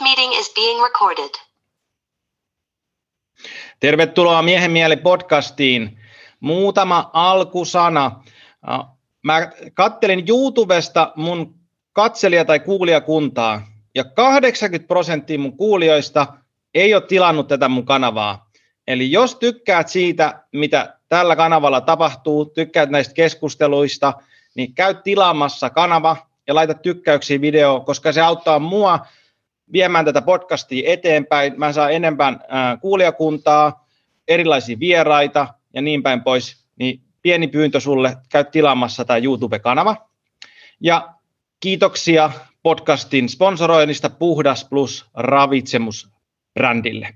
Meeting is being recorded. Tervetuloa Miehen mieli podcastiin. Muutama alkusana. Mä kattelin YouTubesta mun katselija- tai kuulijakuntaa, ja 80 prosenttia mun kuulijoista ei ole tilannut tätä mun kanavaa. Eli jos tykkäät siitä, mitä tällä kanavalla tapahtuu, tykkäät näistä keskusteluista, niin käy tilaamassa kanava ja laita tykkäyksiä video, koska se auttaa mua viemään tätä podcastia eteenpäin. Mä saan enemmän kuulijakuntaa, erilaisia vieraita ja niin päin pois. Niin pieni pyyntö sulle, käy tilaamassa tämä YouTube-kanava. Ja kiitoksia podcastin sponsoroinnista Puhdas Plus ravitsemusbrändille.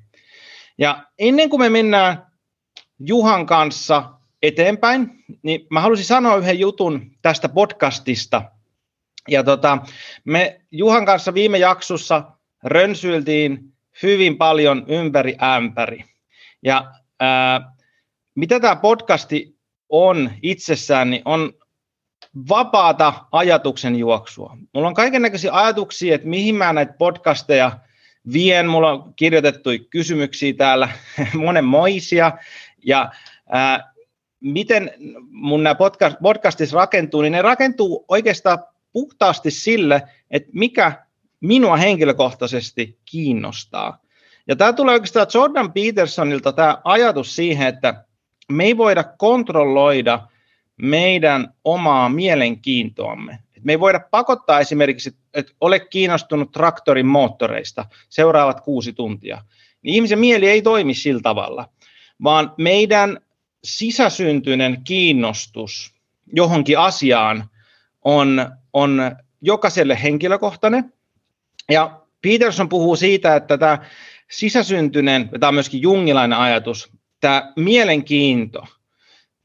Ja ennen kuin me mennään Juhan kanssa eteenpäin, niin mä haluaisin sanoa yhden jutun tästä podcastista. Ja tota, me Juhan kanssa viime jaksossa rönsyiltiin hyvin paljon ympäri ämpäri. Ja ää, mitä tämä podcasti on itsessään, niin on vapaata ajatuksen juoksua. Mulla on kaiken näköisiä ajatuksia, että mihin mä näitä podcasteja vien. Mulla on kirjoitettu kysymyksiä täällä monenmoisia. Ja ää, miten mun nämä podcast, podcastit rakentuu, niin ne rakentuu oikeastaan puhtaasti sille, että mikä minua henkilökohtaisesti kiinnostaa. Ja tämä tulee oikeastaan Jordan Petersonilta tämä ajatus siihen, että me ei voida kontrolloida meidän omaa mielenkiintoamme. Me ei voida pakottaa esimerkiksi, että ole kiinnostunut traktorin moottoreista seuraavat kuusi tuntia. Niin ihmisen mieli ei toimi sillä tavalla, vaan meidän sisäsyntyinen kiinnostus johonkin asiaan on, on jokaiselle henkilökohtainen. Ja Peterson puhuu siitä, että tämä sisäsyntyinen, tämä on myöskin jungilainen ajatus, tämä mielenkiinto,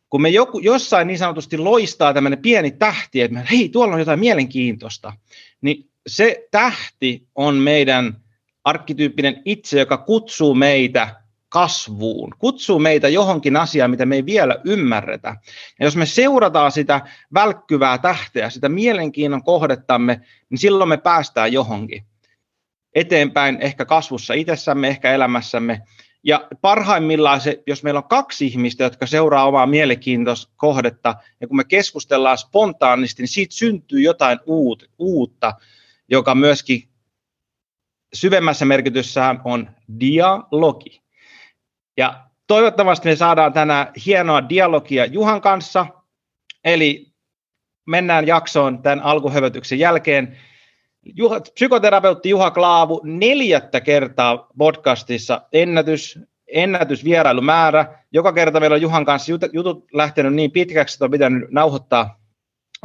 kun me joku, jossain niin sanotusti loistaa tämmöinen pieni tähti, että me, hei, tuolla on jotain mielenkiintoista, niin se tähti on meidän arkkityyppinen itse, joka kutsuu meitä kasvuun, kutsuu meitä johonkin asiaan, mitä me ei vielä ymmärretä. Ja jos me seurataan sitä välkkyvää tähteä, sitä mielenkiinnon kohdettamme, niin silloin me päästään johonkin eteenpäin, ehkä kasvussa itsessämme, ehkä elämässämme. Ja parhaimmillaan se, jos meillä on kaksi ihmistä, jotka seuraa omaa mielenkiintoista kohdetta, ja kun me keskustellaan spontaanisti, niin siitä syntyy jotain uut, uutta, joka myöskin syvemmässä merkityssään on dialogi. Ja toivottavasti me saadaan tänään hienoa dialogia Juhan kanssa, eli mennään jaksoon tämän alkuhövötyksen jälkeen. Juha, psykoterapeutti Juha Klaavu neljättä kertaa podcastissa ennätys, ennätysvierailumäärä. Joka kerta meillä on Juhan kanssa jutut, lähtenyt niin pitkäksi, että on pitänyt nauhoittaa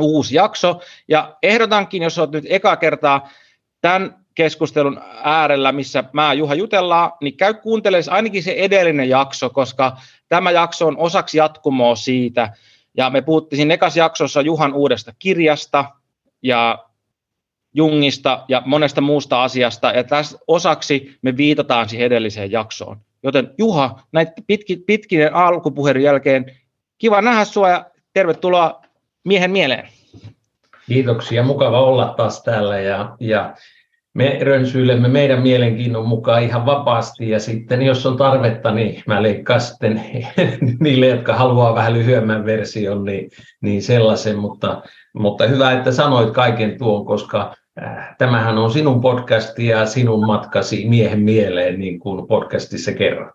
uusi jakso. Ja ehdotankin, jos olet nyt eka kertaa tämän keskustelun äärellä, missä mä Juha jutellaan, niin käy kuuntelemaan ainakin se edellinen jakso, koska tämä jakso on osaksi jatkumoa siitä. Ja me puhuttiin siinä ekassa jaksossa Juhan uudesta kirjasta ja Jungista ja monesta muusta asiasta, ja tässä osaksi me viitataan siihen edelliseen jaksoon. Joten Juha, näitä pitki, pitkinen alkupuherin jälkeen, kiva nähdä sinua ja tervetuloa miehen mieleen. Kiitoksia, mukava olla taas täällä ja, ja me rönsyilemme meidän mielenkiinnon mukaan ihan vapaasti ja sitten jos on tarvetta, niin mä leikkaan sitten niille, jotka haluaa vähän lyhyemmän version, niin, niin sellaisen, mutta, mutta hyvä, että sanoit kaiken tuon, koska tämähän on sinun podcasti ja sinun matkasi miehen mieleen, niin kuin podcastissa kerrot.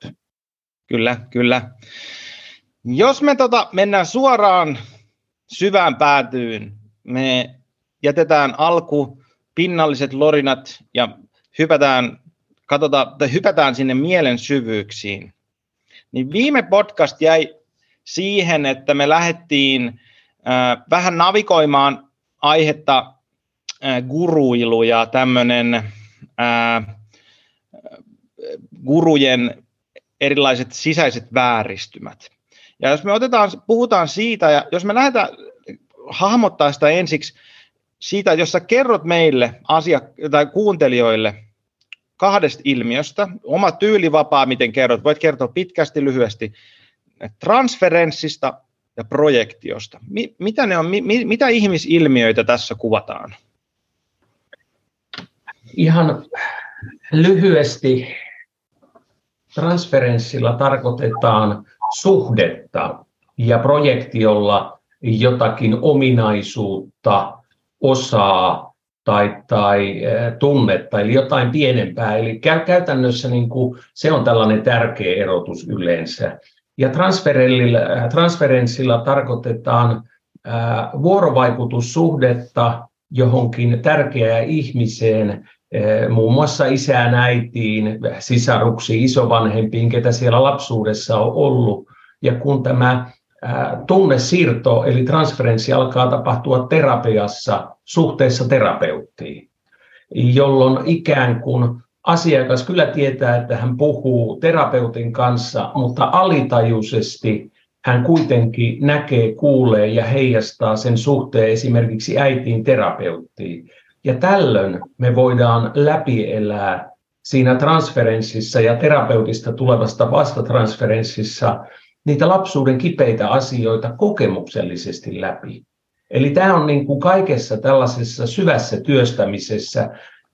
Kyllä, kyllä. Jos me tota, mennään suoraan syvään päätyyn, me jätetään alku pinnalliset lorinat ja hypätään, katsotaan, tai hypätään sinne mielen syvyyksiin. Niin viime podcast jäi siihen, että me lähdettiin äh, vähän navigoimaan aihetta äh, guruilu ja tämmöinen äh, gurujen erilaiset sisäiset vääristymät. Ja jos me otetaan, puhutaan siitä, ja jos me lähdetään hahmottaa sitä ensiksi siitä, jos sä kerrot meille asiak- tai kuuntelijoille kahdesta ilmiöstä, oma tyylivapaa, miten kerrot, voit kertoa pitkästi, lyhyesti, transferenssista ja projektiosta. Mi- mitä, ne on, mi- mitä ihmisilmiöitä tässä kuvataan? Ihan lyhyesti transferenssilla tarkoitetaan suhdetta ja projektiolla jotakin ominaisuutta, osaa tai, tai eh, tunnetta, eli jotain pienempää. Eli käytännössä niin kuin, se on tällainen tärkeä erotus yleensä. Ja transferenssilla tarkoitetaan vuorovaikutussuhdetta johonkin tärkeään ihmiseen, muun muassa isään, äitiin, sisaruksiin, isovanhempiin, ketä siellä lapsuudessa on ollut. Ja kun tämä tunnesiirto eli transferenssi alkaa tapahtua terapiassa suhteessa terapeuttiin, jolloin ikään kuin asiakas kyllä tietää, että hän puhuu terapeutin kanssa, mutta alitajuisesti hän kuitenkin näkee, kuulee ja heijastaa sen suhteen esimerkiksi äitiin terapeuttiin. Ja tällöin me voidaan läpielää siinä transferenssissa ja terapeutista tulevasta vastatransferenssissa niitä lapsuuden kipeitä asioita kokemuksellisesti läpi. Eli tämä on niin kuin kaikessa tällaisessa syvässä työstämisessä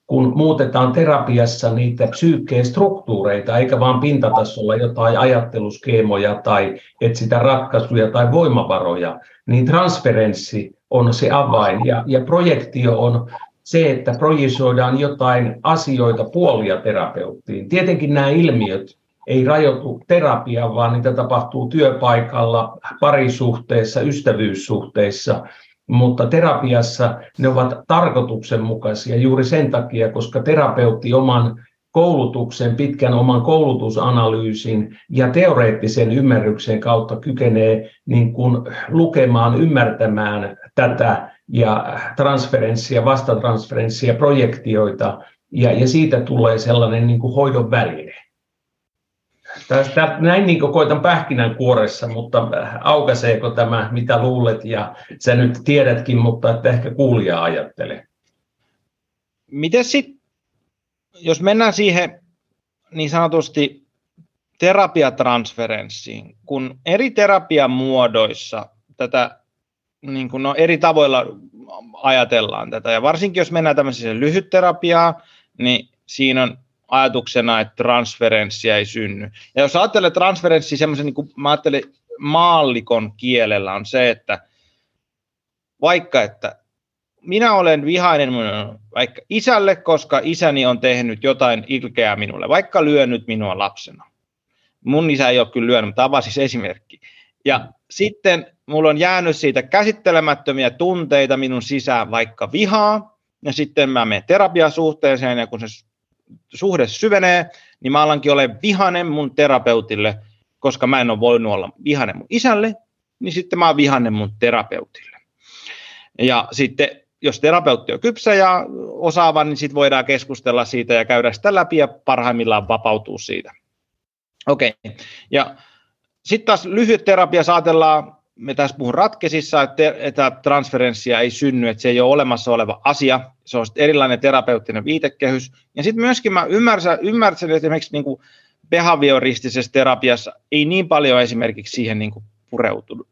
kun muutetaan terapiassa niitä psyykkeen struktuureita, eikä vaan pintatasolla jotain ajatteluskeemoja tai etsitä ratkaisuja tai voimavaroja, niin transferenssi on se avain. Ja, ja projektio on se, että projisoidaan jotain asioita puolia terapeuttiin. Tietenkin nämä ilmiöt ei rajoitu terapiaan, vaan niitä tapahtuu työpaikalla, parisuhteessa, ystävyyssuhteissa – mutta terapiassa ne ovat tarkoituksenmukaisia juuri sen takia, koska terapeutti oman koulutuksen, pitkän oman koulutusanalyysin ja teoreettisen ymmärryksen kautta kykenee niin kuin lukemaan, ymmärtämään tätä ja transferenssia, vastatransferenssia, projektioita, ja, ja siitä tulee sellainen niin kuin hoidon väline. Tästä, näin niin koitan pähkinän kuoressa, mutta aukaseeko tämä, mitä luulet, ja sä nyt tiedätkin, mutta että ehkä kuulija ajattelee. Miten sitten, jos mennään siihen niin sanotusti terapiatransferenssiin, kun eri terapian muodoissa tätä niin kuin no, eri tavoilla ajatellaan tätä, ja varsinkin jos mennään tämmöiseen lyhytterapiaan, niin siinä on ajatuksena, että transferenssia ei synny. Ja jos ajattelee transferenssia semmoisen, niin kuin mä ajattelen maallikon kielellä, on se, että vaikka että minä olen vihainen mun vaikka isälle, koska isäni on tehnyt jotain ilkeää minulle, vaikka lyönyt minua lapsena. Mun isä ei ole kyllä lyönyt, mutta tämä on siis esimerkki. Ja sitten mulla on jäänyt siitä käsittelemättömiä tunteita minun sisään, vaikka vihaa, ja sitten mä menen terapiasuhteeseen, ja kun se suhde syvenee, niin mä alankin ole vihanen mun terapeutille, koska mä en ole voinut olla vihanen mun isälle, niin sitten mä oon vihanen mun terapeutille. Ja sitten jos terapeutti on kypsä ja osaava, niin sitten voidaan keskustella siitä ja käydä sitä läpi ja parhaimmillaan vapautua siitä. Okei, okay. ja sitten taas lyhyt terapia saatellaan me tässä puhun ratkesissa, että, transferenssia ei synny, että se ei ole olemassa oleva asia, se on erilainen terapeuttinen viitekehys. Ja sitten myöskin mä ymmärsin, ymmärsin että esimerkiksi niin kuin behavioristisessa terapiassa ei niin paljon esimerkiksi siihen niin kuin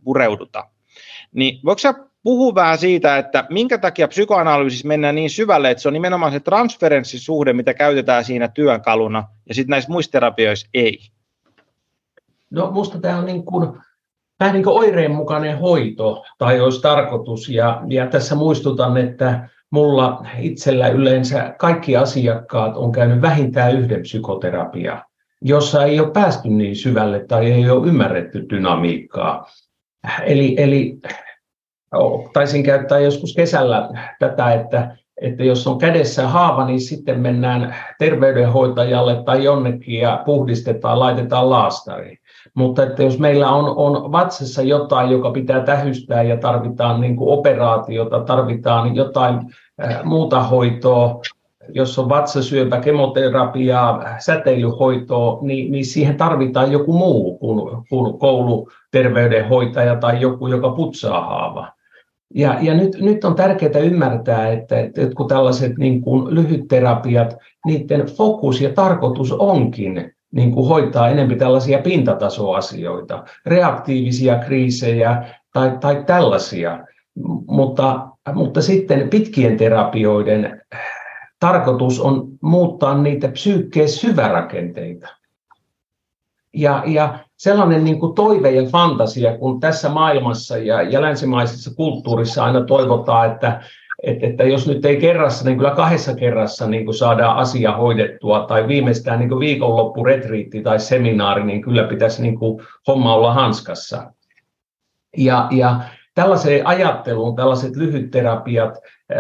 pureuduta. Niin voiko sä puhua vähän siitä, että minkä takia psykoanalyysissä mennään niin syvälle, että se on nimenomaan se transferenssisuhde, mitä käytetään siinä työkaluna, ja sitten näissä muissa terapioissa ei? No musta tämä on niin kuin vähän niin kuin oireenmukainen hoito tai olisi tarkoitus. Ja, ja tässä muistutan, että mulla itsellä yleensä kaikki asiakkaat on käynyt vähintään yhden psykoterapia, jossa ei ole päästy niin syvälle tai ei ole ymmärretty dynamiikkaa. Eli, eli taisin käyttää joskus kesällä tätä, että, että jos on kädessä haava, niin sitten mennään terveydenhoitajalle tai jonnekin ja puhdistetaan, laitetaan laastari. Mutta että jos meillä on, on vatsassa jotain, joka pitää tähystää ja tarvitaan niin kuin operaatiota, tarvitaan jotain äh, muuta hoitoa, jos on vatsasyöpä, kemoterapiaa, säteilyhoitoa, niin, niin siihen tarvitaan joku muu kuin, kuin kouluterveydenhoitaja tai joku, joka putsaa haava. Ja, ja nyt, nyt on tärkeää ymmärtää, että, että kun tällaiset niin kuin lyhytterapiat, niiden fokus ja tarkoitus onkin niin kuin hoitaa enemmän tällaisia pintatasoasioita, reaktiivisia kriisejä tai, tai tällaisia. Mutta, mutta sitten pitkien terapioiden tarkoitus on muuttaa niitä psyykkeen syvärakenteita. Ja, ja sellainen niin kuin toive ja fantasia, kun tässä maailmassa ja, ja länsimaisessa kulttuurissa aina toivotaan, että, että, että jos nyt ei kerrassa, niin kyllä kahdessa kerrassa niin kuin saadaan asia hoidettua, tai viimeistään niin kuin viikonloppuretriitti tai seminaari, niin kyllä pitäisi niin kuin homma olla hanskassa. Ja, ja tällaiseen ajatteluun, tällaiset lyhytterapiat,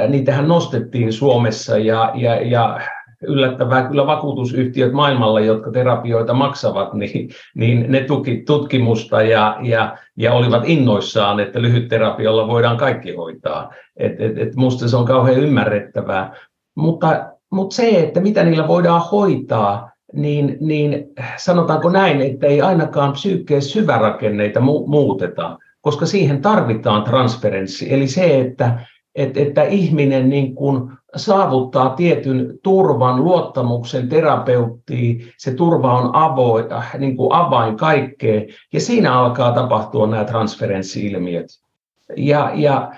niitähän nostettiin Suomessa ja, ja, ja yllättävää kyllä vakuutusyhtiöt maailmalla, jotka terapioita maksavat, niin, niin ne tuki tutkimusta ja, ja, ja olivat innoissaan, että lyhytterapialla voidaan kaikki hoitaa. Et, et, et musta se on kauhean ymmärrettävää. Mutta, mutta se, että mitä niillä voidaan hoitaa, niin, niin sanotaanko näin, että ei ainakaan psyykkeen syvärakenneita mu- muuteta, koska siihen tarvitaan transferenssi. Eli se, että, että, että ihminen niin kuin saavuttaa tietyn turvan, luottamuksen terapeuttiin, se turva on avoin, niin kuin avain kaikkeen, ja siinä alkaa tapahtua nämä transferenssi-ilmiöt. Ja, ja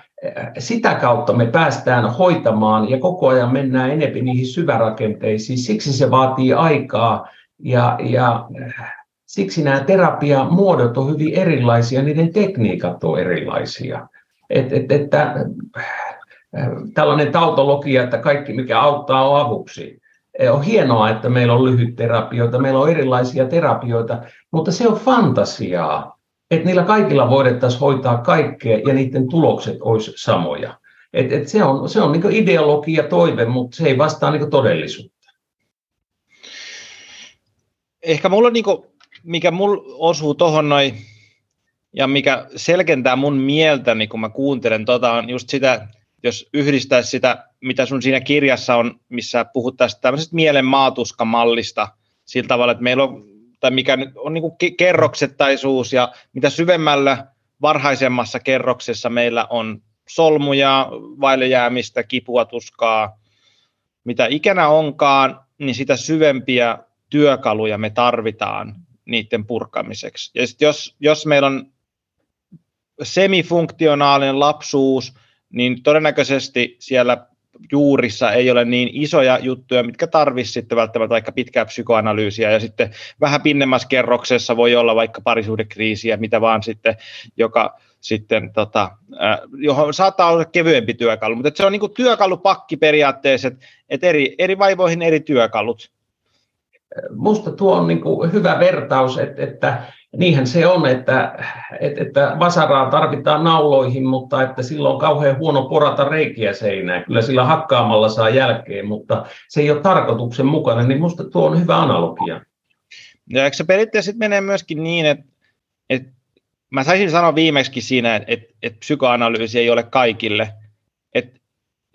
sitä kautta me päästään hoitamaan ja koko ajan mennään enemmän niihin syvärakenteisiin. Siksi se vaatii aikaa ja, ja siksi nämä terapiamuodot on hyvin erilaisia, niiden tekniikat on erilaisia. Et, et, että tällainen tautologia, että kaikki mikä auttaa on avuksi. On hienoa, että meillä on lyhytterapioita, meillä on erilaisia terapioita, mutta se on fantasiaa, että niillä kaikilla voidettaisiin hoitaa kaikkea ja niiden tulokset olisi samoja. Et, et se on, se on niin ideologia toive, mutta se ei vastaa niin todellisuutta. Ehkä mulla niin kuin, mikä mulla osuu tuohon noin, ja mikä selkentää mun mieltä, niin kun mä kuuntelen tota, on just sitä, jos yhdistäisi sitä, mitä sun siinä kirjassa on, missä puhuttaisiin tämmöisestä mielen maatuskamallista sillä tavalla, että meillä on, tai mikä nyt on niin kerroksettaisuus ja mitä syvemmällä varhaisemmassa kerroksessa meillä on solmuja, vaillejäämistä, kipua, tuskaa, mitä ikänä onkaan, niin sitä syvempiä työkaluja me tarvitaan niiden purkamiseksi. Ja jos, jos meillä on semifunktionaalinen lapsuus, niin todennäköisesti siellä juurissa ei ole niin isoja juttuja, mitkä tarvitsisi sitten välttämättä vaikka pitkää psykoanalyysiä ja sitten vähän pinnemmässä kerroksessa voi olla vaikka parisuudekriisiä, mitä vaan sitten, joka sitten, tota, äh, johon saattaa olla kevyempi työkalu, mutta se on niin työkalupakki periaatteessa, että eri, eri vaivoihin eri työkalut. Musta tuo on niin kuin hyvä vertaus, että, että niinhän se on, että, että, vasaraa tarvitaan nauloihin, mutta että silloin on kauhean huono porata reikiä seinään. Kyllä sillä hakkaamalla saa jälkeen, mutta se ei ole tarkoituksen mukana, niin minusta tuo on hyvä analogia. Ja eikö se periaatteessa menee myöskin niin, että, että mä saisin sanoa viimeksi siinä, että, että, psykoanalyysi ei ole kaikille,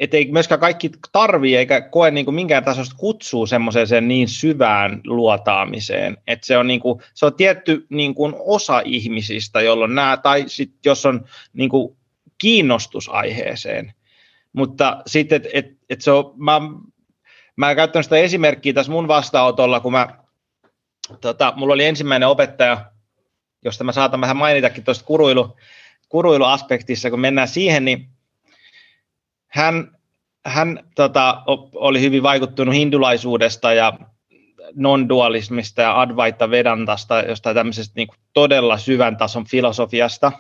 että ei myöskään kaikki tarvii eikä koe niin kuin minkään tasosta kutsuu semmoiseen niin syvään luotaamiseen, että se on, niin kuin, se on tietty niin kuin osa ihmisistä, jolloin nämä, tai sit jos on niin kuin kiinnostus aiheeseen, mutta sitten, että et, et se on, mä, mä käyttänyt sitä esimerkkiä tässä mun vastaanotolla, kun mä, tota, mulla oli ensimmäinen opettaja, josta mä saatan vähän mainitakin tuosta kuruilu, kuruiluaspektissa, kun mennään siihen, niin hän, hän tota, oli hyvin vaikuttunut hindulaisuudesta ja non-dualismista ja Advaita Vedantasta, jostain tämmöisestä niin kuin todella syvän tason filosofiasta.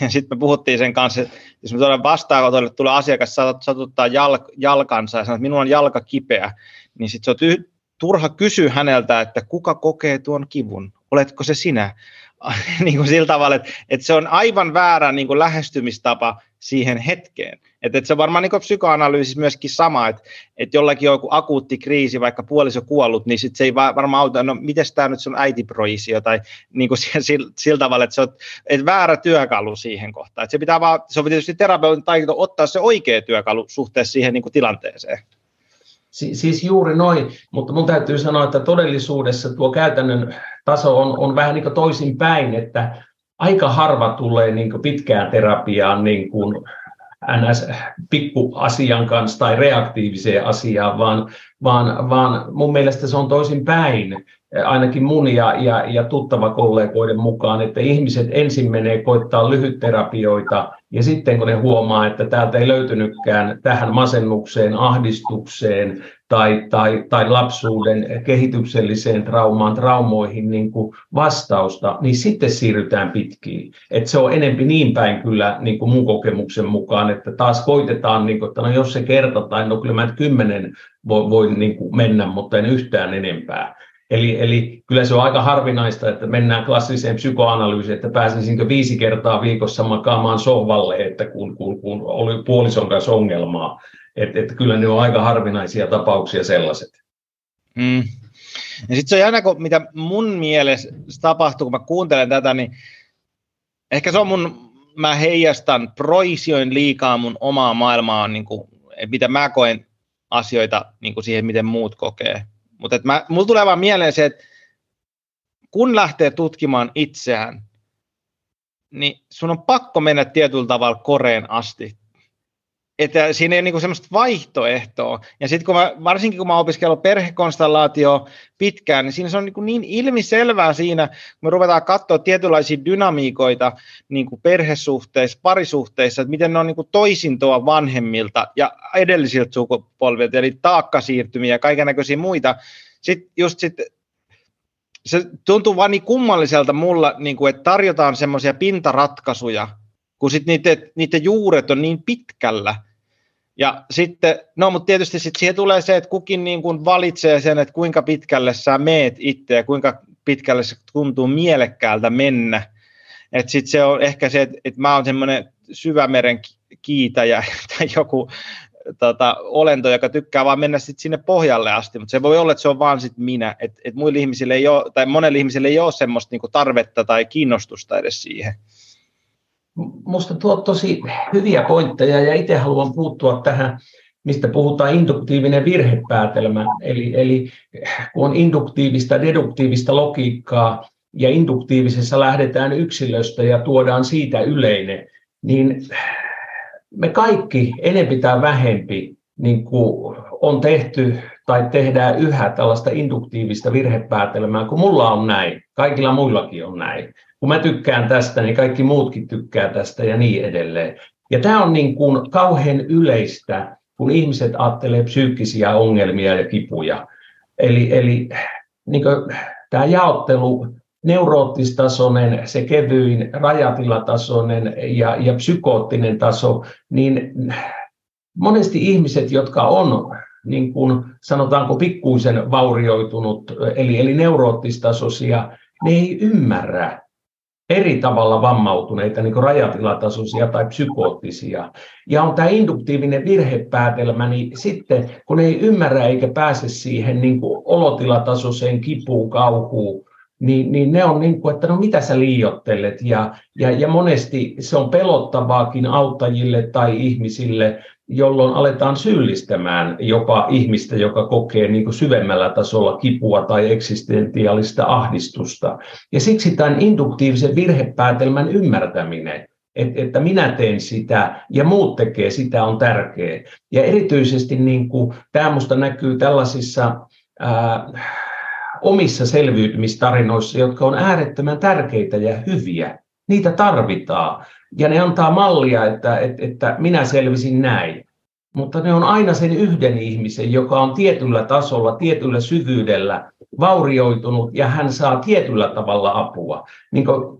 Ja sitten me puhuttiin sen kanssa, että jos me tuolla vastaanotolle tulee asiakas satuttaa jalk, jalkansa ja sanoo, että minulla on jalka kipeä, niin sitten se on ty- turha kysyä häneltä, että kuka kokee tuon kivun? Oletko se sinä? niin kuin sillä tavalla, että, että se on aivan väärä niin kuin lähestymistapa siihen hetkeen. Että, että se on varmaan niin psykoanalyysissä myöskin sama, että, että jollakin on joku akuutti kriisi, vaikka puoliso kuollut, niin sit se ei varmaan auta, no miten tämä nyt sun äitiproisio, tai niin kuin sillä, sillä tavalla, että se on että väärä työkalu siihen kohtaan. Että se pitää vaan, se on tietysti terapeutin taito ottaa se oikea työkalu suhteessa siihen niin kuin tilanteeseen. Si- siis juuri noin, mutta mun täytyy sanoa, että todellisuudessa tuo käytännön taso on, on vähän niin toisin päin, että aika harva tulee niin pitkään terapiaan niin ns. pikkuasian kanssa tai reaktiiviseen asiaan, vaan, vaan, vaan mun mielestä se on toisin päin, ainakin mun ja, ja, ja tuttava kollegoiden mukaan, että ihmiset ensin menee koittaa lyhytterapioita Ja sitten kun ne huomaa, että täältä ei löytynytkään tähän masennukseen, ahdistukseen tai, tai, tai lapsuuden kehitykselliseen traumaan, traumoihin niin kuin vastausta, niin sitten siirrytään pitkiin. Et se on enempi niin päin kyllä niin kuin mun kokemuksen mukaan, että taas koitetaan, niin kuin, että no jos se kerta tai no kyllä mä kymmenen voi, voi niin kuin mennä, mutta en yhtään enempää. Eli, eli kyllä se on aika harvinaista, että mennään klassiseen psykoanalyysiin, että pääsisinkö viisi kertaa viikossa makaamaan sohvalle, että kun, kun, kun oli puolison kanssa ongelmaa. Että et kyllä ne on aika harvinaisia tapauksia sellaiset. Mm. Ja sitten se on jännä, kun mitä mun mielestä tapahtuu, kun mä kuuntelen tätä, niin ehkä se on mun, mä heijastan, proisioin liikaa mun omaa maailmaa, niin kuin, mitä mä koen asioita niin kuin siihen, miten muut kokee. Mutta mulla tulee vaan mieleen se, että kun lähtee tutkimaan itseään, niin sun on pakko mennä tietyllä tavalla koreen asti. Että siinä ei ole niinku semmoista vaihtoehtoa. Ja sitten kun mä, varsinkin kun mä opiskellut perhekonstellaatio pitkään, niin siinä se on niin, niin ilmiselvää siinä, kun me ruvetaan katsoa tietynlaisia dynamiikoita niin kuin perhesuhteissa, parisuhteissa, että miten ne on niin kuin toisintoa vanhemmilta ja edellisiltä sukupolvilta, eli taakkasiirtymiä ja kaiken näköisiä muita. Sitten just sit, se tuntuu vaan niin kummalliselta mulla, niin kuin, että tarjotaan semmoisia pintaratkaisuja, kun sitten niiden, niiden juuret on niin pitkällä. Ja sitten, no mutta tietysti sitten siihen tulee se, että kukin niin kuin valitsee sen, että kuinka pitkälle sä meet itse ja kuinka pitkälle se tuntuu mielekkäältä mennä. Että sitten se on ehkä se, että, että mä oon semmoinen syvämeren kiitäjä tai joku tota, olento, joka tykkää vaan mennä sit sinne pohjalle asti, mutta se voi olla, että se on vaan sit minä, että et muille ihmisille ei ole, tai monelle ihmisille ei ole semmoista niinku tarvetta tai kiinnostusta edes siihen. Minusta tuo tosi hyviä pointteja ja itse haluan puuttua tähän, mistä puhutaan induktiivinen virhepäätelmä. Eli, eli kun on induktiivista, deduktiivista logiikkaa ja induktiivisessa lähdetään yksilöstä ja tuodaan siitä yleinen, niin me kaikki enempi tai vähempi niin kuin on tehty tai tehdään yhä tällaista induktiivista virhepäätelmää, kun mulla on näin, kaikilla muillakin on näin kun mä tykkään tästä, niin kaikki muutkin tykkää tästä ja niin edelleen. Ja tämä on niin kuin kauhean yleistä, kun ihmiset ajattelee psyykkisiä ongelmia ja kipuja. Eli, eli niin tämä jaottelu, neuroottistasoinen, se kevyin, rajatilatasoinen ja, ja psykoottinen taso, niin monesti ihmiset, jotka on niin kuin sanotaanko pikkuisen vaurioitunut, eli, eli neuroottistasoisia, ne ei ymmärrä eri tavalla vammautuneita, niin kuin rajatilatasoisia tai psykoottisia. Ja on tämä induktiivinen virhepäätelmä, niin sitten kun ei ymmärrä eikä pääse siihen niin kuin olotilatasoiseen kipuun, kauhuun, niin, niin ne on niin kuin, että no mitä sä liiottelet. Ja, ja, ja monesti se on pelottavaakin auttajille tai ihmisille, jolloin aletaan syyllistämään jopa ihmistä, joka kokee niin kuin syvemmällä tasolla kipua tai eksistentiaalista ahdistusta. Ja siksi tämän induktiivisen virhepäätelmän ymmärtäminen, että minä teen sitä ja muut tekee sitä on tärkeä. Ja erityisesti niin kuin, tämä minusta näkyy tällaisissa ää, omissa selviytymistarinoissa, jotka on äärettömän tärkeitä ja hyviä. Niitä tarvitaan ja ne antaa mallia, että, että, että minä selvisin näin. Mutta ne on aina sen yhden ihmisen, joka on tietyllä tasolla, tietyllä syvyydellä vaurioitunut ja hän saa tietyllä tavalla apua. Niin kuin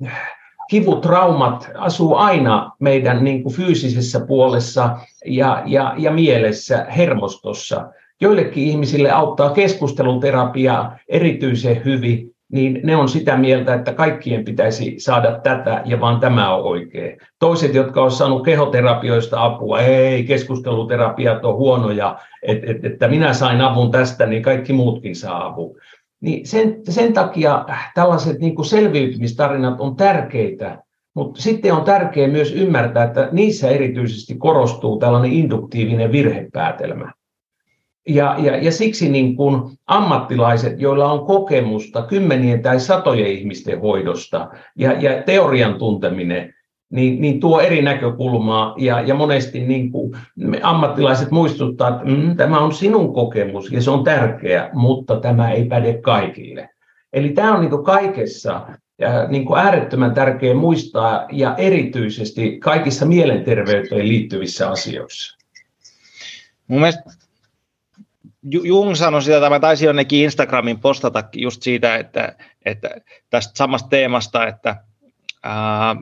kivutraumat asuu aina meidän niin kuin fyysisessä puolessa ja, ja, ja mielessä, hermostossa. Joillekin ihmisille auttaa keskusteluterapia erityisen hyvin, niin ne on sitä mieltä, että kaikkien pitäisi saada tätä ja vaan tämä on oikein. Toiset, jotka ovat saaneet kehoterapioista apua, ei, keskusteluterapiat on huonoja, että et, että minä sain avun tästä, niin kaikki muutkin saa avun. Niin sen, sen takia tällaiset niin kuin selviytymistarinat on tärkeitä, mutta sitten on tärkeää myös ymmärtää, että niissä erityisesti korostuu tällainen induktiivinen virhepäätelmä. Ja, ja, ja siksi niin kuin ammattilaiset, joilla on kokemusta kymmenien tai satojen ihmisten hoidosta ja, ja teorian tunteminen, niin, niin tuo eri näkökulmaa ja, ja monesti niin kuin ammattilaiset muistuttaa, että mm, tämä on sinun kokemus ja se on tärkeä, mutta tämä ei päde kaikille. Eli tämä on niin kaikessa niin kuin äärettömän tärkeä muistaa ja erityisesti kaikissa mielenterveyteen liittyvissä asioissa. Mun mielestä Jung sanoi sitä, että mä taisin jonnekin Instagramin postata just siitä, että, että tästä samasta teemasta, että, ää,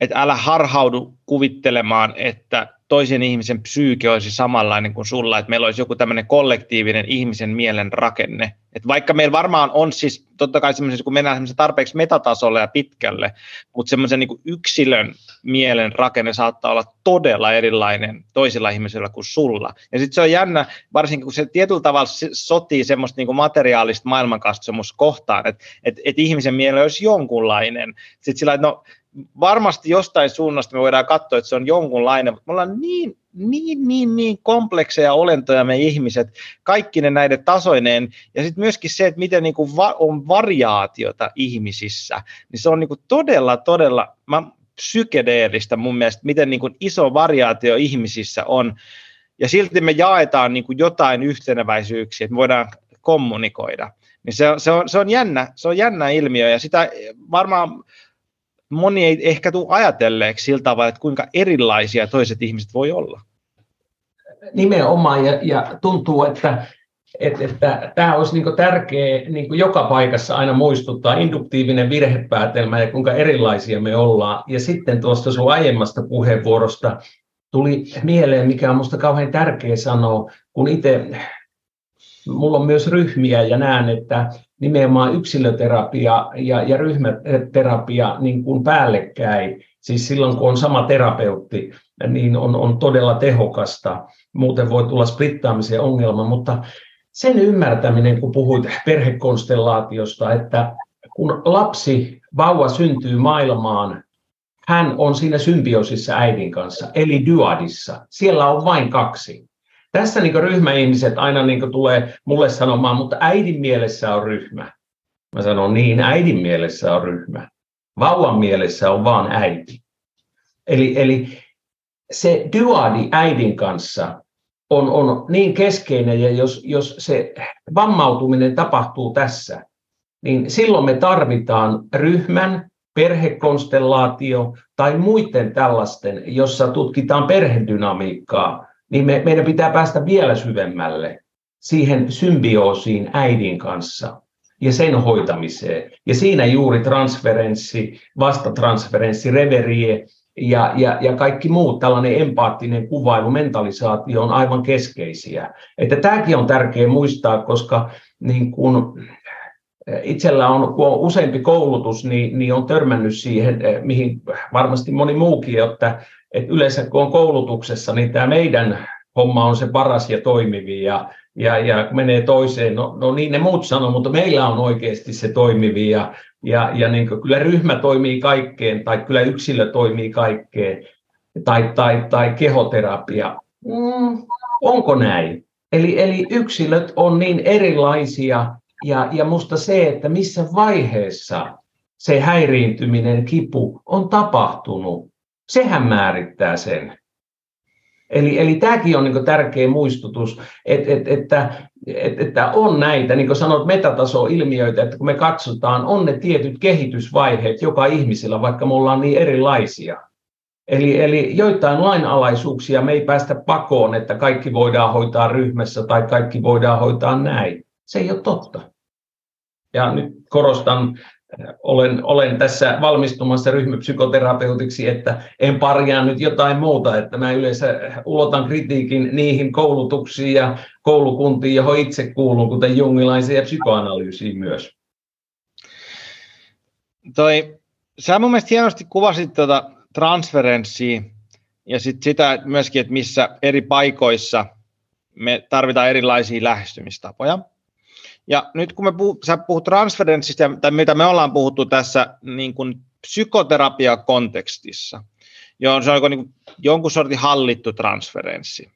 että älä harhaudu kuvittelemaan, että toisen ihmisen psyyke olisi samanlainen kuin sulla, että meillä olisi joku tämmöinen kollektiivinen ihmisen mielen rakenne. Että vaikka meillä varmaan on siis, totta kai semmoisen, kun mennään semmoisen tarpeeksi metatasolle ja pitkälle, mutta semmoisen niin yksilön mielen rakenne saattaa olla todella erilainen toisilla ihmisillä kuin sulla. Ja sitten se on jännä, varsinkin kun se tietyllä tavalla sotii semmoista niin materiaalista maailmankatsomusta kohtaan, että et, et ihmisen mieli olisi jonkunlainen. Sitten sillä, että no varmasti jostain suunnasta me voidaan katsoa, että se on jonkunlainen, mutta me ollaan niin, niin, niin, niin komplekseja olentoja me ihmiset, kaikki ne näiden tasoineen, ja sitten myöskin se, että miten niin kuin va- on variaatiota ihmisissä, niin se on niin kuin todella, todella mä, psykedeellistä mun mielestä, miten niin kuin iso variaatio ihmisissä on, ja silti me jaetaan niin kuin jotain yhteneväisyyksiä, että me voidaan kommunikoida. Niin se, se, on, se, on jännä, se on jännä ilmiö, ja sitä varmaan moni ei ehkä tule ajatelleeksi sillä tavalla, että kuinka erilaisia toiset ihmiset voi olla. Nimenomaan, ja, ja tuntuu, että, että, että tämä olisi niin tärkeä niin joka paikassa aina muistuttaa, induktiivinen virhepäätelmä ja kuinka erilaisia me ollaan. Ja sitten tuosta sun aiemmasta puheenvuorosta tuli mieleen, mikä on minusta kauhean tärkeä sanoa, kun itse mulla on myös ryhmiä ja näen, että nimenomaan yksilöterapia ja, ja ryhmäterapia niin kuin päällekkäin, siis silloin kun on sama terapeutti, niin on, on todella tehokasta. Muuten voi tulla splittaamisen ongelma, mutta sen ymmärtäminen, kun puhuit perhekonstellaatiosta, että kun lapsi, vauva syntyy maailmaan, hän on siinä symbioosissa äidin kanssa, eli dyadissa. Siellä on vain kaksi. Tässä niin ryhmäihmiset aina niin tulee mulle sanomaan, mutta äidin mielessä on ryhmä. Mä sanon niin, äidin mielessä on ryhmä. Vauvan mielessä on vaan äiti. Eli, eli se dyadi äidin kanssa on, on niin keskeinen, ja jos, jos se vammautuminen tapahtuu tässä, niin silloin me tarvitaan ryhmän, perhekonstellaatio tai muiden tällaisten, jossa tutkitaan perhedynamiikkaa, niin me, meidän pitää päästä vielä syvemmälle siihen symbioosiin äidin kanssa ja sen hoitamiseen. Ja siinä juuri transferenssi, vastatransferenssi, reverie ja, ja, ja kaikki muut, tällainen empaattinen kuvailu, mentalisaatio on aivan keskeisiä. Että tämäkin on tärkeää muistaa, koska niin kun itsellä on, kun on useampi koulutus, niin, niin on törmännyt siihen, mihin varmasti moni muukin, että että yleensä kun on koulutuksessa, niin tämä meidän homma on se paras ja toimivi ja, ja, ja menee toiseen. No, no niin ne muut sanoo, mutta meillä on oikeasti se toimivi ja, ja, ja niin kyllä ryhmä toimii kaikkeen tai kyllä yksilö toimii kaikkeen tai, tai, tai kehoterapia. Mm, onko näin? Eli, eli yksilöt on niin erilaisia ja, ja musta se, että missä vaiheessa se häiriintyminen, kipu on tapahtunut, sehän määrittää sen. Eli, eli tämäkin on niin tärkeä muistutus, että, että, että, että on näitä, niin kuin sanot, metataso-ilmiöitä, että kun me katsotaan, on ne tietyt kehitysvaiheet joka ihmisellä, vaikka me ollaan niin erilaisia. Eli, eli joitain lainalaisuuksia me ei päästä pakoon, että kaikki voidaan hoitaa ryhmässä tai kaikki voidaan hoitaa näin. Se ei ole totta. Ja nyt korostan olen, olen tässä valmistumassa ryhmäpsykoterapeutiksi, että en parjaa nyt jotain muuta, että mä yleensä ulotan kritiikin niihin koulutuksiin ja koulukuntiin, johon itse kuulun, kuten jungilaisiin ja psykoanalyysiin myös. Toi, sä mun mielestä hienosti kuvasit tuota transferenssia ja sit sitä myöskin, että missä eri paikoissa me tarvitaan erilaisia lähestymistapoja. Ja nyt kun me puhut, sä puhut transferenssista, tai mitä me ollaan puhuttu tässä niin kuin psykoterapiakontekstissa, johon se on niin jonkun sortin hallittu transferenssi.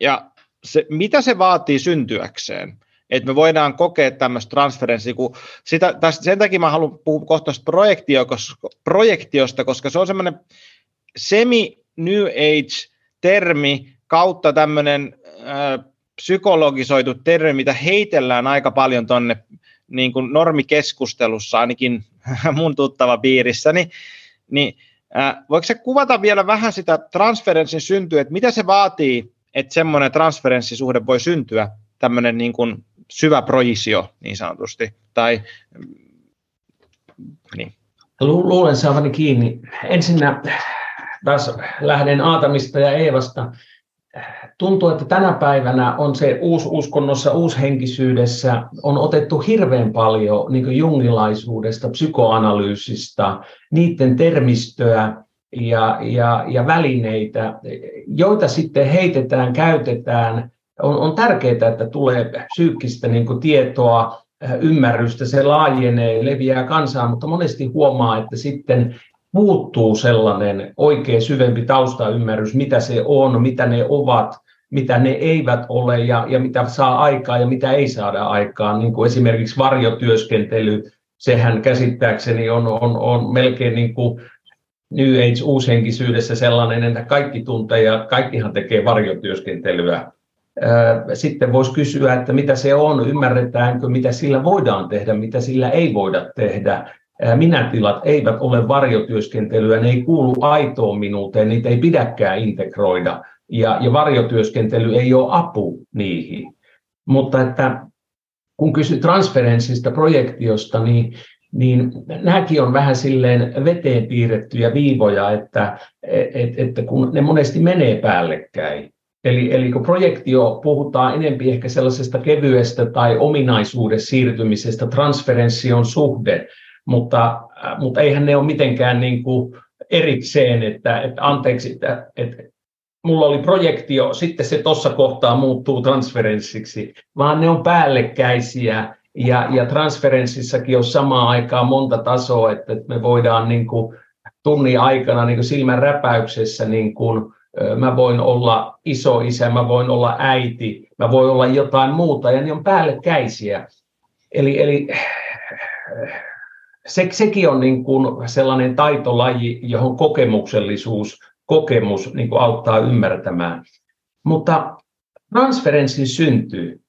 Ja se, mitä se vaatii syntyäkseen? Että me voidaan kokea tämmöistä transferenssia, kun sitä, tästä, sen takia mä haluan puhua kohta projektiosta, koska se on semmoinen semi-new age-termi kautta tämmöinen äh, psykologisoitu termi, mitä heitellään aika paljon tuonne niin kuin normikeskustelussa, ainakin mun tuttava piirissä, niin, niin äh, voiko se kuvata vielä vähän sitä transferenssin syntyä, että mitä se vaatii, että semmoinen transferenssisuhde voi syntyä, tämmöinen niin kuin syvä projisio niin sanotusti, tai niin. Lu- luulen saavani kiinni. Ensinnä taas lähden Aatamista ja Eevasta tuntuu, että tänä päivänä on se uususkonnossa, uushenkisyydessä on otettu hirveän paljon niin jungilaisuudesta, psykoanalyysistä, niiden termistöä ja, ja, ja välineitä, joita sitten heitetään, käytetään. On, on tärkeää, että tulee psyykkistä niin tietoa, ymmärrystä, se laajenee, leviää kansaan, mutta monesti huomaa, että sitten puuttuu sellainen oikein syvempi taustaymmärrys, mitä se on, mitä ne ovat, mitä ne eivät ole ja, ja mitä saa aikaa ja mitä ei saada aikaan. Niin kuin esimerkiksi varjotyöskentely, sehän käsittääkseni on, on, on melkein niin kuin New Age uushenkisyydessä sellainen, että kaikki tuntee ja kaikkihan tekee varjotyöskentelyä. Sitten voisi kysyä, että mitä se on, ymmärretäänkö, mitä sillä voidaan tehdä, mitä sillä ei voida tehdä minätilat eivät ole varjotyöskentelyä, ne ei kuulu aitoon minuuteen, niitä ei pidäkään integroida, ja, ja varjotyöskentely ei ole apu niihin. Mutta että kun kysyt transferenssista, projektiosta, niin, niin nämäkin on vähän silleen veteen piirrettyjä viivoja, että, et, että kun ne monesti menee päällekkäin. Eli, eli kun projektio puhutaan enempi ehkä sellaisesta kevyestä tai ominaisuudesta siirtymisestä, transferenssi on suhde, mutta, äh, mutta eihän ne ole mitenkään niin kuin erikseen, että, että anteeksi, että, että mulla oli projektio, sitten se tuossa kohtaa muuttuu transferenssiksi, vaan ne on päällekkäisiä ja, ja transferenssissakin on samaan aikaan monta tasoa, että me voidaan niin kuin tunnin aikana niin kuin silmän räpäyksessä niin kuin, mä voin olla iso isä, mä voin olla äiti, mä voin olla jotain muuta ja ne on päällekkäisiä. Eli, eli se, sekin on niin kuin sellainen taitolaji, johon kokemuksellisuus, kokemus niin kuin auttaa ymmärtämään. Mutta transferenssin syntyy,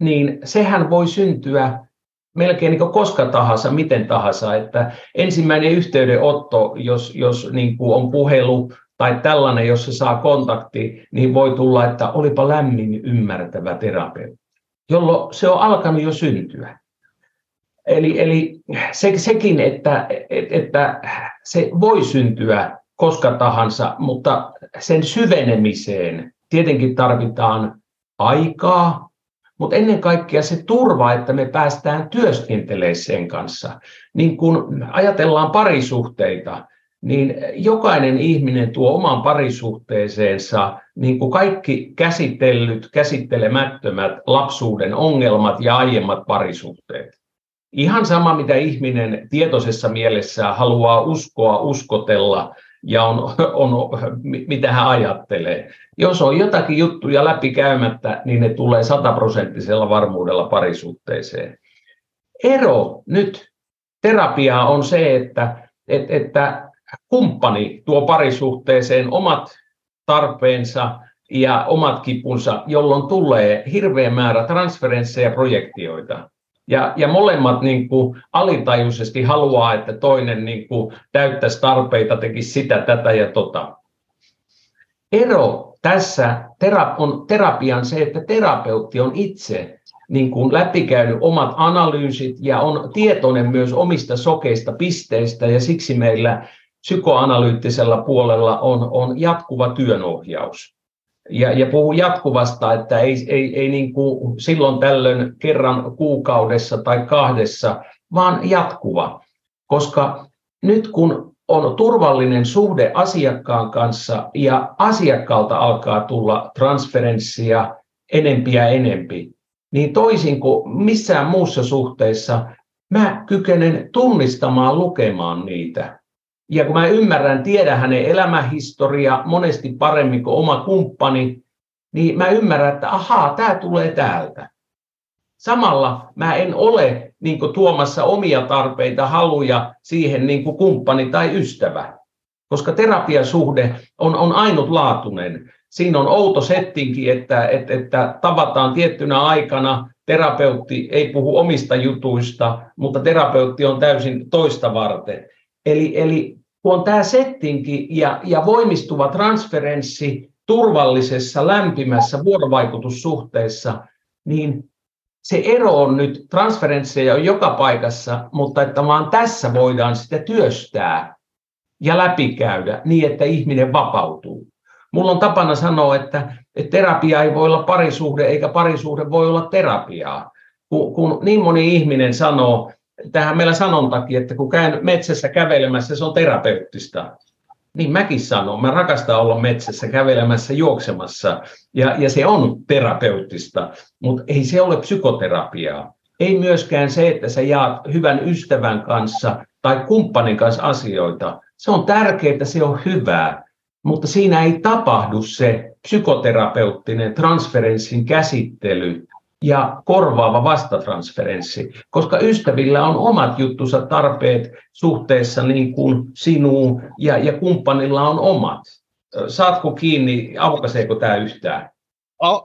niin sehän voi syntyä melkein niin koska tahansa, miten tahansa. Että ensimmäinen yhteydenotto, jos, jos niin kuin on puhelu tai tällainen, jos se saa kontakti, niin voi tulla, että olipa lämmin ymmärtävä terapeutti, jolloin se on alkanut jo syntyä. Eli, eli se, sekin, että, että se voi syntyä koska tahansa, mutta sen syvenemiseen tietenkin tarvitaan aikaa, mutta ennen kaikkea se turva, että me päästään työskentelemään sen kanssa. Niin kun ajatellaan parisuhteita, niin jokainen ihminen tuo oman parisuhteeseensa niin kuin kaikki käsitellyt, käsittelemättömät lapsuuden ongelmat ja aiemmat parisuhteet. Ihan sama, mitä ihminen tietoisessa mielessä haluaa uskoa, uskotella ja on, on, mitä hän ajattelee. Jos on jotakin juttuja läpikäymättä, niin ne tulee sataprosenttisella varmuudella parisuhteeseen. Ero nyt terapiaa on se, että, että, että kumppani tuo parisuhteeseen omat tarpeensa ja omat kipunsa, jolloin tulee hirveä määrä transferensseja ja projektioita. Ja, ja molemmat niin kuin alitajuisesti haluaa, että toinen niin kuin täyttäisi tarpeita, tekisi sitä, tätä ja tota. Ero tässä on terapian se, että terapeutti on itse niin kuin läpikäynyt omat analyysit ja on tietoinen myös omista sokeista pisteistä ja siksi meillä psykoanalyyttisellä puolella on, on jatkuva työnohjaus ja, ja puhuu jatkuvasta, että ei, ei, ei niin kuin silloin tällöin kerran kuukaudessa tai kahdessa, vaan jatkuva. Koska nyt kun on turvallinen suhde asiakkaan kanssa ja asiakkaalta alkaa tulla transferenssia enempiä enempi, niin toisin kuin missään muussa suhteessa, mä kykenen tunnistamaan lukemaan niitä. Ja kun mä ymmärrän, tiedän hänen elämähistoria monesti paremmin kuin oma kumppani, niin mä ymmärrän, että ahaa, tämä tulee täältä. Samalla mä en ole niin tuomassa omia tarpeita, haluja siihen niin kumppani tai ystävä, koska terapiasuhde on, on ainutlaatuinen. siinä on outo settinki, että, että, että tavataan tiettynä aikana, terapeutti ei puhu omista jutuista, mutta terapeutti on täysin toista varten. Eli, eli kun on tämä settinki ja, ja voimistuva transferenssi turvallisessa, lämpimässä vuorovaikutussuhteessa, niin se ero on nyt, transferensseja on joka paikassa, mutta että vaan tässä voidaan sitä työstää ja läpikäydä niin, että ihminen vapautuu. Mulla on tapana sanoa, että, että terapia ei voi olla parisuhde, eikä parisuhde voi olla terapiaa. Kun, kun niin moni ihminen sanoo, tähän meillä sanontakin, että kun käyn metsässä kävelemässä, se on terapeuttista. Niin mäkin sanon, mä rakastan olla metsässä kävelemässä, juoksemassa, ja, ja se on terapeuttista, mutta ei se ole psykoterapiaa. Ei myöskään se, että sä jaat hyvän ystävän kanssa tai kumppanin kanssa asioita. Se on tärkeää, se on hyvää, mutta siinä ei tapahdu se psykoterapeuttinen transferenssin käsittely ja korvaava vastatransferenssi, koska ystävillä on omat juttusa tarpeet suhteessa niin kuin sinuun ja, ja kumppanilla on omat. Saatko kiinni, aukaseeko tämä yhtään?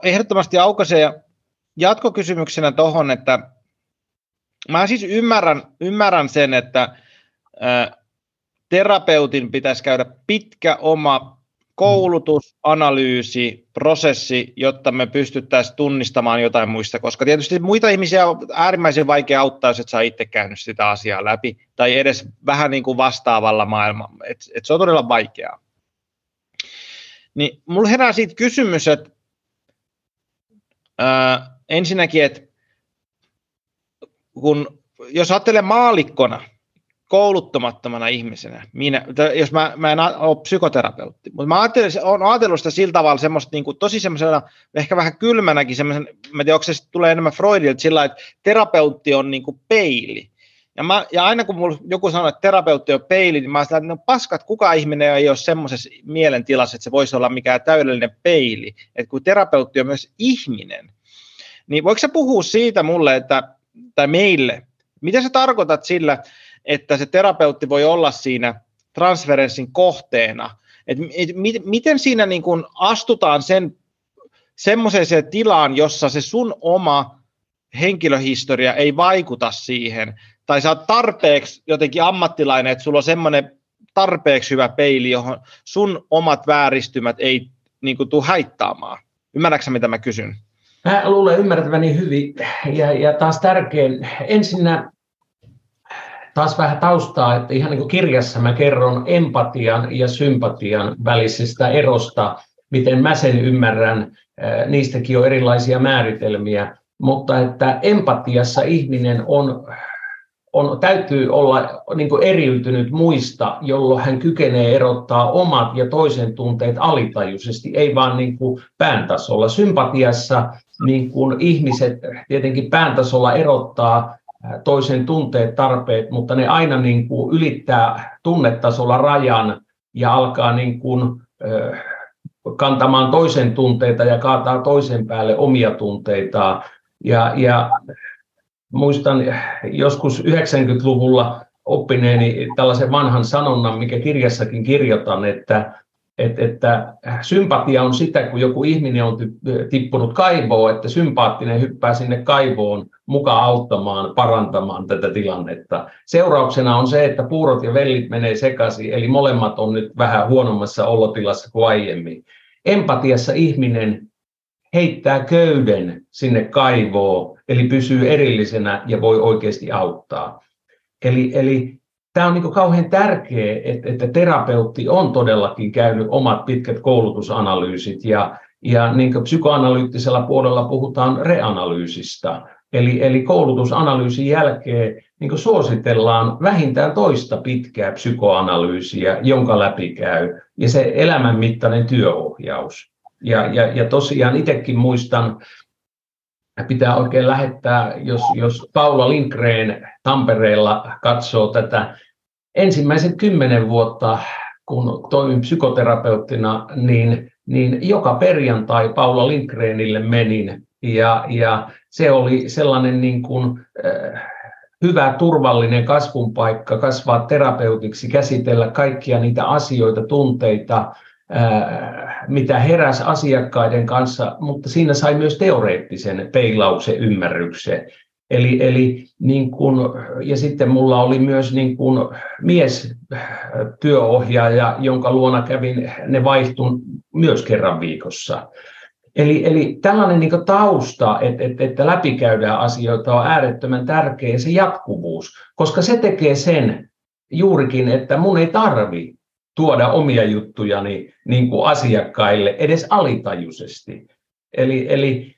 Ehdottomasti aukaisee. Ja jatkokysymyksenä tuohon, että mä siis ymmärrän, ymmärrän sen, että terapeutin pitäisi käydä pitkä oma koulutus, analyysi, prosessi, jotta me pystyttäisiin tunnistamaan jotain muista, koska tietysti muita ihmisiä on äärimmäisen vaikea auttaa, jos et saa itse käynyt sitä asiaa läpi, tai edes vähän niin kuin vastaavalla maailmalla, että et se on todella vaikeaa. Niin mulla herää siitä kysymys, että ää, ensinnäkin, että kun, jos ajattelee maalikkona, kouluttamattomana ihmisenä, minä, jos mä, mä en ole psykoterapeutti, mutta mä olen ajatellut sitä sillä tavalla semmoista niin kuin, tosi semmoisena, ehkä vähän kylmänäkin semmoisen, mä tiedän, onko se tulee enemmän Freudilta sillä että terapeutti on niin kuin peili. Ja, mä, ja aina kun mulla joku sanoo, että terapeutti on peili, niin mä sanon, että no paskat, kuka ihminen ei ole semmoisessa mielentilassa, että se voisi olla mikään täydellinen peili. Että kun terapeutti on myös ihminen, niin voiko sä puhua siitä mulle, että, tai meille, mitä sä tarkoitat sillä, että se terapeutti voi olla siinä transferenssin kohteena. Et, mit, miten siinä niin kun astutaan sen semmoiseen tilaan, jossa se sun oma henkilöhistoria ei vaikuta siihen, tai sä oot tarpeeksi jotenkin ammattilainen, että sulla on semmoinen tarpeeksi hyvä peili, johon sun omat vääristymät ei niin kuin, haittaamaan. Ymmärrätkö mitä mä kysyn? Mä luulen ymmärtäväni hyvin ja, ja taas tärkein. Ensinnä taas vähän taustaa, että ihan niin kuin kirjassa mä kerron empatian ja sympatian välisestä erosta, miten mä sen ymmärrän, niistäkin on erilaisia määritelmiä, mutta että empatiassa ihminen on, on täytyy olla niin kuin eriytynyt muista, jolloin hän kykenee erottaa omat ja toisen tunteet alitajuisesti, ei vaan niin kuin pään tasolla. Sympatiassa niin kuin ihmiset tietenkin pään tasolla erottaa toisen tunteet, tarpeet, mutta ne aina niin kuin ylittää tunnetasolla rajan ja alkaa niin kuin, kantamaan toisen tunteita ja kaataa toisen päälle omia tunteitaan. Ja, ja muistan joskus 90-luvulla oppineeni tällaisen vanhan sanonnan, mikä kirjassakin kirjoitan, että että, että sympatia on sitä, kun joku ihminen on tippunut kaivoon, että sympaattinen hyppää sinne kaivoon mukaan auttamaan, parantamaan tätä tilannetta. Seurauksena on se, että puurot ja vellit menee sekaisin, eli molemmat on nyt vähän huonommassa olotilassa kuin aiemmin. Empatiassa ihminen heittää köyden sinne kaivoon, eli pysyy erillisenä ja voi oikeasti auttaa. Eli, eli tämä on niin kauhean tärkeää, että, että terapeutti on todellakin käynyt omat pitkät koulutusanalyysit ja, ja niin psykoanalyyttisellä puolella puhutaan reanalyysistä. Eli, eli koulutusanalyysin jälkeen niin suositellaan vähintään toista pitkää psykoanalyysiä, jonka läpi käy, ja se elämänmittainen työohjaus. Ja, ja, ja tosiaan itsekin muistan, pitää oikein lähettää, jos, jos Paula Lindgren Tampereella katsoo tätä ensimmäiset kymmenen vuotta, kun toimin psykoterapeuttina, niin, niin joka perjantai Paula Lindgrenille menin. Ja, ja se oli sellainen niin kuin, äh, hyvä, turvallinen kasvun paikka, kasvaa terapeutiksi, käsitellä kaikkia niitä asioita, tunteita, mitä heräs asiakkaiden kanssa, mutta siinä sai myös teoreettisen peilauksen ymmärryksen. Eli, eli niin kun, ja sitten mulla oli myös niin kun mies työohjaaja, jonka luona kävin, ne vaihtun myös kerran viikossa. Eli, eli tällainen niin tausta, että, että, että läpikäydään asioita, on äärettömän tärkeä se jatkuvuus, koska se tekee sen juurikin, että mun ei tarvi tuoda omia juttujani niin kuin asiakkaille edes alitajuisesti. Eli, eli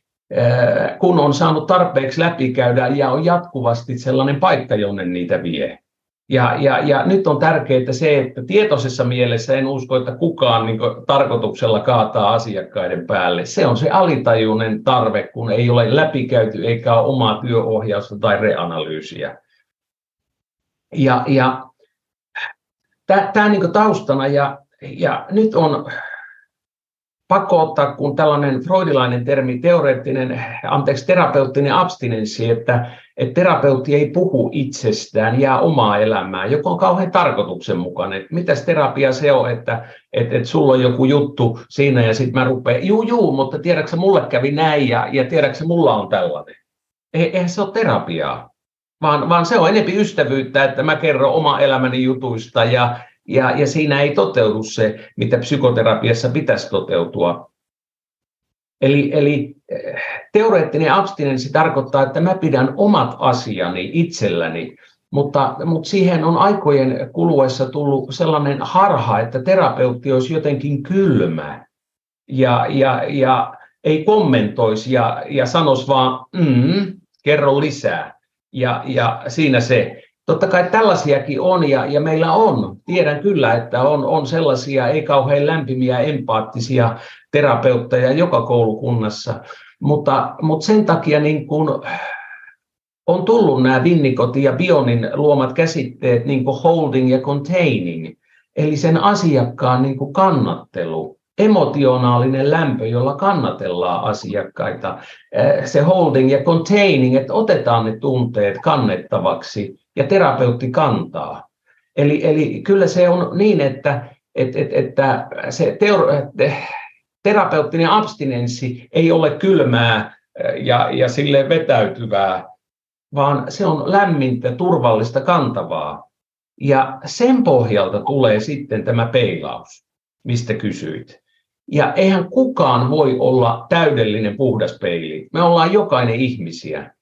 kun on saanut tarpeeksi läpikäydä ja on jatkuvasti sellainen paikka, jonne niitä vie. Ja, ja, ja nyt on tärkeää se, että tietoisessa mielessä en usko, että kukaan niin tarkoituksella kaataa asiakkaiden päälle. Se on se alitajuinen tarve, kun ei ole läpikäyty eikä ole omaa työohjausta tai reanalyysiä. Ja, ja tämä niin taustana ja, ja nyt on pakko ottaa, kun tällainen freudilainen termi, teoreettinen, anteeksi, terapeuttinen abstinenssi, että, että terapeutti ei puhu itsestään, jää omaa elämää, joka on kauhean tarkoituksenmukainen. Mitäs terapia se on, että, että, että sulla on joku juttu siinä ja sitten mä rupean, juu, juu, mutta tiedätkö mulle kävi näin ja, ja tiedätkö mulla on tällainen. Eihän se ole terapiaa, vaan, vaan se on enempi ystävyyttä, että mä kerron oma elämäni jutuista ja, ja, ja siinä ei toteudu se, mitä psykoterapiassa pitäisi toteutua. Eli, eli eh, teoreettinen abstinenssi tarkoittaa, että mä pidän omat asiani itselläni, mutta, mutta siihen on aikojen kuluessa tullut sellainen harha, että terapeutti olisi jotenkin kylmä ja, ja, ja ei kommentoisi ja, ja sanoisi vaan, mm, kerro lisää. Ja, ja siinä se. Totta kai tällaisiakin on ja, ja meillä on. Tiedän kyllä, että on, on sellaisia ei kauhean lämpimiä, empaattisia terapeutteja joka koulukunnassa. Mutta, mutta sen takia niin kun on tullut nämä Winnicottin ja Bionin luomat käsitteet niin holding ja containing, eli sen asiakkaan niin kannattelu, emotionaalinen lämpö, jolla kannatellaan asiakkaita, se holding ja containing, että otetaan ne tunteet kannettavaksi ja terapeutti kantaa. Eli, eli kyllä se on niin, että, että, että, että se teor, terapeuttinen abstinenssi ei ole kylmää ja, ja sille vetäytyvää, vaan se on lämmintä, turvallista, kantavaa. Ja sen pohjalta tulee sitten tämä peilaus, mistä kysyit. Ja eihän kukaan voi olla täydellinen puhdas peili. Me ollaan jokainen ihmisiä.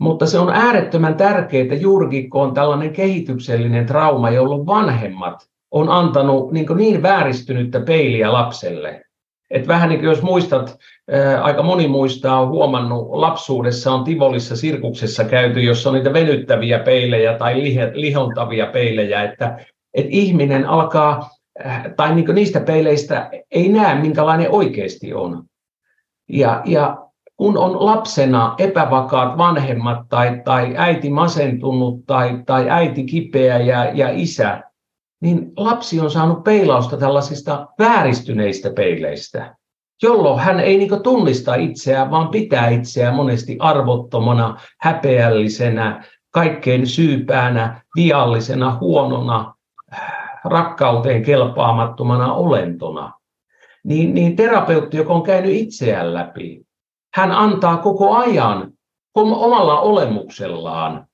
Mutta se on äärettömän tärkeää juurikin, kun on tällainen kehityksellinen trauma, jolloin vanhemmat on antanut niin, niin vääristynyttä peiliä lapselle. Et vähän niin kuin jos muistat, aika moni muistaa, on huomannut, lapsuudessa on Tivolissa sirkuksessa käyty, jossa on niitä venyttäviä peilejä tai lihontavia peilejä, että, että ihminen alkaa, tai niin niistä peileistä ei näe, minkälainen oikeasti on. Ja, ja kun on lapsena epävakaat vanhemmat tai, tai äiti masentunut tai, tai äiti kipeä ja, ja isä, niin lapsi on saanut peilausta tällaisista vääristyneistä peileistä, jolloin hän ei niin tunnista itseään, vaan pitää itseään monesti arvottomana, häpeällisenä, kaikkein syypäänä, viallisena, huonona, rakkauteen kelpaamattomana olentona. Niin, niin terapeutti, joka on käynyt itseään läpi, hän antaa koko ajan omalla olemuksellaan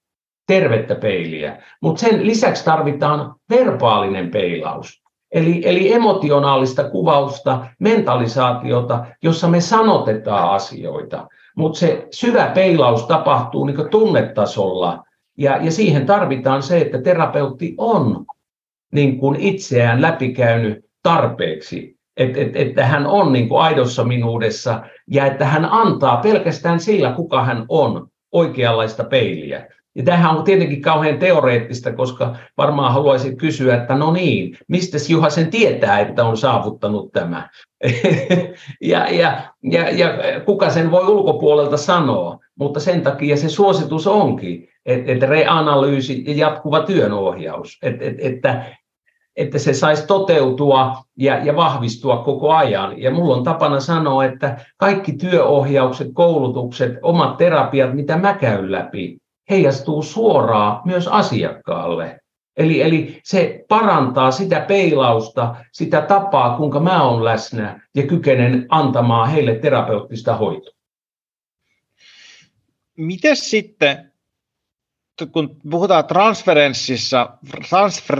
tervettä peiliä, mutta sen lisäksi tarvitaan verbaalinen peilaus. Eli, eli emotionaalista kuvausta, mentalisaatiota, jossa me sanotetaan asioita. Mutta se syvä peilaus tapahtuu niin tunnetasolla, ja, ja siihen tarvitaan se, että terapeutti on niin kuin itseään läpikäynyt tarpeeksi että, että, että hän on niin kuin aidossa minuudessa ja että hän antaa pelkästään sillä, kuka hän on, oikeanlaista peiliä. Ja tämähän on tietenkin kauhean teoreettista, koska varmaan haluaisit kysyä, että no niin, mistä Juha sen tietää, että on saavuttanut tämä? ja, ja, ja, ja kuka sen voi ulkopuolelta sanoa? Mutta sen takia se suositus onkin, että, että reanalyysi ja jatkuva työnohjaus, että, että, että että se saisi toteutua ja, ja vahvistua koko ajan. Ja mulla on tapana sanoa, että kaikki työohjaukset, koulutukset, omat terapiat, mitä mä käyn läpi, heijastuu suoraan myös asiakkaalle. Eli, eli se parantaa sitä peilausta, sitä tapaa, kuinka mä olen läsnä ja kykenen antamaan heille terapeuttista hoitoa. Miten sitten, kun puhutaan transferenssissa, transfer,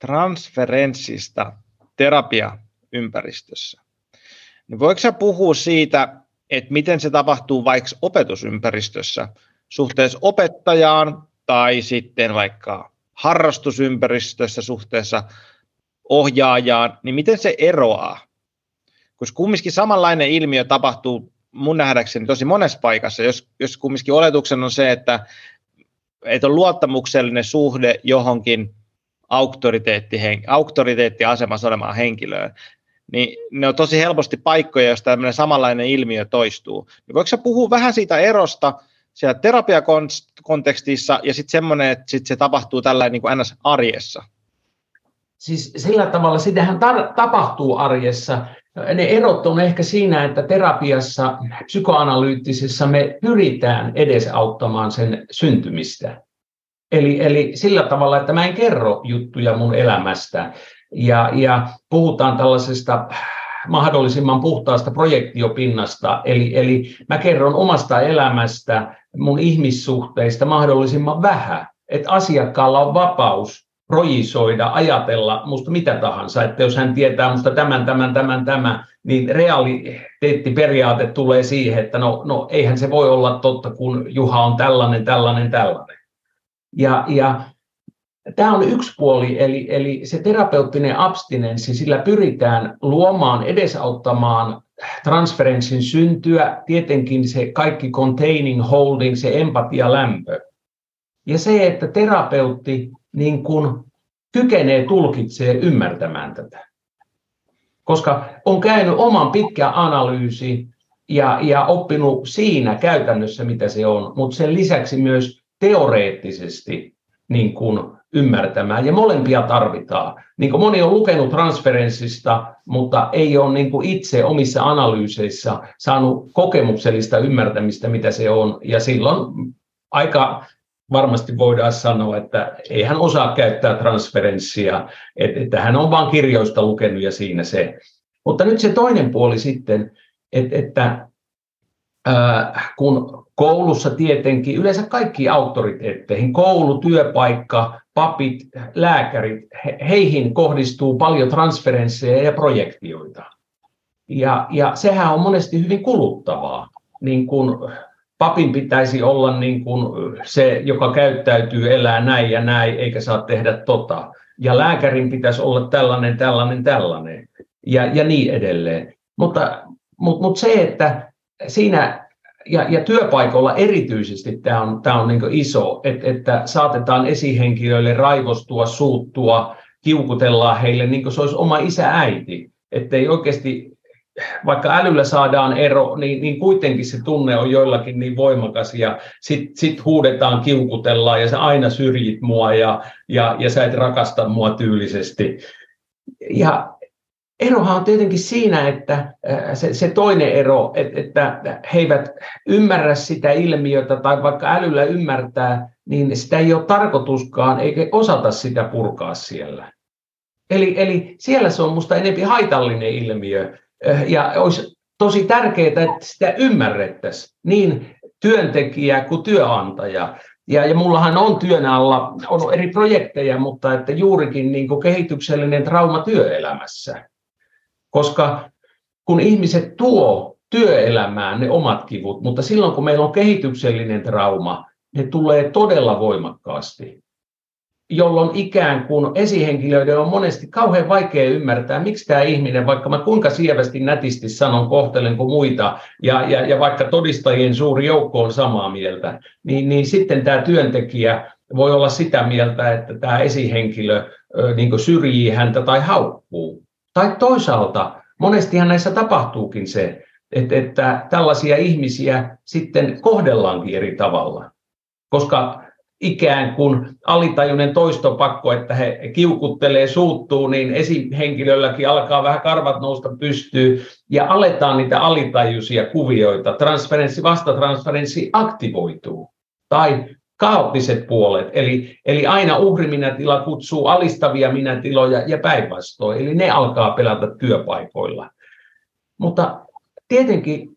transferenssista terapiaympäristössä, niin voiko sä puhua siitä, että miten se tapahtuu vaikka opetusympäristössä suhteessa opettajaan tai sitten vaikka harrastusympäristössä suhteessa ohjaajaan, niin miten se eroaa? Koska kumminkin samanlainen ilmiö tapahtuu mun nähdäkseni tosi monessa paikassa, jos, jos kumminkin oletuksen on se, että, että on luottamuksellinen suhde johonkin auktoriteetti, auktoriteettiasemassa olemaan henkilöön, niin ne on tosi helposti paikkoja, jos tämmöinen samanlainen ilmiö toistuu. Niin voiko sä puhua vähän siitä erosta siellä terapiakontekstissa ja sitten semmoinen, että sit se tapahtuu tällä niin kuin NS-arjessa? Siis sillä tavalla, sitähän tar- tapahtuu arjessa. Ne erot on ehkä siinä, että terapiassa, psykoanalyyttisessä me pyritään edesauttamaan sen syntymistä. Eli, eli sillä tavalla, että mä en kerro juttuja mun elämästä. Ja, ja puhutaan tällaisesta mahdollisimman puhtaasta projektiopinnasta, eli, eli mä kerron omasta elämästä, mun ihmissuhteista mahdollisimman vähän, että asiakkaalla on vapaus projisoida, ajatella musta mitä tahansa, että jos hän tietää musta tämän, tämän, tämän, tämän, niin realiteettiperiaate tulee siihen, että no, no eihän se voi olla totta, kun Juha on tällainen, tällainen, tällainen. Ja, ja Tämä on yksi puoli, eli, eli se terapeuttinen abstinenssi, sillä pyritään luomaan, edesauttamaan transferenssin syntyä, tietenkin se kaikki containing, holding, se empatia, lämpö. Ja se, että terapeutti niin kuin kykenee tulkitsemaan ymmärtämään tätä. Koska on käynyt oman pitkä analyysi ja, ja oppinut siinä käytännössä, mitä se on, mutta sen lisäksi myös teoreettisesti niin kuin ymmärtämään, ja molempia tarvitaan. Niin kuin moni on lukenut transferenssista, mutta ei ole niin kuin itse omissa analyyseissa saanut kokemuksellista ymmärtämistä, mitä se on, ja silloin aika varmasti voidaan sanoa, että ei hän osaa käyttää transferenssia, että, hän on vain kirjoista lukenut ja siinä se. Mutta nyt se toinen puoli sitten, että äh, kun koulussa tietenkin, yleensä kaikki auktoriteetteihin, koulu, työpaikka, papit, lääkärit, heihin kohdistuu paljon transferensseja ja projektioita. Ja, ja sehän on monesti hyvin kuluttavaa. Niin kuin papin pitäisi olla niin kuin se, joka käyttäytyy, elää näin ja näin, eikä saa tehdä tota. Ja lääkärin pitäisi olla tällainen, tällainen, tällainen. Ja, ja niin edelleen. Mutta, mutta, mutta se, että siinä ja, ja työpaikoilla erityisesti tämä on, tämä on niin iso, että, että saatetaan esihenkilöille raivostua, suuttua, kiukutellaan heille niin kuin se olisi oma isä-äiti. Että ei oikeasti, vaikka älyllä saadaan ero, niin, niin kuitenkin se tunne on joillakin niin voimakas ja sitten sit huudetaan, kiukutellaan ja sä aina syrjit mua ja, ja, ja sä et rakasta mua tyylisesti. Ja Erohan on tietenkin siinä, että se, se toinen ero, että, he eivät ymmärrä sitä ilmiötä tai vaikka älyllä ymmärtää, niin sitä ei ole tarkoituskaan eikä osata sitä purkaa siellä. Eli, eli siellä se on minusta enemmän haitallinen ilmiö ja olisi tosi tärkeää, että sitä ymmärrettäisiin niin työntekijä kuin työnantaja. Ja, ja mullahan on työn alla on eri projekteja, mutta että juurikin niin kuin kehityksellinen trauma työelämässä koska kun ihmiset tuo työelämään ne omat kivut, mutta silloin kun meillä on kehityksellinen trauma, ne tulee todella voimakkaasti, jolloin ikään kuin esihenkilöiden on monesti kauhean vaikea ymmärtää, miksi tämä ihminen, vaikka mä kuinka sievästi nätisti sanon kohtelen kuin muita, ja, ja, ja vaikka todistajien suuri joukko on samaa mieltä, niin, niin sitten tämä työntekijä voi olla sitä mieltä, että tämä esihenkilö niin syrjii häntä tai haukkuu. Tai toisaalta, monestihan näissä tapahtuukin se, että, että tällaisia ihmisiä sitten kohdellaankin eri tavalla. Koska ikään kuin alitajuinen toistopakko, että he kiukuttelee, suuttuu, niin esihenkilölläkin alkaa vähän karvat nousta pystyy ja aletaan niitä alitajuisia kuvioita. Transferenssi, vastatransferenssi aktivoituu. Tai kaoottiset puolet, eli, eli aina uhriminätila kutsuu alistavia minätiloja ja päinvastoin, eli ne alkaa pelata työpaikoilla. Mutta tietenkin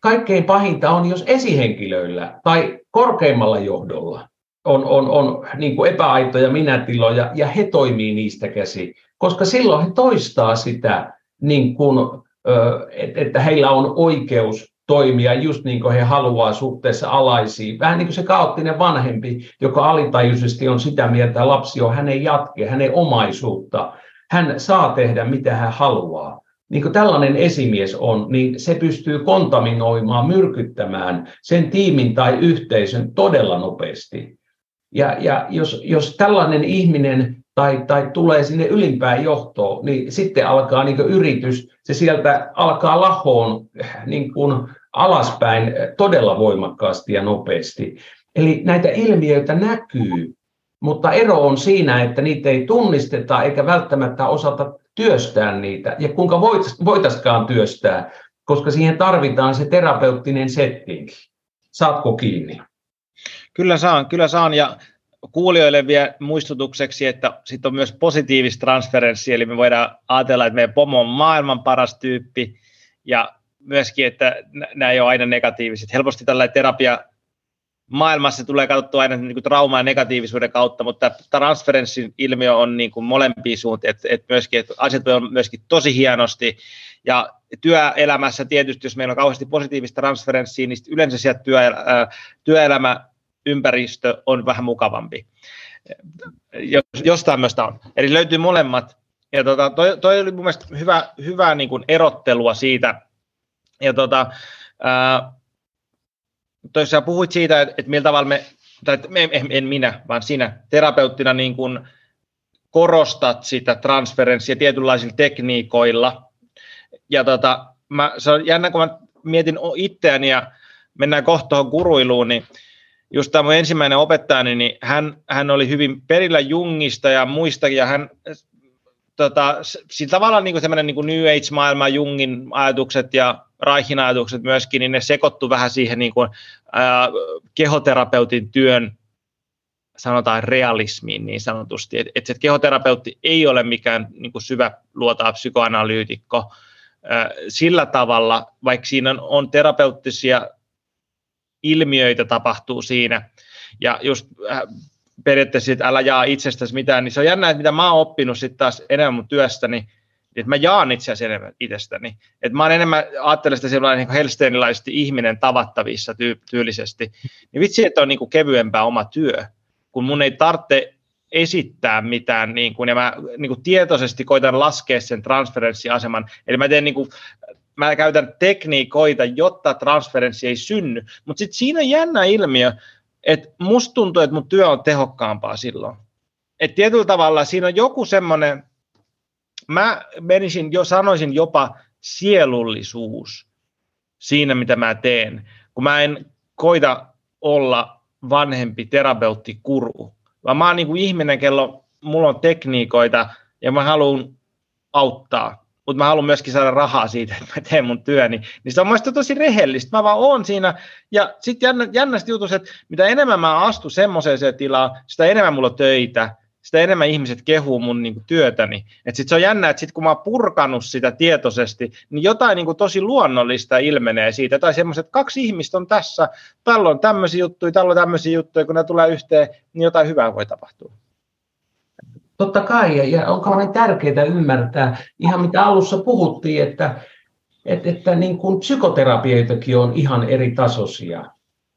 kaikkein pahinta on, jos esihenkilöillä tai korkeimmalla johdolla on, on, on niin kuin epäaitoja minätiloja ja he toimii niistä käsi, koska silloin he toistaa sitä, niin kuin, että heillä on oikeus toimia just niin kuin he haluaa suhteessa alaisiin. Vähän niin kuin se kaoottinen vanhempi, joka alitajuisesti on sitä mieltä, että lapsi on hänen jatke, hänen omaisuutta. Hän saa tehdä mitä hän haluaa. Niin kuin tällainen esimies on, niin se pystyy kontaminoimaan, myrkyttämään sen tiimin tai yhteisön todella nopeasti. Ja, ja jos, jos tällainen ihminen tai, tai tulee sinne ylimpään johtoon, niin sitten alkaa niin yritys, se sieltä alkaa lahoon niin kuin alaspäin todella voimakkaasti ja nopeasti. Eli näitä ilmiöitä näkyy, mutta ero on siinä, että niitä ei tunnisteta eikä välttämättä osata työstää niitä. Ja kuinka voitaisikaan työstää, koska siihen tarvitaan se terapeuttinen setting. Saatko kiinni? Kyllä saan, kyllä saan. Ja kuulijoille vielä muistutukseksi, että sitten on myös positiivista transferenssia, eli me voidaan ajatella, että meidän pomo on maailman paras tyyppi, ja myöskin, että nämä ei ole aina negatiiviset. Helposti tällainen terapia maailmassa tulee katsottua aina niin kuin ja negatiivisuuden kautta, mutta transferenssin ilmiö on niin kuin molempia suuntia, että, että, myöskin, että asiat on myöskin tosi hienosti, ja työelämässä tietysti, jos meillä on kauheasti positiivista transferenssia, niin yleensä sieltä työ, työelämä ympäristö on vähän mukavampi. Jos tämmöistä on. Eli löytyy molemmat. Ja tota, toi, toi oli mun mielestä hyvä, hyvä niin kuin erottelua siitä. Ja tota, ää, sä puhuit siitä, että, että millä tavalla me, tai en, en minä, vaan sinä terapeuttina niin kuin korostat sitä transferenssia tietynlaisilla tekniikoilla. Ja tota, mä, se on jännä, kun mä mietin itseäni ja mennään kohta tuohon kuruiluun, niin just tämä ensimmäinen opettajani, niin hän, hän oli hyvin perillä Jungista ja muistakin, ja hän tota, sillä tavalla niin semmoinen niin New Age-maailma, Jungin ajatukset ja Reichin ajatukset myöskin, niin ne sekoittu vähän siihen niin kuin, ää, kehoterapeutin työn sanotaan realismiin niin sanotusti, että et se kehoterapeutti ei ole mikään niin kuin syvä luotaa psykoanalyytikko. Ää, sillä tavalla, vaikka siinä on terapeuttisia ilmiöitä tapahtuu siinä. Ja just äh, periaatteessa, että älä jaa itsestäsi mitään, niin se on jännä, että mitä mä oon oppinut sitten taas enemmän mun työstäni, että mä jaan itse asiassa enemmän itsestäni. Että mä oon enemmän, ajattelen sitä sellainen niin helsteenilaisesti ihminen tavattavissa tyy- tyylisesti. Niin vitsi, että on niin kuin kevyempää oma työ, kun mun ei tarvitse esittää mitään, niin kuin, ja mä niin kuin tietoisesti koitan laskea sen transferenssiaseman, eli mä teen niin kuin mä käytän tekniikoita, jotta transferenssi ei synny. Mutta sitten siinä on jännä ilmiö, että musta tuntuu, että mun työ on tehokkaampaa silloin. Et tietyllä tavalla siinä on joku semmoinen, mä menisin jo, sanoisin jopa sielullisuus siinä, mitä mä teen, kun mä en koita olla vanhempi terapeutti kuru, vaan mä oon niin kuin ihminen, kello mulla on tekniikoita ja mä haluan auttaa mutta mä haluan myöskin saada rahaa siitä, että mä teen mun työni, niin se on mielestäni tosi rehellistä. Mä vaan oon siinä, ja sitten jännä, jännästi jutus, että mitä enemmän mä astun semmoiseen tilaan, sitä enemmän mulla töitä, sitä enemmän ihmiset kehuu mun niin kuin, työtäni. Et sit se on jännä, että sit kun mä oon purkanut sitä tietoisesti, niin jotain niin kuin, tosi luonnollista ilmenee siitä. Tai semmoiset, että kaksi ihmistä on tässä, tällä on tämmöisiä juttuja, tällä on tämmöisiä juttuja, kun ne tulee yhteen, niin jotain hyvää voi tapahtua. Totta kai, ja, on kauhean tärkeää ymmärtää, ihan mitä alussa puhuttiin, että, että, että niin kuin psykoterapioitakin on ihan eri tasoisia.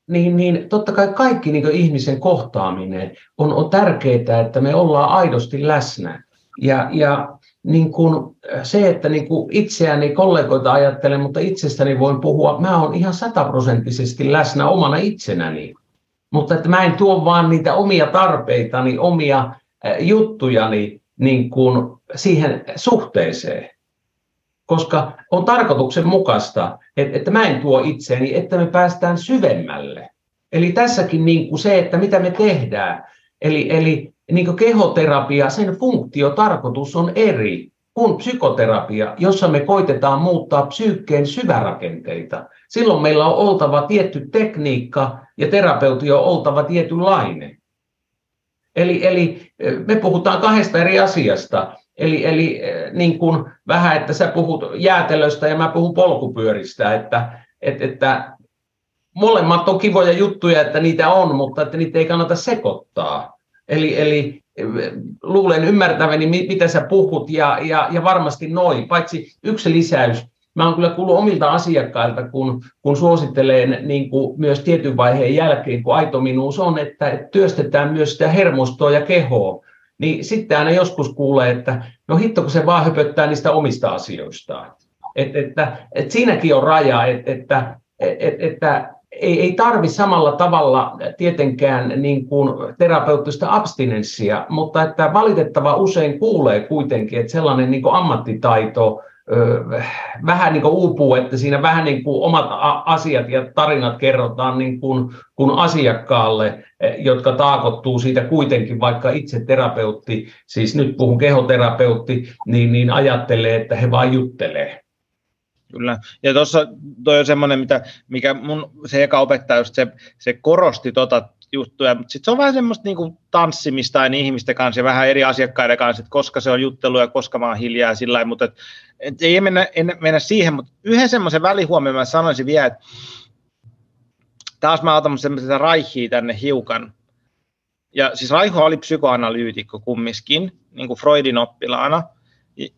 Niin, niin totta kai kaikki niin ihmisen kohtaaminen on, on tärkeää, että me ollaan aidosti läsnä. Ja, ja niin kuin se, että niin kuin itseäni kollegoita ajattelen, mutta itsestäni voin puhua, mä oon ihan sataprosenttisesti läsnä omana itsenäni. Mutta että mä en tuo vaan niitä omia tarpeitani, omia juttujani niin kuin siihen suhteeseen. Koska on tarkoituksenmukaista, että, että mä en tuo itseäni, että me päästään syvemmälle. Eli tässäkin niin kuin se, että mitä me tehdään. Eli, eli niin kuin kehoterapia, sen funktiotarkoitus on eri. kuin psykoterapia, jossa me koitetaan muuttaa psyykkeen syvärakenteita. Silloin meillä on oltava tietty tekniikka ja terapeutti on oltava tietynlainen. Eli, eli me puhutaan kahdesta eri asiasta. Eli, eli niin kuin vähän, että sä puhut jäätelöstä ja mä puhun polkupyöristä, että, että, että molemmat on kivoja juttuja, että niitä on, mutta että niitä ei kannata sekoittaa. Eli, eli luulen ymmärtäväni, mitä sä puhut, ja, ja, ja varmasti noin. Paitsi yksi lisäys, mä oon kyllä kuullut omilta asiakkailta, kun, kun suosittelen niin kuin myös tietyn vaiheen jälkeen, kun aito minuus on, että työstetään myös sitä hermostoa ja kehoa, niin sitten aina joskus kuulee, että no hitto, kun se vaan höpöttää niistä omista asioistaan. Et, että, et siinäkin on raja, et, että, et, että ei, ei tarvi samalla tavalla tietenkään niin kuin terapeuttista abstinenssia, mutta että valitettava usein kuulee kuitenkin, että sellainen niin kuin ammattitaito vähän niin kuin uupuu, että siinä vähän niin kuin omat asiat ja tarinat kerrotaan niin kuin, kuin asiakkaalle, e, jotka taakottuu siitä kuitenkin, vaikka itse terapeutti, siis nyt puhun kehoterapeutti, niin, niin ajattelee, että he vain juttelee. Kyllä. Ja tuossa toi on semmoinen, mitä, mikä mun se eka opettaja just se, se korosti tota juttuja, mutta sitten se on vähän semmoista niin tanssimista ja ihmisten kanssa ja vähän eri asiakkaiden kanssa, että koska se on juttelu ja koska mä oon hiljaa sillä lailla, mutta et, et ei mennä, en, mennä siihen, mutta yhden semmoisen välihuomioon mä sanoisin vielä, että taas mä otan semmoista raihia tänne hiukan. Ja siis Raiho oli psykoanalyytikko kumminkin, niin kuin Freudin oppilaana,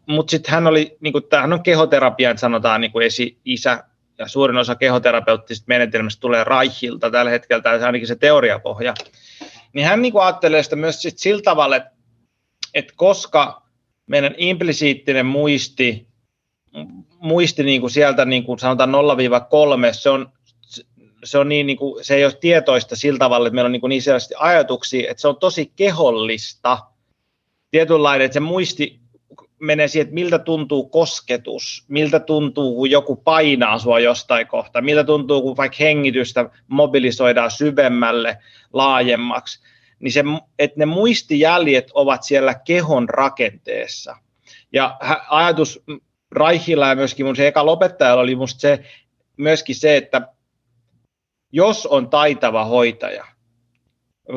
mutta sitten hän oli, niin kuin, hän on kehoterapian sanotaan niin kuin esi-isä, ja suurin osa kehoterapeuttisista menetelmistä tulee Raihilta tällä hetkellä, tai ainakin se teoriapohja. Niin hän niin kuin ajattelee sitä myös sit sillä tavalla, että, että koska meidän implisiittinen muisti, muisti niin kuin sieltä niin kuin sanotaan 0-3, se on, se, on niin, niin kuin, se ei ole tietoista sillä tavalla, että meillä on niin, kuin niin ajatuksia, että se on tosi kehollista, tietynlainen, että se muisti menee siihen, että miltä tuntuu kosketus, miltä tuntuu, kun joku painaa sua jostain kohtaa, miltä tuntuu, kun vaikka hengitystä mobilisoidaan syvemmälle, laajemmaksi, niin se, että ne muistijäljet ovat siellä kehon rakenteessa. Ja ajatus Raihilla ja myöskin mun se eka lopettajalla oli musta se, myöskin se, että jos on taitava hoitaja,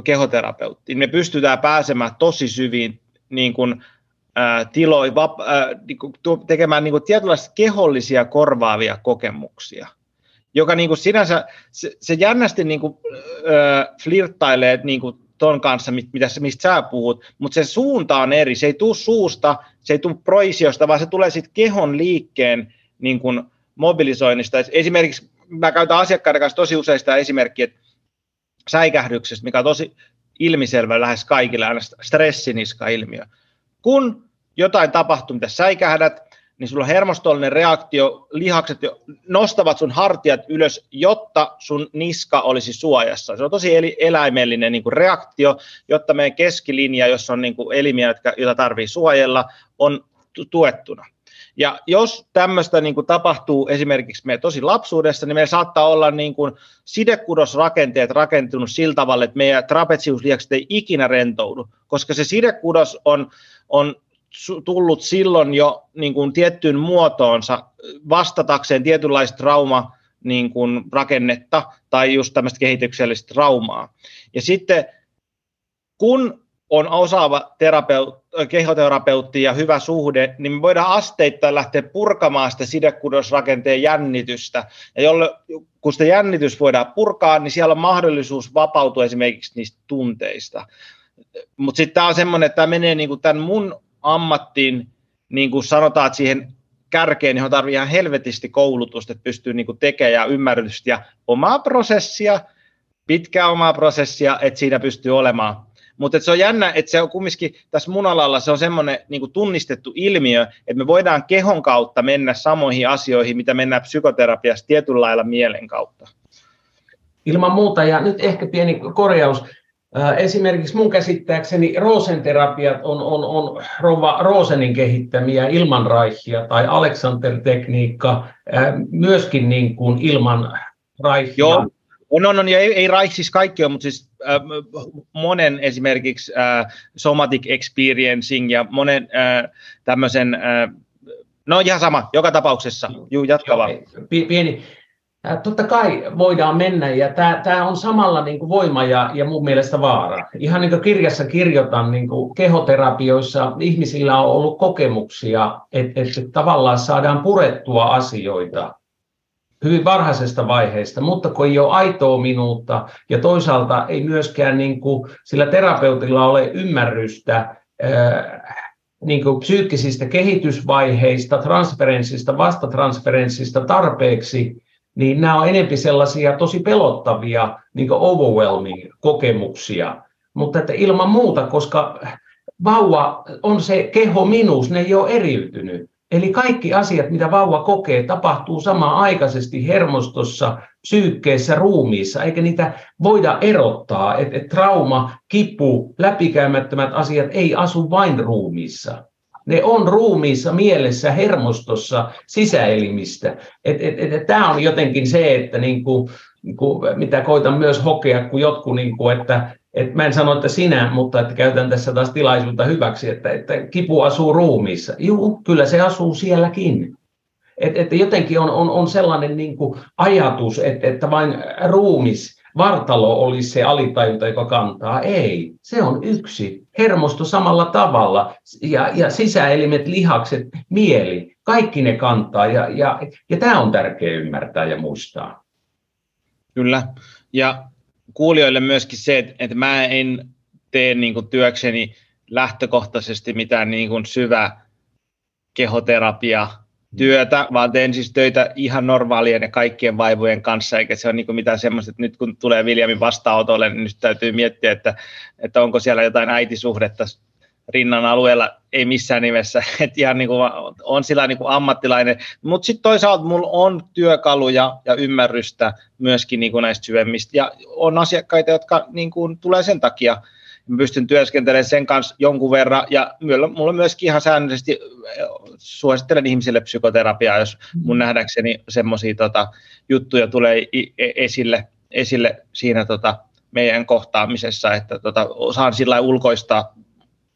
kehoterapeutti, niin me pystytään pääsemään tosi syviin niin kuin tiloi vap, ää, niinku, tekemään niin kuin tietynlaisia kehollisia korvaavia kokemuksia, joka niin kuin sinänsä, se, se jännästi niin kuin, ää, flirttailee niin kuin ton kanssa, mitä, mistä sä puhut, mutta se suunta on eri, se ei tule suusta, se ei tule proisiosta, vaan se tulee sitten kehon liikkeen niin kuin mobilisoinnista. Esimerkiksi mä käytän asiakkaiden kanssa tosi usein sitä esimerkkiä, säikähdyksestä, mikä on tosi ilmiselvä lähes kaikille, aina stressiniska-ilmiö. Kun jotain tapahtuu, mitä säikähdät, niin sulla on hermostollinen reaktio, lihakset nostavat sun hartiat ylös, jotta sun niska olisi suojassa. Se on tosi eläimellinen niin kuin reaktio, jotta meidän keskilinja, jossa on niin kuin elimiä, jotka, joita tarvii suojella, on tuettuna. Ja jos tämmöistä niin kuin tapahtuu esimerkiksi meidän tosi lapsuudessa, niin meillä saattaa olla niin kuin sidekudosrakenteet rakentunut sillä tavalla, että meidän trapetsiuslihakset ei ikinä rentoudu, koska se sidekudos on, on tullut silloin jo niin kuin tiettyyn muotoonsa vastatakseen tietynlaista trauma niin kuin rakennetta tai just tämmöistä kehityksellistä traumaa. Ja sitten kun on osaava terapeut, kehoterapeutti ja hyvä suhde, niin me voidaan asteittain lähteä purkamaan sitä sidekudosrakenteen jännitystä. Ja jolle, kun sitä jännitys voidaan purkaa, niin siellä on mahdollisuus vapautua esimerkiksi niistä tunteista. Mutta sitten tämä on semmoinen, että tämä menee niin kuin tämän mun ammattiin, niin kuin sanotaan, että siihen kärkeen, johon tarvii ihan helvetisti koulutusta, että pystyy niin kuin tekemään ja ymmärrystä ja omaa prosessia, pitkää omaa prosessia, että siinä pystyy olemaan. Mutta se on jännä, että se on kumminkin tässä mun alalla se on semmoinen niin tunnistettu ilmiö, että me voidaan kehon kautta mennä samoihin asioihin, mitä mennään psykoterapiassa tietyllä lailla mielen kautta. Ilman muuta, ja nyt ehkä pieni korjaus. Esimerkiksi mun käsittääkseni Rosenterapiat on, on, on Rova Rosenin kehittämiä ilman raihia tai Alexander-tekniikka myöskin niin kuin ilman raihia. Joo, On, on, on ja ei, ei siis kaikki on, mutta siis äh, monen esimerkiksi äh, somatic experiencing ja monen äh, tämmöisen, äh, no ihan sama, joka tapauksessa, juu, jatka vaan. Pieni, Totta kai voidaan mennä, ja tämä on samalla niin kuin voima ja, ja mun mielestä vaara. Ihan niin kuin kirjassa kirjoitan, niin kuin kehoterapioissa ihmisillä on ollut kokemuksia, että, että tavallaan saadaan purettua asioita hyvin varhaisesta vaiheesta, mutta kun ei ole aitoa minuutta, ja toisaalta ei myöskään niin kuin sillä terapeutilla ole ymmärrystä, niin kuin psyykkisistä kehitysvaiheista, transferenssista, vastatransferenssista tarpeeksi, niin nämä on enempi sellaisia tosi pelottavia niin overwhelming kokemuksia. Mutta että ilman muuta, koska vauva on se keho minus, ne ei ole eriytynyt. Eli kaikki asiat, mitä vauva kokee, tapahtuu samaan aikaisesti hermostossa, psyykkeessä, ruumiissa, eikä niitä voida erottaa, että et trauma, kipu, läpikäymättömät asiat ei asu vain ruumiissa ne on ruumiissa, mielessä, hermostossa, sisäelimistä. Et, et, et, et, Tämä on jotenkin se, että niin kuin, niin kuin, mitä koitan myös hokea, kun jotkut, niin kuin, että et mä en sano, että sinä, mutta että käytän tässä taas tilaisuutta hyväksi, että, että kipu asuu ruumiissa. Joo, kyllä se asuu sielläkin. Et, että jotenkin on, on, on sellainen niin kuin ajatus, että, että vain ruumis vartalo olisi se alitajunta, joka kantaa. Ei, se on yksi. Hermosto samalla tavalla ja, ja sisäelimet, lihakset, mieli, kaikki ne kantaa ja, ja, ja tämä on tärkeää ymmärtää ja muistaa. Kyllä, ja kuulijoille myöskin se, että, että mä en tee niin kuin työkseni lähtökohtaisesti mitään niin kuin syvä kehoterapia työtä, vaan teen siis töitä ihan normaalien ja kaikkien vaivojen kanssa, eikä se ole niin mitään semmoista, että nyt kun tulee Viljamin vastaanotolle, niin nyt täytyy miettiä, että, että onko siellä jotain äitisuhdetta rinnan alueella, ei missään nimessä, että ihan niin kuin on sillä niin kuin ammattilainen, mutta sitten toisaalta mulla on työkaluja ja ymmärrystä myöskin niin kuin näistä syvemmistä, ja on asiakkaita, jotka niin kuin tulee sen takia mä pystyn työskentelemään sen kanssa jonkun verran, ja mulla myöskin ihan säännöllisesti suosittelen ihmisille psykoterapiaa, jos mun nähdäkseni semmoisia tota, juttuja tulee e-, esille, esille siinä tota, meidän kohtaamisessa, että tota, saan sillä ulkoistaa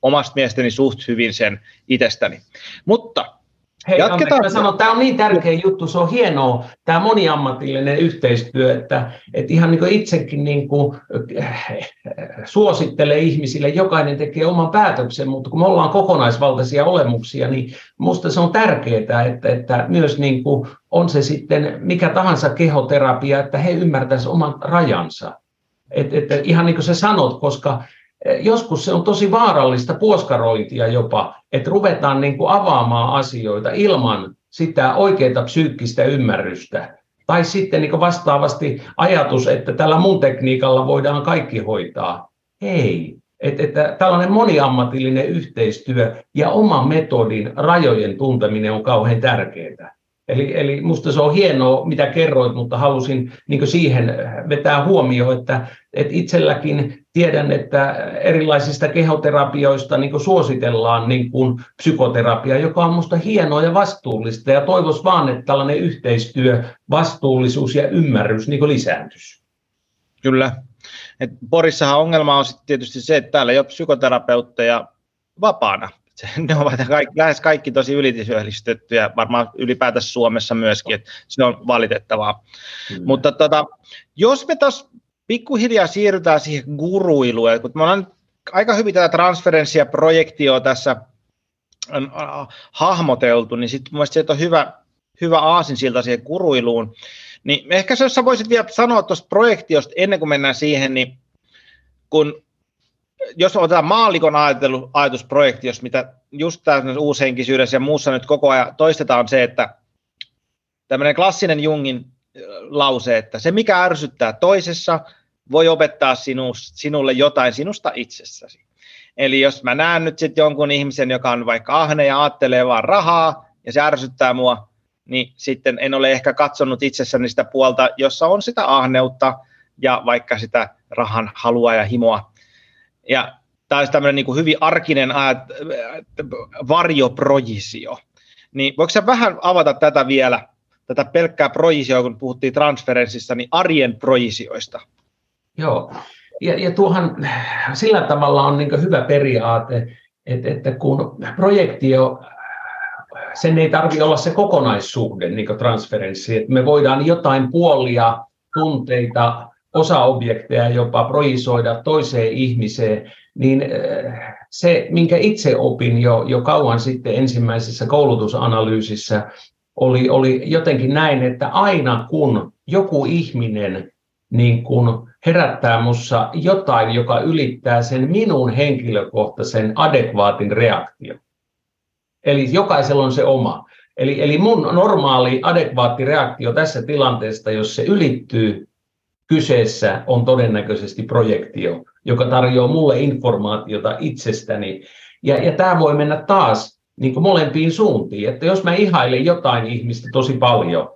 omasta mielestäni suht hyvin sen itsestäni. Mutta Hei, Jatketaan. Mä sanon, tämä on niin tärkeä juttu, se on hienoa, tämä moniammatillinen yhteistyö, että, että ihan niin kuin itsekin niin kuin, äh, suosittelee ihmisille, jokainen tekee oman päätöksen, mutta kun me ollaan kokonaisvaltaisia olemuksia, niin minusta se on tärkeää, että, että myös niin kuin on se sitten mikä tahansa kehoterapia, että he ymmärtäisivät oman rajansa. Että, että ihan niin kuin sä sanot, koska joskus se on tosi vaarallista puoskarointia jopa, että ruvetaan niin kuin avaamaan asioita ilman sitä oikeaa psyykkistä ymmärrystä. Tai sitten niin vastaavasti ajatus, että tällä mun tekniikalla voidaan kaikki hoitaa. Ei. Että, että tällainen moniammatillinen yhteistyö ja oman metodin rajojen tunteminen on kauhean tärkeää. Eli, eli musta se on hienoa, mitä kerroit, mutta halusin niin siihen vetää huomioon, että, että itselläkin tiedän, että erilaisista kehoterapioista niin suositellaan niin kuin psykoterapia, joka on musta hienoa ja vastuullista, ja toivois vaan, että tällainen yhteistyö, vastuullisuus ja ymmärrys niin lisääntyisi. Kyllä. Et Porissahan ongelma on tietysti se, että täällä ei ole psykoterapeutteja vapaana ne ovat kaikki, lähes kaikki tosi ylityöllistettyjä, varmaan ylipäätänsä Suomessa myöskin, että se on valitettavaa. Mm. Mutta tota, jos me taas pikkuhiljaa siirrytään siihen guruiluun, kun me ollaan aika hyvin tätä transferenssia projektioa tässä hahmoteltu, niin sitten mielestäni se on hyvä, hyvä aasin siltä siihen guruiluun. Niin ehkä jos sä voisit vielä sanoa tuosta projektiosta ennen kuin mennään siihen, niin kun jos otetaan maallikon ajatelu, ajatusprojekti, jos mitä just tässä uushenkisyydessä ja muussa nyt koko ajan toistetaan, se, että tämmöinen klassinen Jungin lause, että se mikä ärsyttää toisessa, voi opettaa sinu, sinulle jotain sinusta itsessäsi. Eli jos mä näen nyt sitten jonkun ihmisen, joka on vaikka ahne ja ajattelee vaan rahaa, ja se ärsyttää mua, niin sitten en ole ehkä katsonut itsessäni sitä puolta, jossa on sitä ahneutta ja vaikka sitä rahan halua ja himoa ja tämä olisi tämmöinen niin kuin hyvin arkinen varjoprojisio. Niin voiko sä vähän avata tätä vielä, tätä pelkkää projisioa, kun puhuttiin transferenssissa, niin arjen projisioista. Joo, ja, ja tuohan sillä tavalla on niin hyvä periaate, että, että kun projektio, sen ei tarvitse olla se kokonaissuhde, niin transferenssi, että me voidaan jotain puolia, tunteita, osaobjekteja jopa projisoida toiseen ihmiseen, niin se, minkä itse opin jo, jo kauan sitten ensimmäisessä koulutusanalyysissä, oli, oli jotenkin näin, että aina kun joku ihminen niin kun herättää minussa jotain, joka ylittää sen minun henkilökohtaisen adekvaatin reaktio. Eli jokaisella on se oma. Eli, eli mun normaali adekvaatti reaktio tässä tilanteessa, jos se ylittyy, kyseessä on todennäköisesti projektio, joka tarjoaa mulle informaatiota itsestäni. Ja, ja tämä voi mennä taas niin kuin molempiin suuntiin. Että jos mä ihailen jotain ihmistä tosi paljon,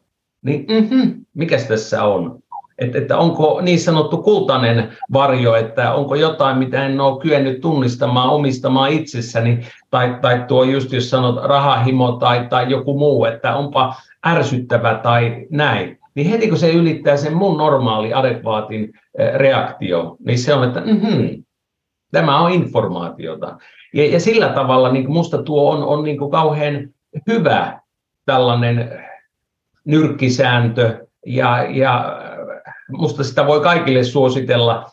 niin mm-hmm, mikäs tässä on? Että, että onko niin sanottu kultainen varjo, että onko jotain, mitä en ole kyennyt tunnistamaan, omistamaan itsessäni, tai, tai tuo just jos sanot rahahimo tai, tai joku muu, että onpa ärsyttävä tai näin niin heti kun se ylittää sen mun normaali adekvaatin eh, reaktio, niin se on, että mm-hmm, tämä on informaatiota. Ja, ja sillä tavalla niin musta tuo on, on niin kauhean hyvä tällainen nyrkkisääntö, ja, ja musta sitä voi kaikille suositella,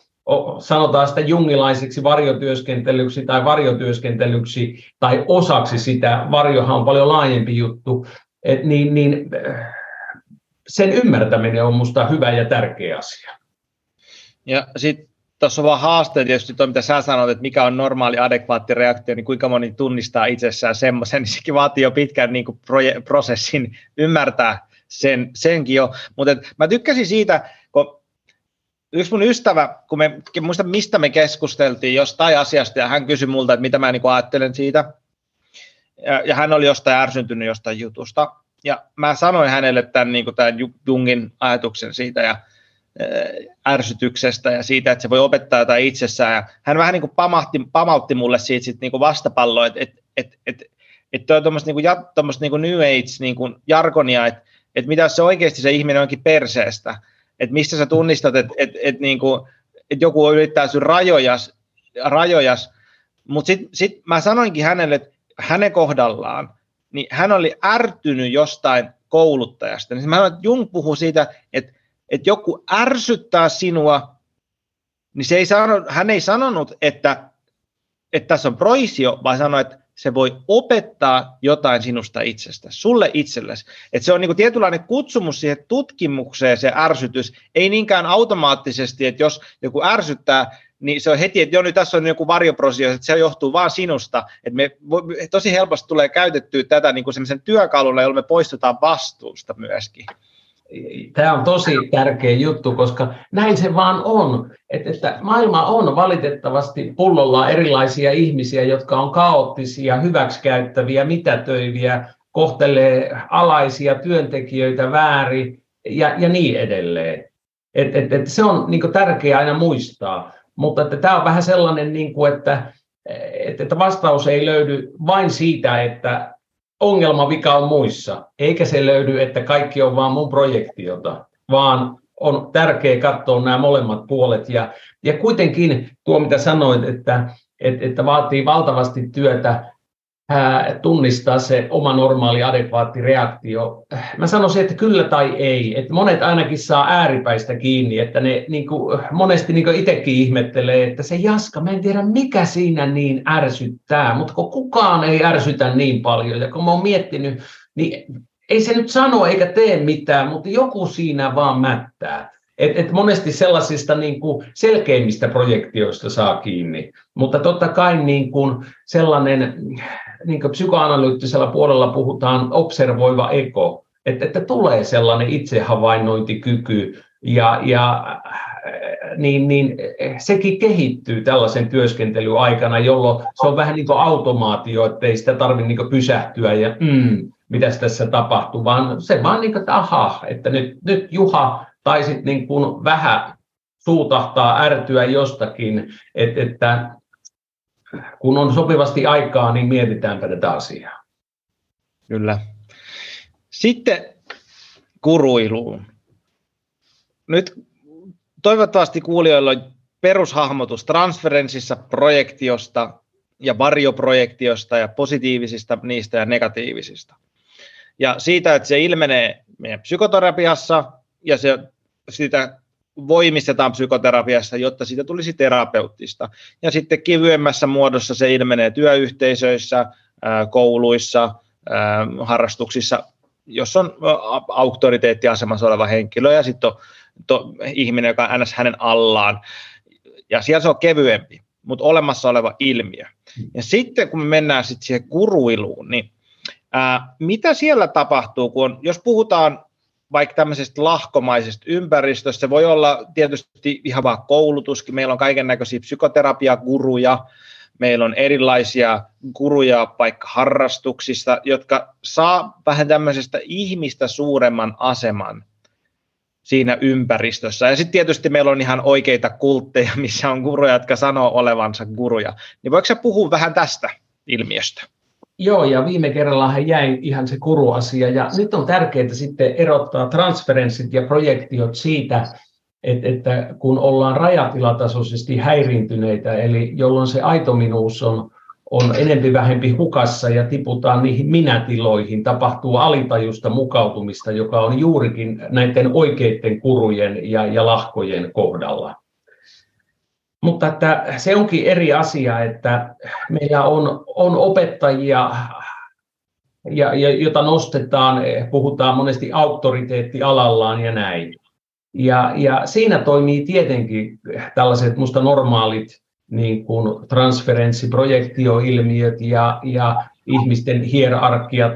sanotaan sitä jungilaiseksi varjotyöskentelyksi tai varjotyöskentelyksi tai osaksi sitä, varjohan on paljon laajempi juttu, et niin, niin sen ymmärtäminen on minusta hyvä ja tärkeä asia. Ja sitten tuossa on vaan haaste tietysti tuo, mitä sä sanoit, että mikä on normaali adekvaatti reaktio, niin kuinka moni tunnistaa itsessään semmoisen, niin sekin vaatii jo pitkän niin kuin proje- prosessin ymmärtää sen, senkin jo. Mutta mä tykkäsin siitä, yksi mun ystävä, kun me, muista mistä me keskusteltiin jostain asiasta, ja hän kysyi multa, että mitä mä niin ajattelen siitä, ja, ja hän oli jostain ärsyntynyt jostain jutusta, ja mä sanoin hänelle tämän, niin kuin tämän Jungin ajatuksen siitä ja ärsytyksestä ja siitä, että se voi opettaa jotain itsessään. Ja hän vähän niin kuin pamahti, pamautti mulle siitä sit niin kuin vastapalloa, että et, et, et, et toi tuommoista niin niin New Age niin että et mitä se oikeasti se ihminen onkin perseestä, että mistä sä tunnistat, että et, et, niin kuin, et joku ylittää sun rajojas, rajojas. mutta sitten sit mä sanoinkin hänelle, että hänen kohdallaan – niin hän oli ärtynyt jostain kouluttajasta. Niin mä sanoin, että Jung puhuu siitä, että, että joku ärsyttää sinua, niin se ei sano, hän ei sanonut, että, että tässä on proisio, vaan sanoi, että se voi opettaa jotain sinusta itsestä, sulle itsellesi. Että se on niin tietynlainen kutsumus siihen tutkimukseen, se ärsytys, ei niinkään automaattisesti, että jos joku ärsyttää, niin se on heti, että jo nyt tässä on joku varjoprosio, että se johtuu vain sinusta. Että me tosi helposti tulee käytettyä tätä niin kuin työkaluna, jolla me poistutaan vastuusta myöskin. Tämä on tosi tärkeä juttu, koska näin se vaan on, että, että maailma on valitettavasti pullolla erilaisia ihmisiä, jotka on kaoottisia, hyväksikäyttäviä, mitätöiviä, kohtelee alaisia työntekijöitä väärin ja, ja niin edelleen. Et, et, et se on niin tärkeää aina muistaa. Mutta että tämä on vähän sellainen, niin kuin, että, että vastaus ei löydy vain siitä, että ongelma vika on muissa, eikä se löydy, että kaikki on vain mun projektiota, vaan on tärkeää katsoa nämä molemmat puolet. Ja, ja kuitenkin tuo, mitä sanoit, että, että, että vaatii valtavasti työtä tunnistaa se oma normaali adekvaatti reaktio. Mä sanoisin, että kyllä tai ei. Että monet ainakin saa ääripäistä kiinni, että ne niin kuin, monesti niin kuin itsekin ihmettelee, että se jaska, mä en tiedä mikä siinä niin ärsyttää, mutta kun kukaan ei ärsytä niin paljon. Ja kun mä oon miettinyt, niin ei se nyt sano eikä tee mitään, mutta joku siinä vaan mättää. Et, et monesti sellaisista niin kuin selkeimmistä projektioista saa kiinni, mutta totta kai niin kuin sellainen, niin kuin psykoanalyyttisellä puolella puhutaan observoiva eko, että, että tulee sellainen itsehavainnointikyky ja, ja niin, niin sekin kehittyy tällaisen työskentelyn aikana, jolloin se on vähän niin kuin automaatio, että ei sitä tarvitse niin pysähtyä ja mm, mitä tässä tapahtuu, vaan se vaan niin kuin, että aha, että nyt, nyt Juha tai sitten niin kuin vähän suutahtaa, ärtyä jostakin, että, että kun on sopivasti aikaa, niin mietitäänpä tätä asiaa. Kyllä. Sitten kuruiluun. Nyt toivottavasti kuulijoilla on perushahmotus transferenssissa, projektiosta ja varjoprojektiosta ja positiivisista niistä ja negatiivisista. Ja siitä, että se ilmenee meidän psykoterapiassa ja se, sitä voimistetaan psykoterapiassa, jotta siitä tulisi terapeuttista. Ja sitten kevyemmässä muodossa se ilmenee työyhteisöissä, kouluissa, harrastuksissa, jos on auktoriteettiasemassa oleva henkilö ja sitten on to, ihminen, joka on ns. hänen allaan. Ja siellä se on kevyempi, mutta olemassa oleva ilmiö. Ja sitten kun me mennään sitten siihen kuruiluun, niin ää, mitä siellä tapahtuu, kun on, jos puhutaan vaikka tämmöisestä lahkomaisesta ympäristöstä, se voi olla tietysti ihan vaan koulutuskin, meillä on kaiken näköisiä psykoterapiaguruja, meillä on erilaisia guruja vaikka harrastuksista, jotka saa vähän tämmöisestä ihmistä suuremman aseman siinä ympäristössä. Ja sitten tietysti meillä on ihan oikeita kultteja, missä on guruja, jotka sanoo olevansa guruja. Niin voiko sä puhua vähän tästä ilmiöstä? Joo, ja viime kerralla jäi ihan se kuruasia, ja nyt on tärkeää sitten erottaa transferenssit ja projektiot siitä, että, että kun ollaan rajatilatasoisesti häiriintyneitä, eli jolloin se aitominuus on, on enempi vähempi hukassa ja tiputaan niihin minätiloihin, tapahtuu alitajusta mukautumista, joka on juurikin näiden oikeiden kurujen ja, ja lahkojen kohdalla. Mutta että se onkin eri asia, että meillä on, on opettajia, ja, ja, jota nostetaan, puhutaan monesti auktoriteettialallaan ja näin. Ja, ja siinä toimii tietenkin tällaiset musta normaalit niin kuin transferenssiprojektioilmiöt ja, ja ihmisten hierarkiat,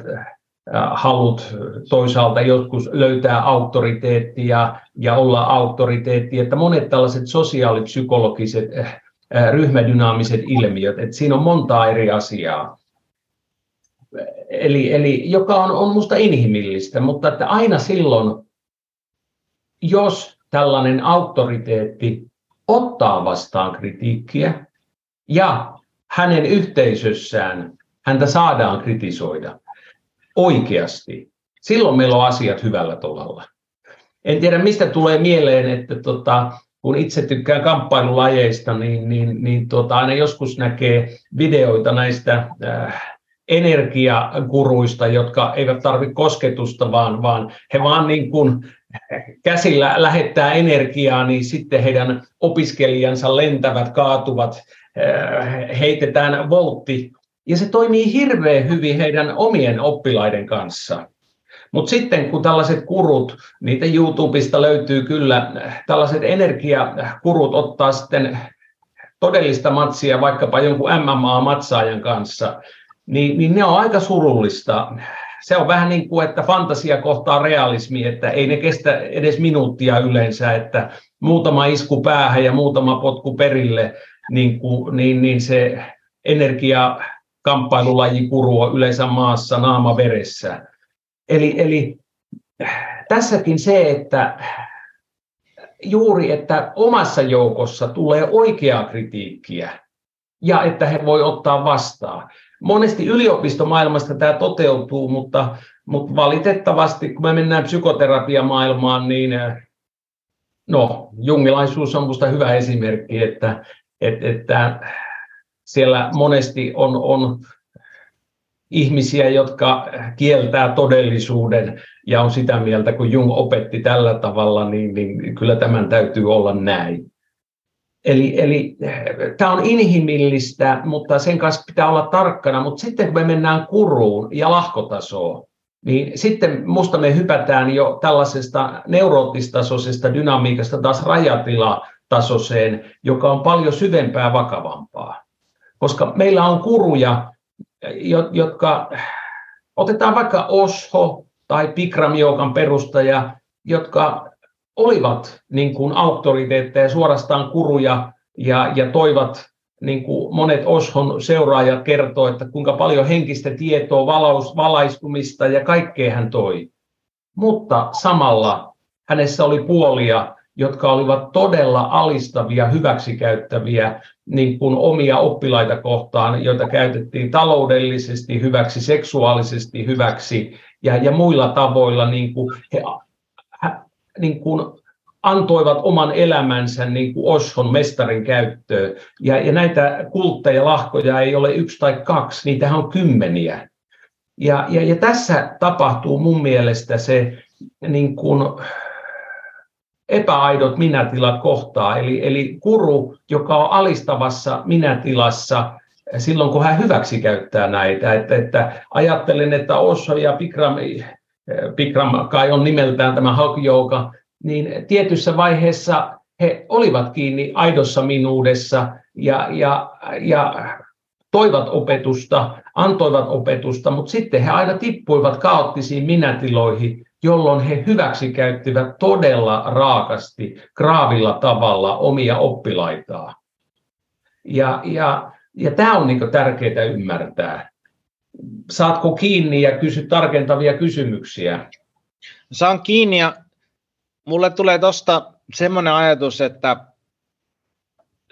halut toisaalta joskus löytää auktoriteettia ja olla auktoriteetti, että monet tällaiset sosiaalipsykologiset ryhmädynaamiset ilmiöt, että siinä on monta eri asiaa. Eli, eli joka on, on musta inhimillistä, mutta että aina silloin, jos tällainen auktoriteetti ottaa vastaan kritiikkiä ja hänen yhteisössään häntä saadaan kritisoida, oikeasti, silloin meillä on asiat hyvällä tolalla. En tiedä, mistä tulee mieleen, että tota, kun itse tykkään kamppailulajeista, niin, niin, niin tota, aina joskus näkee videoita näistä äh, energiakuruista, jotka eivät tarvitse kosketusta, vaan, vaan he vaan niin kuin käsillä lähettää energiaa, niin sitten heidän opiskelijansa lentävät, kaatuvat, äh, heitetään voltti ja se toimii hirveän hyvin heidän omien oppilaiden kanssa. Mutta sitten kun tällaiset kurut, niitä YouTubesta löytyy kyllä, tällaiset energiakurut ottaa sitten todellista matsia vaikkapa jonkun MMA-matsaajan kanssa, niin, niin ne on aika surullista. Se on vähän niin kuin, että fantasia kohtaa realismi, että ei ne kestä edes minuuttia yleensä, että muutama isku päähän ja muutama potku perille, niin, kuin, niin, niin se energia kamppailulaji kurua yleensä maassa naama veressä. Eli, eli tässäkin se, että juuri, että omassa joukossa tulee oikeaa kritiikkiä ja että he voi ottaa vastaan. Monesti yliopistomaailmasta tämä toteutuu, mutta, mutta valitettavasti kun me mennään psykoterapiamaailmaan, niin no, jungilaisuus on minusta hyvä esimerkki, että, että, että siellä monesti on, on ihmisiä, jotka kieltää todellisuuden ja on sitä mieltä, kun Jung opetti tällä tavalla, niin, niin kyllä tämän täytyy olla näin. Eli, eli tämä on inhimillistä, mutta sen kanssa pitää olla tarkkana. Mutta sitten kun me mennään kuruun ja lahkotasoon, niin sitten musta me hypätään jo tällaisesta neuroottistasoisesta dynamiikasta taas rajatilatasoiseen, joka on paljon syvempää vakavampaa koska meillä on kuruja, jotka, otetaan vaikka Osho tai Pikramiokan perustaja, jotka olivat niin kuin auktoriteetteja, suorastaan kuruja ja, ja toivat, niin kuin monet Oshon seuraajat kertoo, että kuinka paljon henkistä tietoa, valaus, valaistumista ja kaikkea hän toi. Mutta samalla hänessä oli puolia, jotka olivat todella alistavia, hyväksikäyttäviä niin kuin omia oppilaita kohtaan, joita käytettiin taloudellisesti hyväksi, seksuaalisesti hyväksi ja, ja muilla tavoilla. Niin kuin he niin kuin antoivat oman elämänsä niin kuin Oshon mestarin käyttöön. Ja, ja näitä kultteja, lahkoja ei ole yksi tai kaksi, niitä on kymmeniä. Ja, ja, ja tässä tapahtuu mun mielestä se niin kuin, epäaidot minätilat kohtaa. Eli, eli kuru, joka on alistavassa minätilassa silloin, kun hän hyväksi käyttää näitä. Että, että ajattelen, että Osho ja Bikram, Bikram kai on nimeltään tämä Hakyouka, niin tietyssä vaiheessa he olivat kiinni aidossa minuudessa ja, ja, ja toivat opetusta, antoivat opetusta, mutta sitten he aina tippuivat kaoottisiin minätiloihin, jolloin he hyväksikäyttivät todella raakasti, kraavilla tavalla omia oppilaitaan. Ja, ja, ja tämä on niin tärkeää ymmärtää. Saatko kiinni ja kysy tarkentavia kysymyksiä? Saan kiinni ja mulle tulee tuosta semmoinen ajatus, että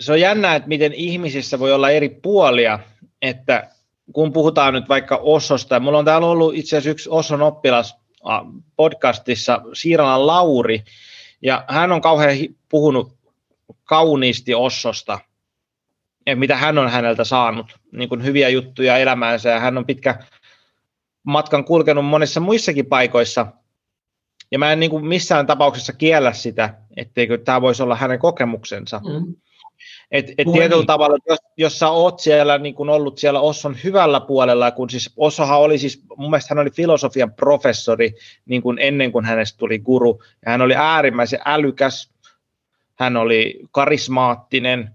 se on jännä, että miten ihmisissä voi olla eri puolia, että kun puhutaan nyt vaikka Ososta, mulla on täällä ollut itse asiassa yksi Oson oppilas podcastissa, Siiralan Lauri, ja hän on kauhean puhunut kauniisti Ossosta, ja mitä hän on häneltä saanut, niin kuin hyviä juttuja elämäänsä, ja hän on pitkä matkan kulkenut monissa muissakin paikoissa, ja mä en niin kuin missään tapauksessa kiellä sitä, etteikö tämä voisi olla hänen kokemuksensa. Mm. Et, et tietyllä niin. tavalla, jos, jos sä oot siellä niin kun ollut siellä Osson hyvällä puolella, kun siis Ossohan oli siis, mun mielestä hän oli filosofian professori niin kuin ennen kuin hänestä tuli guru, ja hän oli äärimmäisen älykäs, hän oli karismaattinen,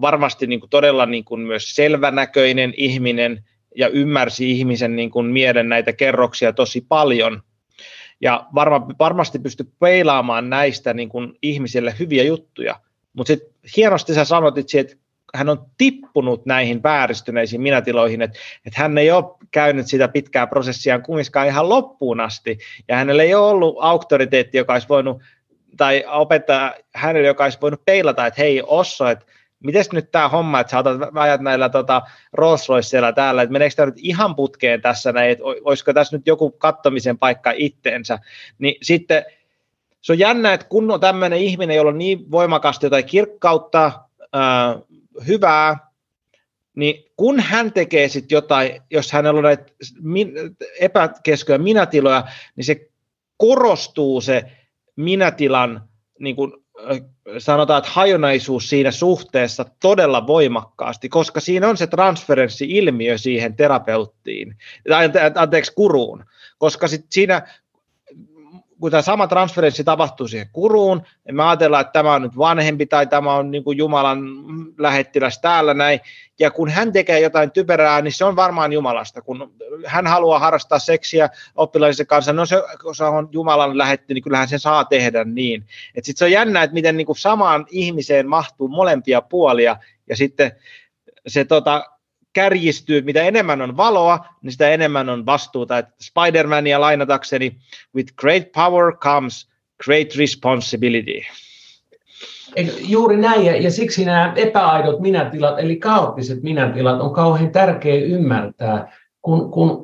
varmasti niin kuin todella niin kuin myös selvänäköinen ihminen, ja ymmärsi ihmisen niin kuin mielen näitä kerroksia tosi paljon, ja varma, varmasti pystyi peilaamaan näistä niin kuin ihmisille hyviä juttuja, mutta sitten hienosti sä sanoit, että hän on tippunut näihin vääristyneisiin minätiloihin, että, että hän ei ole käynyt sitä pitkää prosessia kumminkaan ihan loppuun asti, ja hänellä ei ole ollut auktoriteetti, joka olisi voinut, tai opettaa hänelle, joka olisi voinut peilata, että hei Osso, että miten nyt tämä homma, että sä otat ajat näillä tota, Rolls täällä, että meneekö tämä nyt ihan putkeen tässä näin, että olisiko tässä nyt joku kattomisen paikka itteensä, niin sitten se on jännä, että kun on tämmöinen ihminen, jolla on niin voimakasta jotain kirkkautta, ää, hyvää, niin kun hän tekee sitten jotain, jos hänellä on näitä epäkesköjä minätiloja, niin se korostuu se minätilan, niin kuin sanotaan, että hajonaisuus siinä suhteessa todella voimakkaasti, koska siinä on se transferenssi-ilmiö siihen terapeuttiin, anteeksi, kuruun, koska sit siinä kun tämä sama transferenssi tapahtuu siihen kuruun, niin me ajatellaan, että tämä on nyt vanhempi tai tämä on niin kuin Jumalan lähettiläs täällä näin, ja kun hän tekee jotain typerää, niin se on varmaan Jumalasta. Kun hän haluaa harrastaa seksiä oppilaisen kanssa, no se, kun se on Jumalan lähetti, niin kyllähän se saa tehdä niin. Sitten se on jännä, että miten niin kuin samaan ihmiseen mahtuu molempia puolia, ja sitten se tota, kärjistyy, mitä enemmän on valoa, niin sitä enemmän on vastuuta. Spider-Mania lainatakseni, with great power comes great responsibility. Juuri näin, ja, ja siksi nämä epäaidot minätilat, eli kaoottiset minätilat, on kauhean tärkeä ymmärtää, kun, kun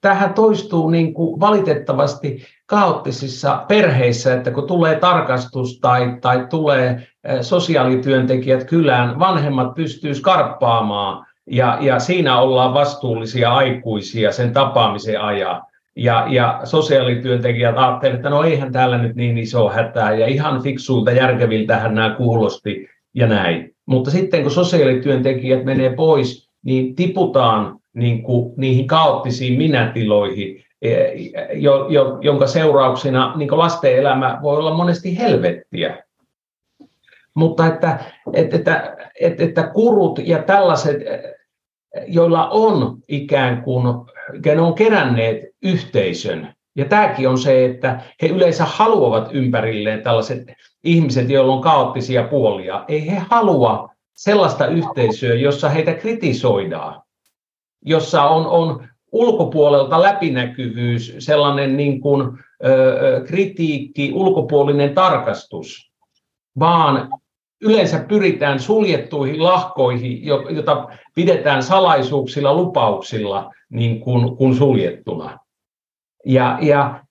tähän toistuu niin kuin valitettavasti kaoottisissa perheissä, että kun tulee tarkastus tai, tai tulee eh, sosiaalityöntekijät kylään, vanhemmat pystyy skarppaamaan ja, ja siinä ollaan vastuullisia aikuisia sen tapaamisen ajan. Ja, ja sosiaalityöntekijät ajattelevat, että no eihän täällä nyt niin iso hätää ja ihan fiksuilta järkeviltähän nämä kuulosti ja näin. Mutta sitten kun sosiaalityöntekijät menee pois, niin tiputaan niin kuin niihin kaoottisiin minätiloihin, e, jo, jo, jonka seurauksena niin lasten elämä voi olla monesti helvettiä. Mutta että, että, että, että, että kurut ja tällaiset, joilla on ikään kuin, ne on keränneet yhteisön, ja tämäkin on se, että he yleensä haluavat ympärilleen tällaiset ihmiset, joilla on kaoottisia puolia. Ei he halua sellaista yhteisöä, jossa heitä kritisoidaan jossa on, on ulkopuolelta läpinäkyvyys, sellainen niin kuin, ö, kritiikki, ulkopuolinen tarkastus, vaan yleensä pyritään suljettuihin lahkoihin, jota pidetään salaisuuksilla, lupauksilla niin kuin, kuin suljettuna. Ja, ja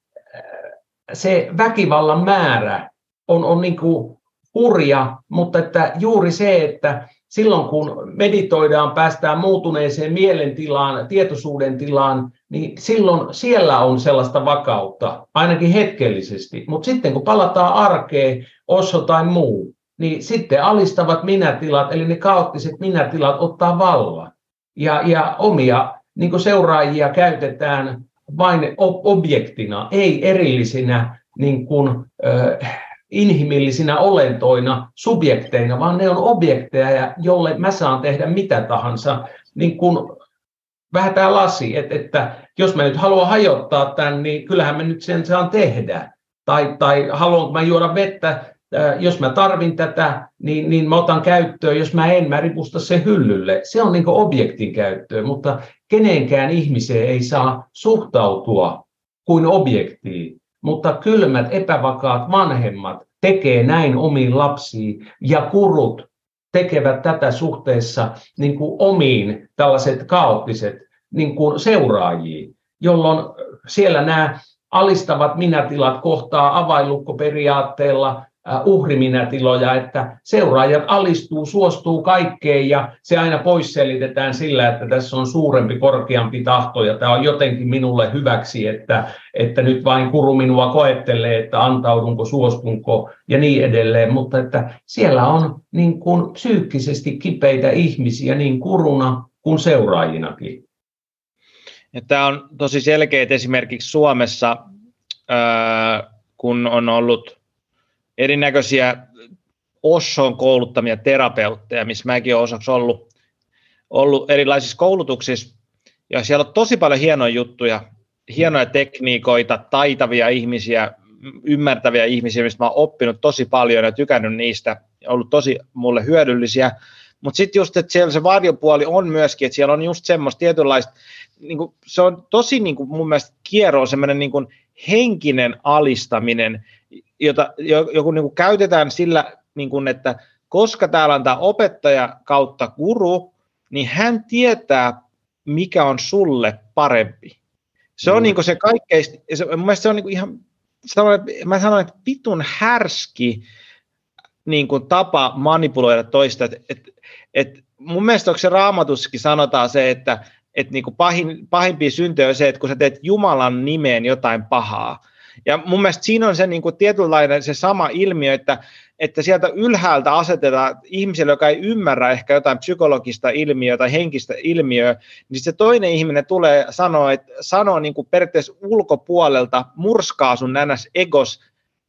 se väkivallan määrä on, on niin kuin hurja, mutta että juuri se, että silloin kun meditoidaan, päästään muutuneeseen mielentilaan, tietoisuuden tilaan, niin silloin siellä on sellaista vakautta, ainakin hetkellisesti. Mutta sitten kun palataan arkeen, osso tai muu, niin sitten alistavat minätilat, eli ne kaoottiset minätilat ottaa vallan. Ja, ja omia niin seuraajia käytetään vain objektina, ei erillisinä niin kuin, äh, inhimillisinä olentoina, subjekteina, vaan ne on objekteja, jolle mä saan tehdä mitä tahansa. Niin kuin vähän tämä lasi, että, että jos mä nyt haluan hajottaa tämän, niin kyllähän mä nyt sen saan tehdä. Tai, tai haluanko mä juoda vettä, jos mä tarvin tätä, niin, niin mä otan käyttöön. Jos mä en, mä ripusta se hyllylle. Se on niin objektin käyttöön, mutta kenenkään ihmiseen ei saa suhtautua kuin objektiin mutta kylmät, epävakaat vanhemmat tekee näin omiin lapsiin ja kurut tekevät tätä suhteessa niin kuin omiin tällaiset kaoottiset niin kuin seuraajiin, jolloin siellä nämä alistavat minätilat kohtaa availukkoperiaatteella uhriminätiloja, että seuraajat alistuu, suostuu kaikkeen ja se aina poisselitetään sillä, että tässä on suurempi, korkeampi tahto ja tämä on jotenkin minulle hyväksi, että, että nyt vain kuru minua koettelee, että antaudunko, suostunko ja niin edelleen, mutta että siellä on niin kuin psyykkisesti kipeitä ihmisiä niin kuruna kuin seuraajinakin. Ja tämä on tosi selkeä, että esimerkiksi Suomessa, kun on ollut erinäköisiä Osson kouluttamia terapeutteja, missä mäkin olen osaksi ollut, ollut erilaisissa koulutuksissa, ja siellä on tosi paljon hienoja juttuja, hienoja tekniikoita, taitavia ihmisiä, ymmärtäviä ihmisiä, mistä mä oon oppinut tosi paljon ja tykännyt niistä, ollut tosi mulle hyödyllisiä, mutta sitten just, että siellä se varjopuoli on myöskin, että siellä on just semmoista tietynlaista, niin kuin, se on tosi niin kuin mun mielestä kierro semmoinen niin henkinen alistaminen, jota joku niin kuin käytetään sillä, niin kuin, että koska täällä on tämä opettaja kautta guru, niin hän tietää, mikä on sulle parempi. Se on mm. niin kuin se kaikkein, se, mun mielestä se on niin kuin ihan, mä sanoin, että vitun härski niin kuin tapa manipuloida toista. Et, et, et mun mielestä onko se raamatuskin sanotaan se, että et niin kuin pahin, pahimpia syntejä on se, että kun sä teet Jumalan nimeen jotain pahaa, ja mun mielestä siinä on se niin kuin tietynlainen se sama ilmiö, että, että sieltä ylhäältä asetetaan ihmiselle, joka ei ymmärrä ehkä jotain psykologista ilmiöä tai henkistä ilmiöä, niin se toinen ihminen tulee sanoa, että sanoo niin kuin periaatteessa ulkopuolelta, murskaa sun nänäs egos,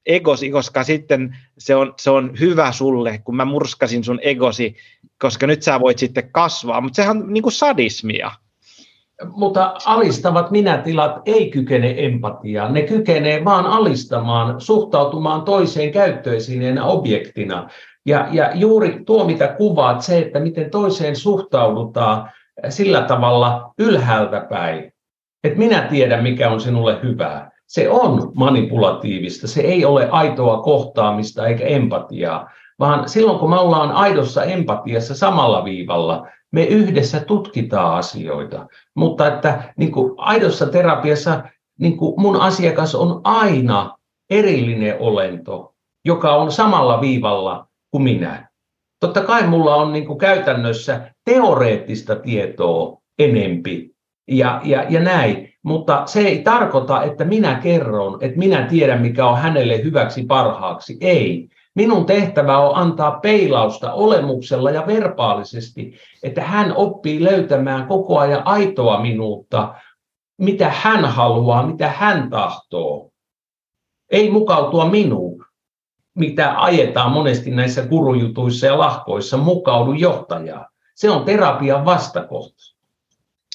egosi, koska sitten se on, se on hyvä sulle, kun mä murskasin sun egosi, koska nyt sä voit sitten kasvaa, mutta sehän on niin kuin sadismia mutta alistavat minätilat ei kykene empatiaan. Ne kykenee vaan alistamaan, suhtautumaan toiseen käyttöesineenä objektina. Ja, ja juuri tuo, mitä kuvaat, se, että miten toiseen suhtaudutaan sillä tavalla ylhäältä päin, että minä tiedän, mikä on sinulle hyvää. Se on manipulatiivista, se ei ole aitoa kohtaamista eikä empatiaa, vaan silloin kun me ollaan aidossa empatiassa samalla viivalla, me yhdessä tutkitaan asioita, mutta että niin kuin aidossa terapiassa niin kuin mun asiakas on aina erillinen olento, joka on samalla viivalla kuin minä. Totta kai mulla on niin kuin käytännössä teoreettista tietoa enempi ja, ja, ja näin, mutta se ei tarkoita, että minä kerron, että minä tiedän, mikä on hänelle hyväksi parhaaksi. Ei, Minun tehtävä on antaa peilausta olemuksella ja verbaalisesti, että hän oppii löytämään koko ajan aitoa minuutta, mitä hän haluaa, mitä hän tahtoo. Ei mukautua minuun, mitä ajetaan monesti näissä kurujutuissa ja lahkoissa, mukaudu johtajaa. Se on terapian vastakohta.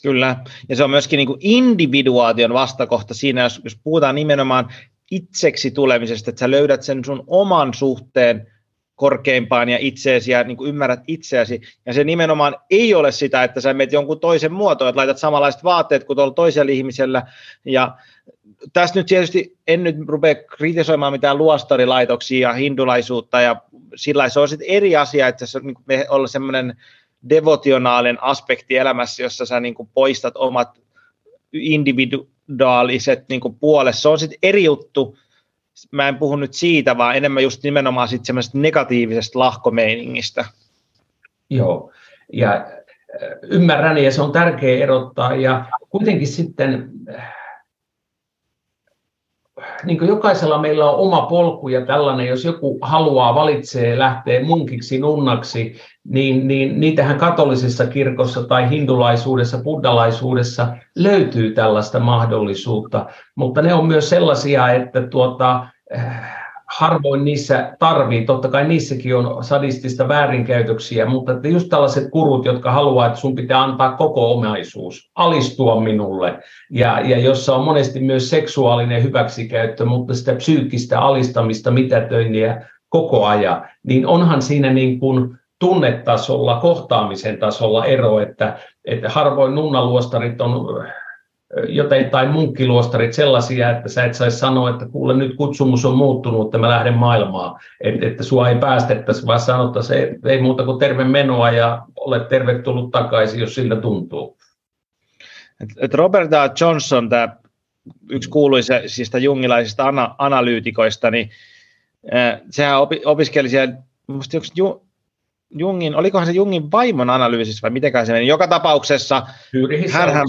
Kyllä, ja se on myöskin niin kuin individuaation vastakohta siinä, jos, jos puhutaan nimenomaan itseksi tulemisesta, että sä löydät sen sun oman suhteen korkeimpaan ja itseesi ja niin kuin ymmärrät itseäsi. Ja se nimenomaan ei ole sitä, että sä menet jonkun toisen muotoon, että laitat samanlaiset vaatteet kuin tuolla toisella ihmisellä. Ja tässä nyt tietysti en nyt rupea kritisoimaan mitään luostarilaitoksia ja hindulaisuutta ja sillä se on sitten eri asia, että se on niin olla semmoinen devotionaalinen aspekti elämässä, jossa sä niin kuin poistat omat individu, daaliset niin puolessa. Se on sitten eri juttu, mä en puhu nyt siitä, vaan enemmän just nimenomaan semmoisesta negatiivisesta lahkomeiningistä. Joo, ja ymmärrän ja se on tärkeä erottaa ja kuitenkin sitten niin kuin jokaisella meillä on oma polku ja tällainen, jos joku haluaa, valitsee, lähtee munkiksi, nunnaksi, niin, niin niitähän katolisessa kirkossa tai hindulaisuudessa, buddalaisuudessa löytyy tällaista mahdollisuutta, mutta ne on myös sellaisia, että tuota, harvoin niissä tarvii, totta kai niissäkin on sadistista väärinkäytöksiä, mutta että just tällaiset kurut, jotka haluaa, että sun pitää antaa koko omaisuus, alistua minulle, ja, ja jossa on monesti myös seksuaalinen hyväksikäyttö, mutta sitä psyykkistä alistamista, mitätöinniä koko ajan, niin onhan siinä niin kuin tunnetasolla, kohtaamisen tasolla ero, että, että harvoin nunnaluostarit on joten, tai munkkiluostarit sellaisia, että sä et saisi sanoa, että kuule nyt kutsumus on muuttunut, että mä lähden maailmaan, että, että sua ei päästettäisi, vaan sanottaisiin, että ei muuta kuin terve menoa ja olet tervetullut takaisin, jos siltä tuntuu. Et Robert. Johnson, tämä yksi kuuluisista jungilaisista ana- analyytikoista, niin sehän opi, opiskeli siellä, musta Jungin, olikohan se Jungin vaimon analyysissä vai mitenkään se meni. Joka tapauksessa hän, hän,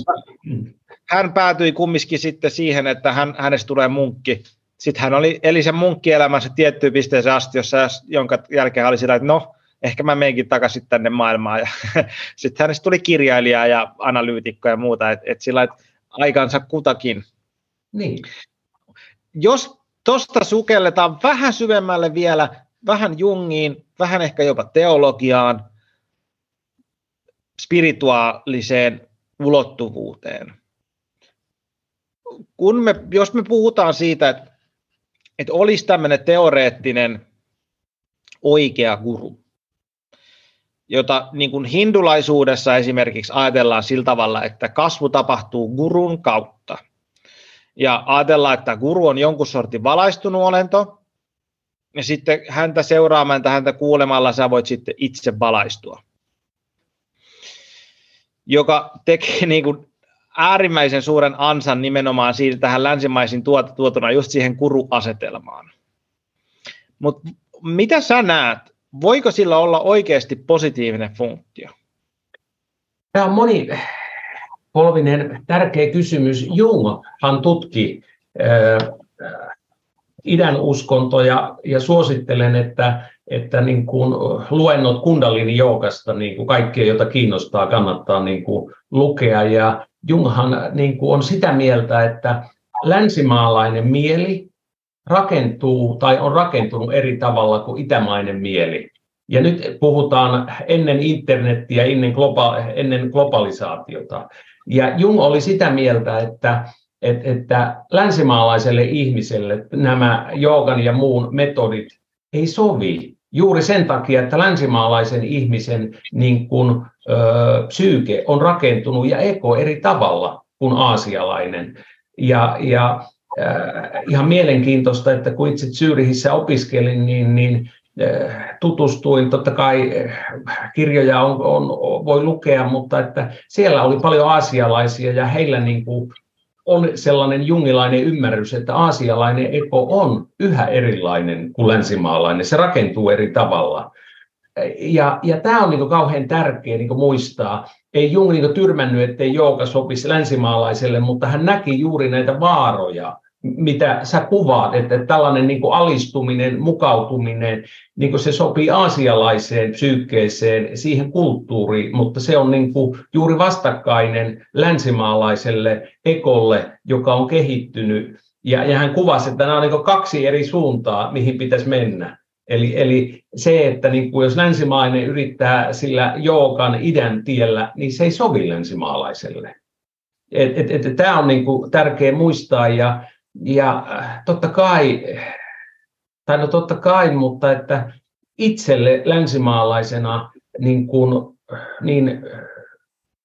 hän päätyi kumminkin sitten siihen, että hän, hänestä tulee munkki. Sitten hän oli, eli sen munkkielämänsä tiettyyn pisteeseen asti, jossa, jonka jälkeen oli sillä, että no, ehkä mä menenkin takaisin tänne maailmaan. Ja sitten hänestä tuli kirjailija ja analyytikko ja muuta, että et sillä että aikansa kutakin. Niin. Jos tuosta sukelletaan vähän syvemmälle vielä, vähän Jungiin, vähän ehkä jopa teologiaan, spirituaaliseen ulottuvuuteen, kun me, jos me puhutaan siitä, että, että olisi tämmöinen teoreettinen oikea guru, jota niin kuin hindulaisuudessa esimerkiksi ajatellaan sillä tavalla, että kasvu tapahtuu gurun kautta. Ja ajatellaan, että guru on jonkun sortin valaistunut olento, ja sitten häntä seuraamaan tai häntä kuulemalla sä voit sitten itse valaistua. Joka tekee niin kuin äärimmäisen suuren ansan nimenomaan siitä tähän länsimaisin tuot, tuotuna just siihen kuruasetelmaan. Mutta mitä sä näet, voiko sillä olla oikeasti positiivinen funktio? Tämä on moni polvinen tärkeä kysymys. Junghan tutki äh, idän uskontoja ja suosittelen, että, että niin kuin luennot kundalini joukasta, niin kuin kaikkia, jota kiinnostaa, kannattaa niin kuin lukea. Ja Junghan niin kuin on sitä mieltä, että länsimaalainen mieli rakentuu tai on rakentunut eri tavalla kuin itämainen mieli. Ja nyt puhutaan ennen internettiä, ennen, globa- ennen globalisaatiota. Ja Jung oli sitä mieltä, että, että, että länsimaalaiselle ihmiselle nämä joogan ja muun metodit ei sovi juuri sen takia, että länsimaalaisen ihmisen niin kuin, ö, psyyke on rakentunut ja eko eri tavalla kuin aasialainen. Ja, ja äh, ihan mielenkiintoista, että kun itse Zyrihissä opiskelin, niin, niin äh, tutustuin, totta kai kirjoja on, on, voi lukea, mutta että siellä oli paljon aasialaisia ja heillä niin kuin on sellainen jungilainen ymmärrys, että aasialainen eko on yhä erilainen kuin länsimaalainen. Se rakentuu eri tavalla. Ja, ja tämä on niin kauhean tärkeä niin muistaa. Ei Jung niin tyrmännyt, ettei jooga sopisi länsimaalaiselle, mutta hän näki juuri näitä vaaroja mitä sä kuvaat, että tällainen niin kuin alistuminen, mukautuminen, niin kuin se sopii aasialaiseen psyykkeeseen, siihen kulttuuriin, mutta se on niin kuin juuri vastakkainen länsimaalaiselle ekolle, joka on kehittynyt. Ja, ja hän kuvasi, että nämä on niin kaksi eri suuntaa, mihin pitäisi mennä. Eli, eli se, että niin kuin jos länsimainen yrittää sillä joogan idän tiellä, niin se ei sovi länsimaalaiselle. Et, et, et, tämä on niin kuin tärkeä muistaa ja ja äh, totta kai, tai no totta kai, mutta että itselle länsimaalaisena niin, kuin, niin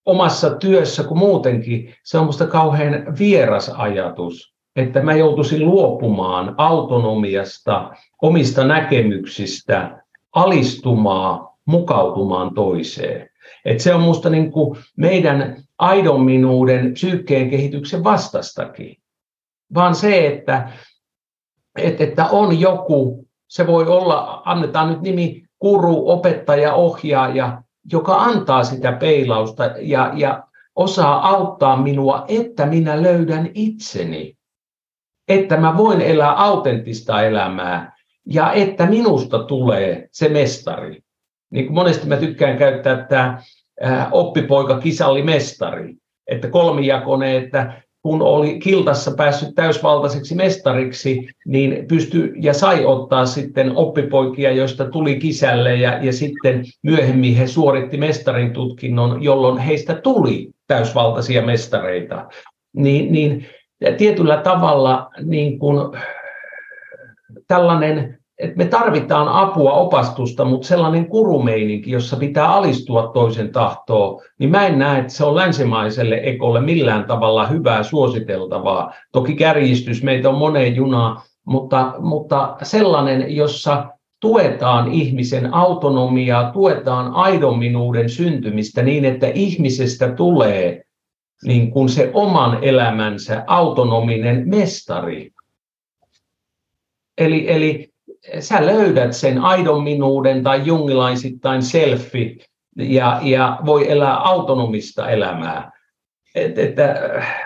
omassa työssä kuin muutenkin, se on minusta kauhean vieras ajatus, että mä joutuisin luopumaan autonomiasta, omista näkemyksistä, alistumaan, mukautumaan toiseen. Et se on minusta niin kuin meidän aidon psyykkeen kehityksen vastastakin vaan se, että että, että on joku, se voi olla, annetaan nyt nimi guru, opettaja, ohjaaja, joka antaa sitä peilausta ja, ja osaa auttaa minua, että minä löydän itseni. Että mä voin elää autenttista elämää ja että minusta tulee se mestari. Niin kuin monesti mä tykkään käyttää tämä oppipoika kisalli mestari, että kolmijakone, että kun oli kiltassa päässyt täysvaltaiseksi mestariksi, niin pystyi ja sai ottaa sitten oppipoikia, joista tuli kisälle ja, ja sitten myöhemmin he suoritti mestarin tutkinnon, jolloin heistä tuli täysvaltaisia mestareita. Niin, niin tietyllä tavalla niin kuin tällainen että me tarvitaan apua, opastusta, mutta sellainen kurumeininki, jossa pitää alistua toisen tahtoon, niin mä en näe, että se on länsimaiselle ekolle millään tavalla hyvää suositeltavaa. Toki kärjistys, meitä on moneen junaan, mutta, mutta sellainen, jossa tuetaan ihmisen autonomiaa, tuetaan aidon minuuden syntymistä niin, että ihmisestä tulee niin kuin se oman elämänsä autonominen mestari. Eli, eli sä löydät sen aidon minuuden tai jungilaisittain selfie ja, ja voi elää autonomista elämää. Et, että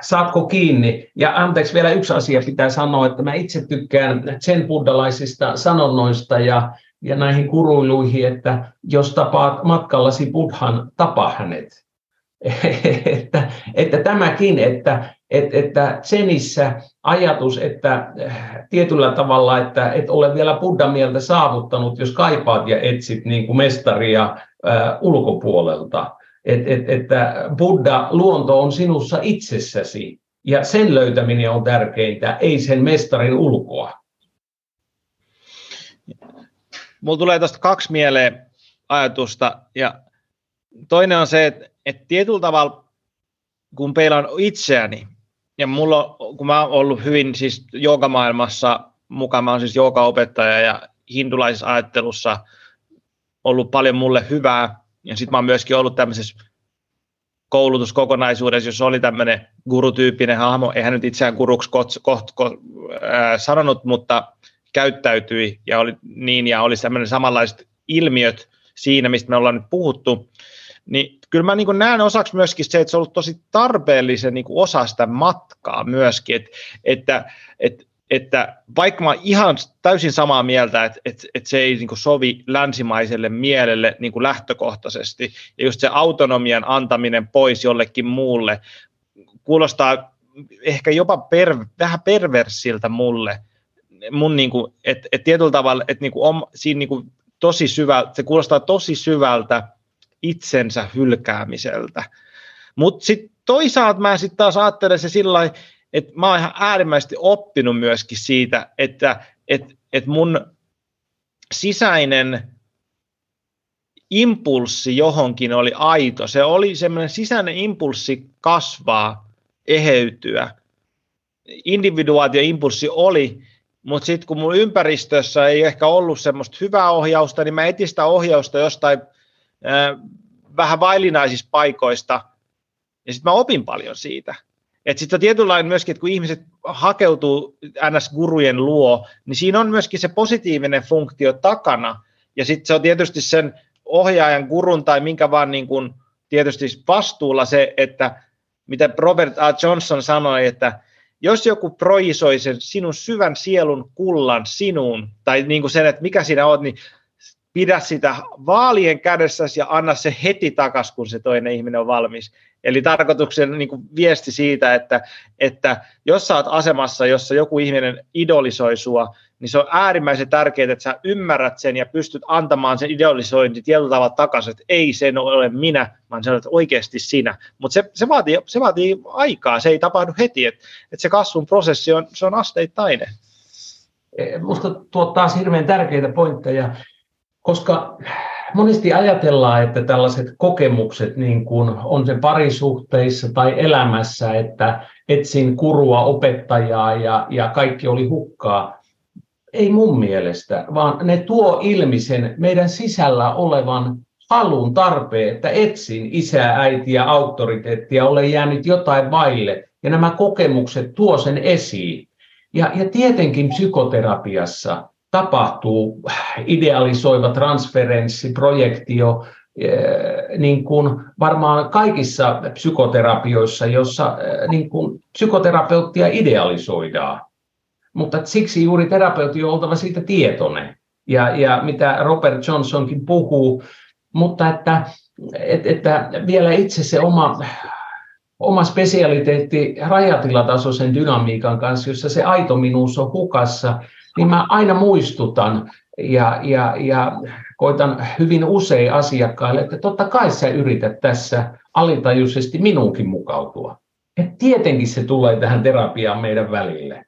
saatko kiinni. Ja anteeksi, vielä yksi asia pitää sanoa, että mä itse tykkään sen buddhalaisista sanonnoista ja, ja näihin kuruiluihin, että jos tapaat matkallasi buddhan, tapa hänet. että, että tämäkin, että, että, että Zenissä ajatus, että äh, tietyllä tavalla, että et ole vielä Buddhan mieltä saavuttanut, jos kaipaat ja etsit niin kuin mestaria äh, ulkopuolelta. Et, et, että Buddha, luonto on sinussa itsessäsi ja sen löytäminen on tärkeintä, ei sen mestarin ulkoa. Mulla tulee tuosta kaksi mieleen ajatusta ja toinen on se, että, että tietyllä tavalla kun peilaan itseäni, ja mulla, kun mä oon ollut hyvin siis joogamaailmassa mukaan, mä oon siis joogaopettaja ja hindulaisessa ajattelussa ollut paljon mulle hyvää, ja sitten mä oon myöskin ollut tämmöisessä koulutuskokonaisuudessa, jossa oli tämmöinen gurutyyppinen hahmo, eihän nyt itseään guruksi kot, kot, kot, äh, sanonut, mutta käyttäytyi ja oli niin, ja oli tämmöinen samanlaiset ilmiöt siinä, mistä me ollaan nyt puhuttu, niin kyllä mä niin näen osaksi myöskin se, että se on ollut tosi tarpeellisen niin osa sitä matkaa myöskin, että, että, että, että vaikka mä ihan täysin samaa mieltä, että, että, että se ei niin sovi länsimaiselle mielelle niin lähtökohtaisesti, ja just se autonomian antaminen pois jollekin muulle kuulostaa ehkä jopa per, vähän perversiltä mulle, mun niin kuin, että, että tietyllä tavalla, että niin kuin siinä niin kuin tosi syvältä, se kuulostaa tosi syvältä, itsensä hylkäämiseltä. Mutta sitten toisaalta mä sitten taas ajattelen se sillä että mä oon ihan äärimmäisesti oppinut myöskin siitä, että et, et mun sisäinen impulssi johonkin oli aito. Se oli semmoinen sisäinen impulssi kasvaa, eheytyä. Individuaatioimpulssi oli, mutta sitten kun mun ympäristössä ei ehkä ollut semmoista hyvää ohjausta, niin mä etin sitä ohjausta jostain – vähän vaillinaisista paikoista, ja sitten mä opin paljon siitä. Että sitten tietynlainen myöskin, että kun ihmiset hakeutuu NS-gurujen luo, niin siinä on myöskin se positiivinen funktio takana, ja sitten se on tietysti sen ohjaajan, gurun tai minkä vaan niin kuin, tietysti vastuulla se, että mitä Robert A. Johnson sanoi, että jos joku projisoi sen sinun syvän sielun kullan sinuun, tai niin kuin sen, että mikä siinä on, niin pidä sitä vaalien kädessäsi ja anna se heti takaisin, kun se toinen ihminen on valmis. Eli tarkoituksen niin kuin viesti siitä, että, että jos sä oot asemassa, jossa joku ihminen idolisoi sua, niin se on äärimmäisen tärkeää, että sä ymmärrät sen ja pystyt antamaan sen idolisointi tietyllä tavalla takaisin, että ei se ole minä, vaan se on oikeasti sinä. Mutta se, se, vaatii, se vaatii aikaa, se ei tapahdu heti, että, että se kasvun prosessi on, se on asteittainen. Minusta tuottaa taas hirveän tärkeitä pointteja koska monesti ajatellaan, että tällaiset kokemukset niin kuin on se parisuhteissa tai elämässä, että etsin kurua opettajaa ja, ja kaikki oli hukkaa. Ei mun mielestä, vaan ne tuo ilmi sen meidän sisällä olevan halun tarpeen, että etsin isää, äitiä, auktoriteettia, olen jäänyt jotain vaille. Ja nämä kokemukset tuo sen esiin. Ja, ja tietenkin psykoterapiassa tapahtuu idealisoiva transferenssi, projektio, eh, niin kuin varmaan kaikissa psykoterapioissa, jossa eh, niin kuin psykoterapeuttia idealisoidaan. Mutta siksi juuri terapeutti on oltava siitä tietoinen. Ja, ja mitä Robert Johnsonkin puhuu, mutta että, että, että vielä itse se oma oma spesialiteetti rajatilatasoisen dynamiikan kanssa, jossa se aito minuus on hukassa, niin mä aina muistutan ja, ja, ja koitan hyvin usein asiakkaille, että totta kai sä yrität tässä alitajuisesti minunkin mukautua. Et tietenkin se tulee tähän terapiaan meidän välille.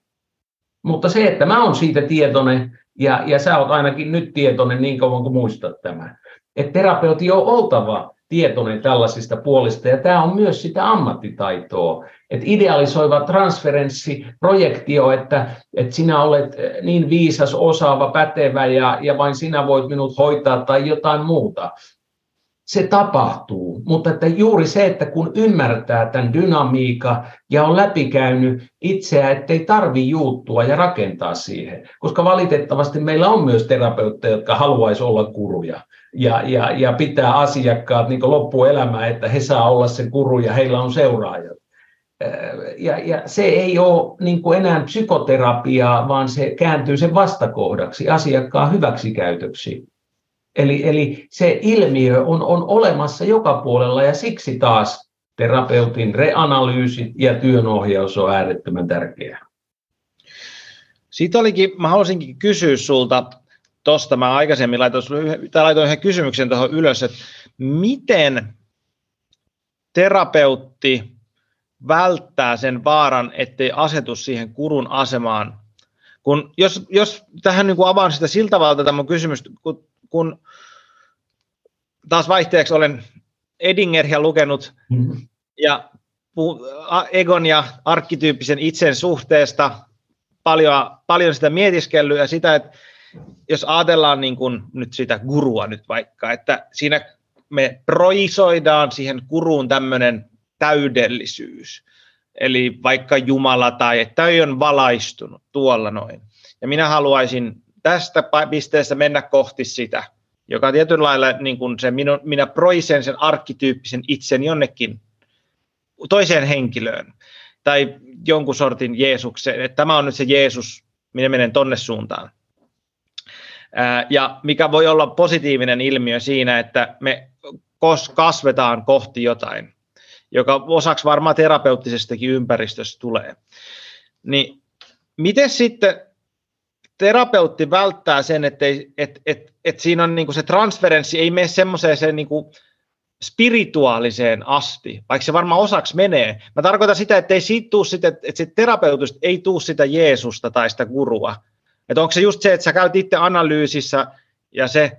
Mutta se, että mä oon siitä tietoinen ja, ja sä oot ainakin nyt tietoinen niin kauan kuin muistat tämän. Että terapeutti on oltava tietoinen tällaisista puolista. Ja tämä on myös sitä ammattitaitoa. Että idealisoiva transferenssi, projektio, että, että sinä olet niin viisas, osaava, pätevä ja, ja vain sinä voit minut hoitaa tai jotain muuta. Se tapahtuu, mutta että juuri se, että kun ymmärtää tämän dynamiikan ja on läpikäynyt itseä, ettei tarvi juuttua ja rakentaa siihen. Koska valitettavasti meillä on myös terapeutteja, jotka haluaisi olla kuruja ja, ja, ja pitää asiakkaat niin loppuelämää, että he saa olla se kuru ja heillä on seuraajat. Ja, ja se ei ole niin kuin enää psykoterapiaa, vaan se kääntyy sen vastakohdaksi, asiakkaan hyväksikäytöksi. Eli, eli se ilmiö on, on olemassa joka puolella ja siksi taas terapeutin reanalyysi ja työnohjaus on äärettömän tärkeää. Siitä olikin, mä haluaisinkin kysyä sulta, tuosta mä aikaisemmin laitoin, laitoin yhden kysymyksen tuohon ylös, että miten terapeutti välttää sen vaaran, ettei asetu siihen kurun asemaan. Kun jos, jos tähän niin kuin avaan sitä siltä tavalla tämä kysymys, kun, kun taas vaihteeksi olen Edingeria lukenut mm-hmm. ja Egon ja arkkityyppisen itsen suhteesta paljon, paljon sitä mietiskellyt ja sitä, että jos ajatellaan niin kuin nyt sitä gurua nyt vaikka, että siinä me proisoidaan siihen guruun tämmöinen täydellisyys, eli vaikka Jumala tai että toi on valaistunut tuolla noin. Ja minä haluaisin tästä pisteestä mennä kohti sitä, joka tietyllä lailla niin kuin se minun, minä proisen sen arkkityyppisen itsen jonnekin toiseen henkilöön tai jonkun sortin Jeesukseen, että tämä on nyt se Jeesus, minä menen tonne suuntaan. Ja mikä voi olla positiivinen ilmiö siinä, että me kasvetaan kohti jotain, joka osaksi varmaan terapeuttisestakin ympäristöstä tulee. Niin miten sitten terapeutti välttää sen, että et, et, et siinä on niinku se transferenssi ei mene semmoiseen se niinku spirituaaliseen asti, vaikka se varmaan osaksi menee. Mä tarkoitan sitä, että ei siitä tuu sitä, että se terapeutista ei tuu sitä Jeesusta tai sitä gurua, että onko se just se, että sä käyt itse analyysissä ja se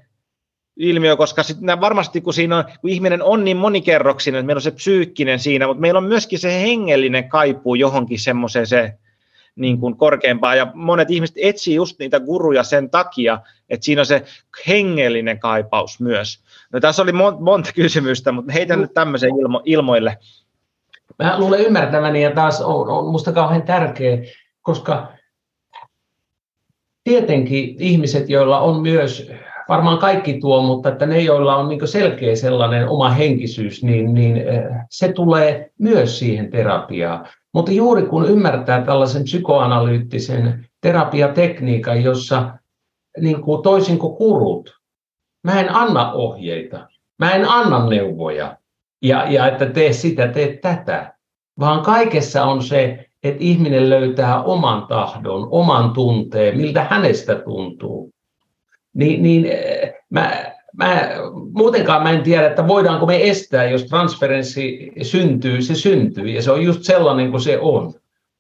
ilmiö, koska sitten varmasti kun, siinä on, kun ihminen on niin monikerroksinen, että meillä on se psyykkinen siinä, mutta meillä on myöskin se hengellinen kaipuu johonkin semmoiseen se niin kuin korkeampaa, ja monet ihmiset etsii just niitä guruja sen takia, että siinä on se hengellinen kaipaus myös. No tässä oli monta kysymystä, mutta heitän nyt tämmöisen ilmo, ilmoille. Mä luulen ymmärtäväni, ja taas on, on musta kauhean tärkeä, koska tietenkin ihmiset, joilla on myös, varmaan kaikki tuo, mutta että ne, joilla on niin selkeä sellainen oma henkisyys, niin, niin eh, se tulee myös siihen terapiaan. Mutta juuri kun ymmärtää tällaisen psykoanalyyttisen terapiatekniikan, jossa niin kuin toisin kuin kurut, mä en anna ohjeita, mä en anna neuvoja, ja, ja että tee sitä, tee tätä, vaan kaikessa on se että ihminen löytää oman tahdon, oman tunteen, miltä hänestä tuntuu. Niin, niin eh, mä, mä, muutenkaan mä en tiedä, että voidaanko me estää, jos transferenssi syntyy, se syntyy. Ja se on just sellainen kuin se on.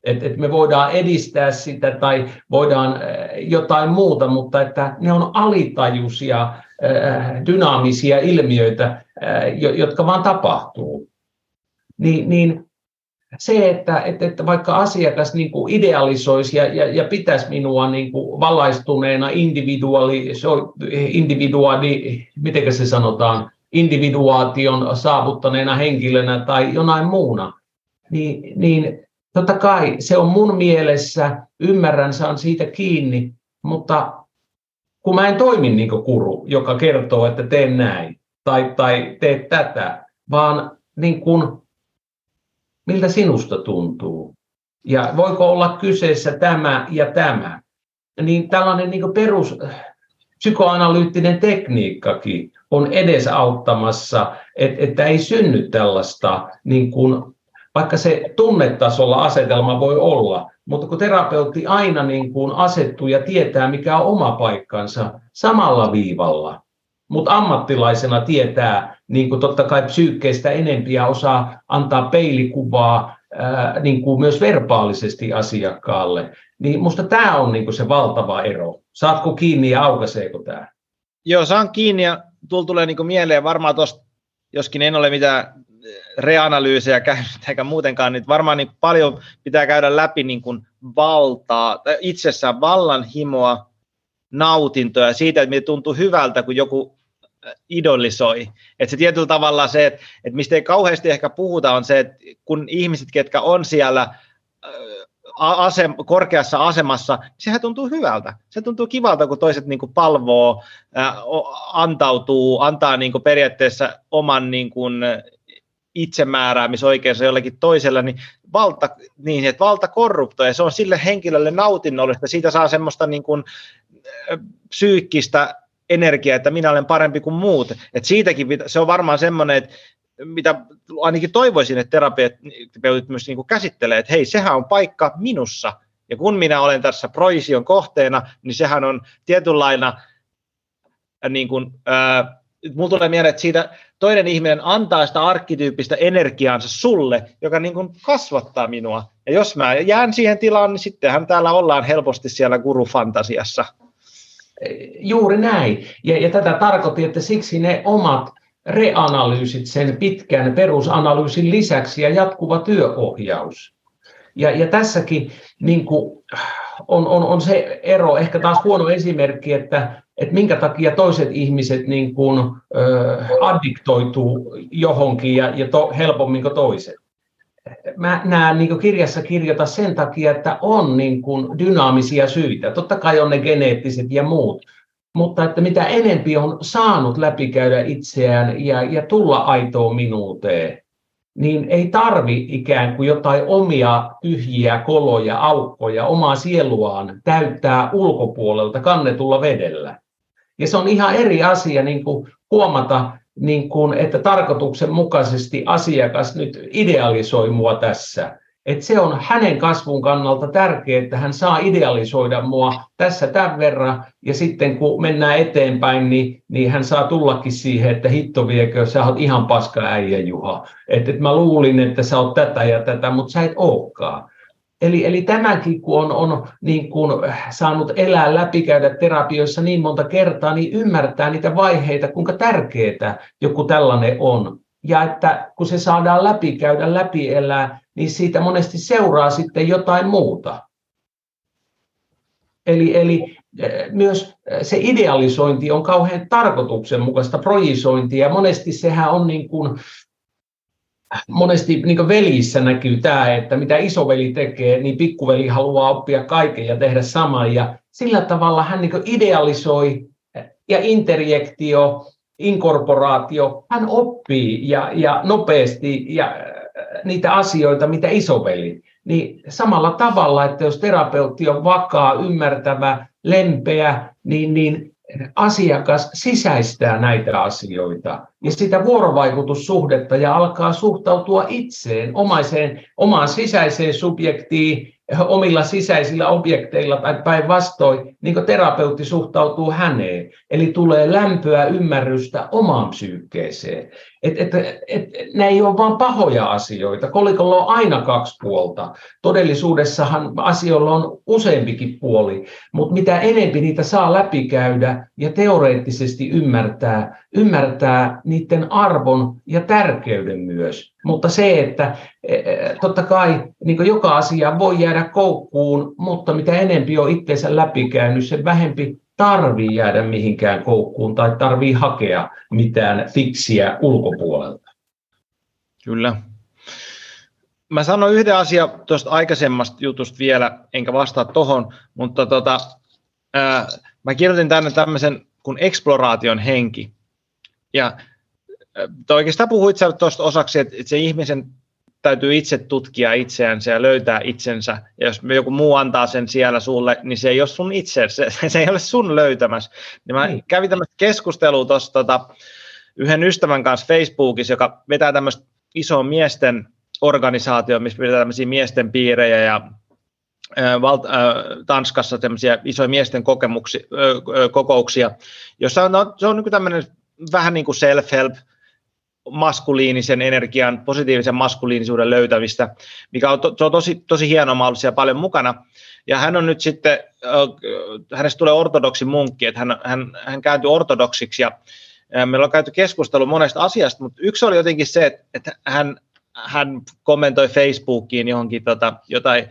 Että et me voidaan edistää sitä tai voidaan eh, jotain muuta, mutta että ne on alitajuisia, eh, dynaamisia ilmiöitä, jotka vaan tapahtuu. Niin, niin se, että, että, että vaikka asiakas niin kuin idealisoisi ja, ja, ja pitäisi minua niin kuin valaistuneena individuaali, individuaali, miten se sanotaan, individuaation saavuttaneena henkilönä tai jonain muuna, niin, niin totta kai se on mun mielessä, ymmärrän, saan siitä kiinni, mutta kun mä en toimi niin kuin kuru, joka kertoo, että teen näin tai, tai teet tätä, vaan niin kuin, miltä sinusta tuntuu. Ja voiko olla kyseessä tämä ja tämä. Niin tällainen niin perus psykoanalyyttinen tekniikkakin on edesauttamassa, että ei synny tällaista, niin kuin, vaikka se tunnetasolla asetelma voi olla, mutta kun terapeutti aina niin kuin asettuu ja tietää, mikä on oma paikkansa samalla viivalla, mutta ammattilaisena tietää niin kuin totta kai psyykkeistä enempiä osaa antaa peilikuvaa ää, niin kuin myös verbaalisesti asiakkaalle, niin musta tämä on niin kuin se valtava ero. Saatko kiinni ja aukaiseeko tämä? Joo, saan kiinni ja tulla tulee niin mieleen varmaan tuosta, joskin en ole mitään reanalyysejä käynyt eikä muutenkaan, niin varmaan niin paljon pitää käydä läpi niin kuin valtaa, itsessään vallanhimoa, nautintoa ja siitä, että tuntuu hyvältä, kun joku idolisoi. Että se tietyllä tavalla se, että, että mistä ei kauheasti ehkä puhuta, on se, että kun ihmiset, ketkä on siellä asem, korkeassa asemassa, niin sehän tuntuu hyvältä. Se tuntuu kivalta, kun toiset niin kuin palvoo, ää, antautuu, antaa niin kuin periaatteessa oman niin kuin itsemääräämisoikeus jollekin toisella, niin valta, niin, että valta korruptoi, ja se on sille henkilölle nautinnollista, siitä saa semmoista niin kuin, psyykkistä energiaa, että minä olen parempi kuin muut. Et siitäkin se on varmaan semmoinen, että mitä ainakin toivoisin, että terapeutit myös niin käsittelee, että hei, sehän on paikka minussa, ja kun minä olen tässä proision kohteena, niin sehän on tietynlaina, niin kuin, äh, mulla tulee mieleen, että siitä toinen ihminen antaa sitä arkkityyppistä energiaansa sulle, joka niin kuin kasvattaa minua. Ja jos mä jään siihen tilaan, niin sittenhän täällä ollaan helposti siellä gurufantasiassa. Juuri näin. Ja, ja tätä tarkoitti, että siksi ne omat reanalyysit sen pitkän perusanalyysin lisäksi ja jatkuva työohjaus. Ja, ja tässäkin niin kuin, on, on, on se ero, ehkä taas huono esimerkki, että, että minkä takia toiset ihmiset niin kuin, äh, addiktoituu johonkin ja, ja to, helpommin kuin toiset. Mä näen niin kirjassa kirjoita sen takia, että on niin kuin dynaamisia syitä. Totta kai on ne geneettiset ja muut, mutta että mitä enempi on saanut läpikäydä itseään ja, ja tulla aitoon minuuteen, niin ei tarvi ikään kuin jotain omia tyhjiä koloja, aukkoja, omaa sieluaan täyttää ulkopuolelta kannetulla vedellä. Ja se on ihan eri asia niin kuin huomata, niin kuin, että tarkoituksenmukaisesti asiakas nyt idealisoi mua tässä että se on hänen kasvun kannalta tärkeää, että hän saa idealisoida mua tässä tämän verran, ja sitten kun mennään eteenpäin, niin, niin hän saa tullakin siihen, että hitto viekö, sä oot ihan paska äijä Juha. Että et mä luulin, että sä oot tätä ja tätä, mutta sä et olekaan. Eli, eli tämäkin, kun on, on niin kun saanut elää läpikäydä terapioissa niin monta kertaa, niin ymmärtää niitä vaiheita, kuinka tärkeää joku tällainen on. Ja että kun se saadaan läpikäydä, läpi elää, niin siitä monesti seuraa sitten jotain muuta. Eli, eli eh, myös eh, se idealisointi on kauhean tarkoituksenmukaista projisointia, monesti sehän on niin kuin, monesti niin veljissä näkyy tämä, että mitä isoveli tekee, niin pikkuveli haluaa oppia kaiken ja tehdä saman, ja sillä tavalla hän niin idealisoi ja interjektio, inkorporaatio, hän oppii ja, ja nopeasti ja niitä asioita, mitä isoveli. Niin samalla tavalla, että jos terapeutti on vakaa, ymmärtävä, lempeä, niin, niin asiakas sisäistää näitä asioita ja sitä vuorovaikutussuhdetta ja alkaa suhtautua itseen, omaiseen, omaan sisäiseen subjektiin omilla sisäisillä objekteilla tai päinvastoin, niin kuin terapeutti suhtautuu häneen. Eli tulee lämpöä, ymmärrystä omaan psyykkeeseen. Et, et, et, nämä ei ole vain pahoja asioita. Kolikolla on aina kaksi puolta. Todellisuudessahan asioilla on useampikin puoli, mutta mitä enempi niitä saa läpikäydä ja teoreettisesti ymmärtää, ymmärtää niiden arvon ja tärkeyden myös. Mutta se, että e, e, totta kai niin joka asia voi jäädä koukkuun, mutta mitä enempi on itseensä läpikäynyt, sen vähempi tarvii jäädä mihinkään koukkuun tai tarvii hakea mitään fiksiä ulkopuolelta. Kyllä. mä sanon yhden asian tuosta aikaisemmasta jutusta vielä, enkä vastaa tuohon, mutta tota, ää, mä kirjoitin tänne tämmöisen kuin eksploraation henki. Ja oikeastaan puhuit sä tuosta osaksi, että, että se ihmisen täytyy itse tutkia itseänsä ja löytää itsensä. Ja jos joku muu antaa sen siellä sulle, niin se ei ole sun itse, se, se ei ole sun löytämässä. Niin mä niin. kävin tämmöistä keskustelua tuossa tota, yhden ystävän kanssa Facebookissa, joka vetää tämmöistä isoa miesten organisaatio, missä pidetään tämmöisiä miesten piirejä ja Valt, äh, Tanskassa tämmöisiä isoja miesten kokemuksia, äh, kokouksia, jossa on, no, se on niin tämmöinen vähän niin kuin self-help, maskuliinisen energian, positiivisen maskuliinisuuden löytämistä, mikä on, to, se on tosi, tosi hienoa, mä ollut siellä paljon mukana. Ja hän on nyt sitten, hänestä tulee ortodoksi munkki, että hän, hän, hän kääntyi ortodoksiksi ja meillä on käyty keskustelu monesta asiasta, mutta yksi oli jotenkin se, että, että hän, hän kommentoi Facebookiin johonkin tota, jotain,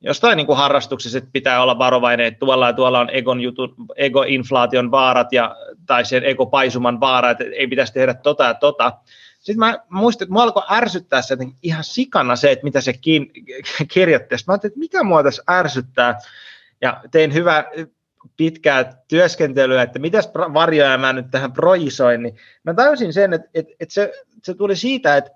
jostain niin kuin harrastuksessa, että pitää olla varovainen, että tuolla ja tuolla on egon jutu, ego-inflaation vaarat ja, tai sen ego-paisuman vaara, että ei pitäisi tehdä tota ja tota. Sitten mä muistin, että mua alkoi ärsyttää se ihan sikana se, että mitä se kiin, kirjoitti. Sitten mä ajattelin, että mikä mua tässä ärsyttää. Ja tein hyvää pitkää työskentelyä, että mitäs varjoja mä nyt tähän projisoin. Niin mä tajusin sen, että, että, että se, se tuli siitä, että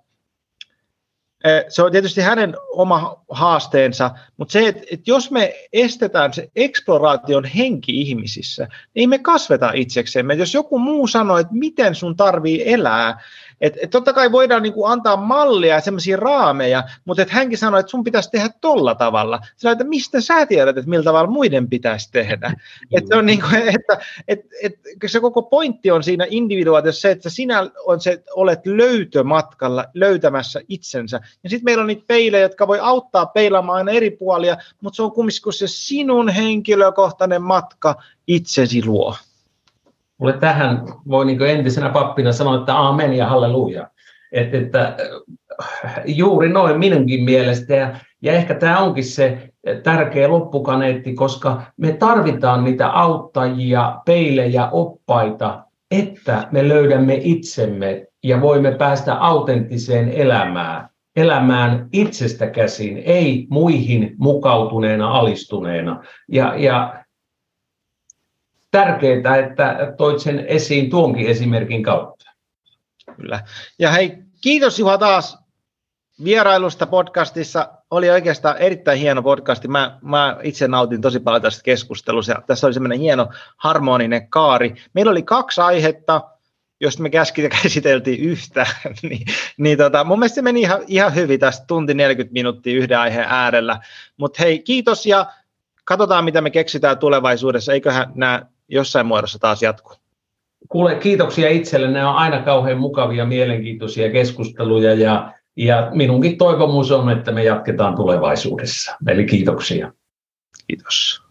se on tietysti hänen oma haasteensa, mutta se, että, että jos me estetään se eksploraation henki ihmisissä, niin me kasveta itseksemme. Jos joku muu sanoo, että miten sun tarvii elää, et, et totta kai voidaan niinku antaa mallia ja semmoisia raameja, mutta et hänkin sanoi, että sun pitäisi tehdä tolla tavalla. Sä että mistä sä tiedät, että millä tavalla muiden pitäisi tehdä. Et se, on niinku, että, et, et, se koko pointti on siinä individuaatiossa se, että sinä on se, olet löytömatkalla löytämässä itsensä. Ja sitten meillä on niitä peilejä, jotka voi auttaa peilaamaan aina eri puolia, mutta se on kumminkin se sinun henkilökohtainen matka itsesi luo. Mulle tähän voi niin entisenä pappina sanoa, että aamen ja halleluja. Et, että äh, juuri noin minunkin mielestä. Ja, ja ehkä tämä onkin se tärkeä loppukaneetti, koska me tarvitaan niitä auttajia, peilejä, oppaita, että me löydämme itsemme ja voimme päästä autenttiseen elämään. Elämään itsestä käsin, ei muihin mukautuneena, alistuneena. Ja, ja tärkeää, että toit sen esiin tuonkin esimerkin kautta. Kyllä. Ja hei, kiitos Juha taas vierailusta podcastissa. Oli oikeastaan erittäin hieno podcasti. Mä, mä itse nautin tosi paljon tästä keskustelusta. Ja tässä oli semmoinen hieno harmoninen kaari. Meillä oli kaksi aihetta, jos me käsiteltiin yhtä, niin, niin tota, mun mielestä se meni ihan, ihan hyvin tästä tunti 40 minuuttia yhden aiheen äärellä. Mutta hei, kiitos ja katsotaan, mitä me keksitään tulevaisuudessa. Eiköhän nämä jossain muodossa taas jatkuu. Kuule, kiitoksia itselle. Nämä on aina kauhean mukavia, mielenkiintoisia keskusteluja ja, ja minunkin toivomus on, että me jatketaan tulevaisuudessa. Eli kiitoksia. Kiitos.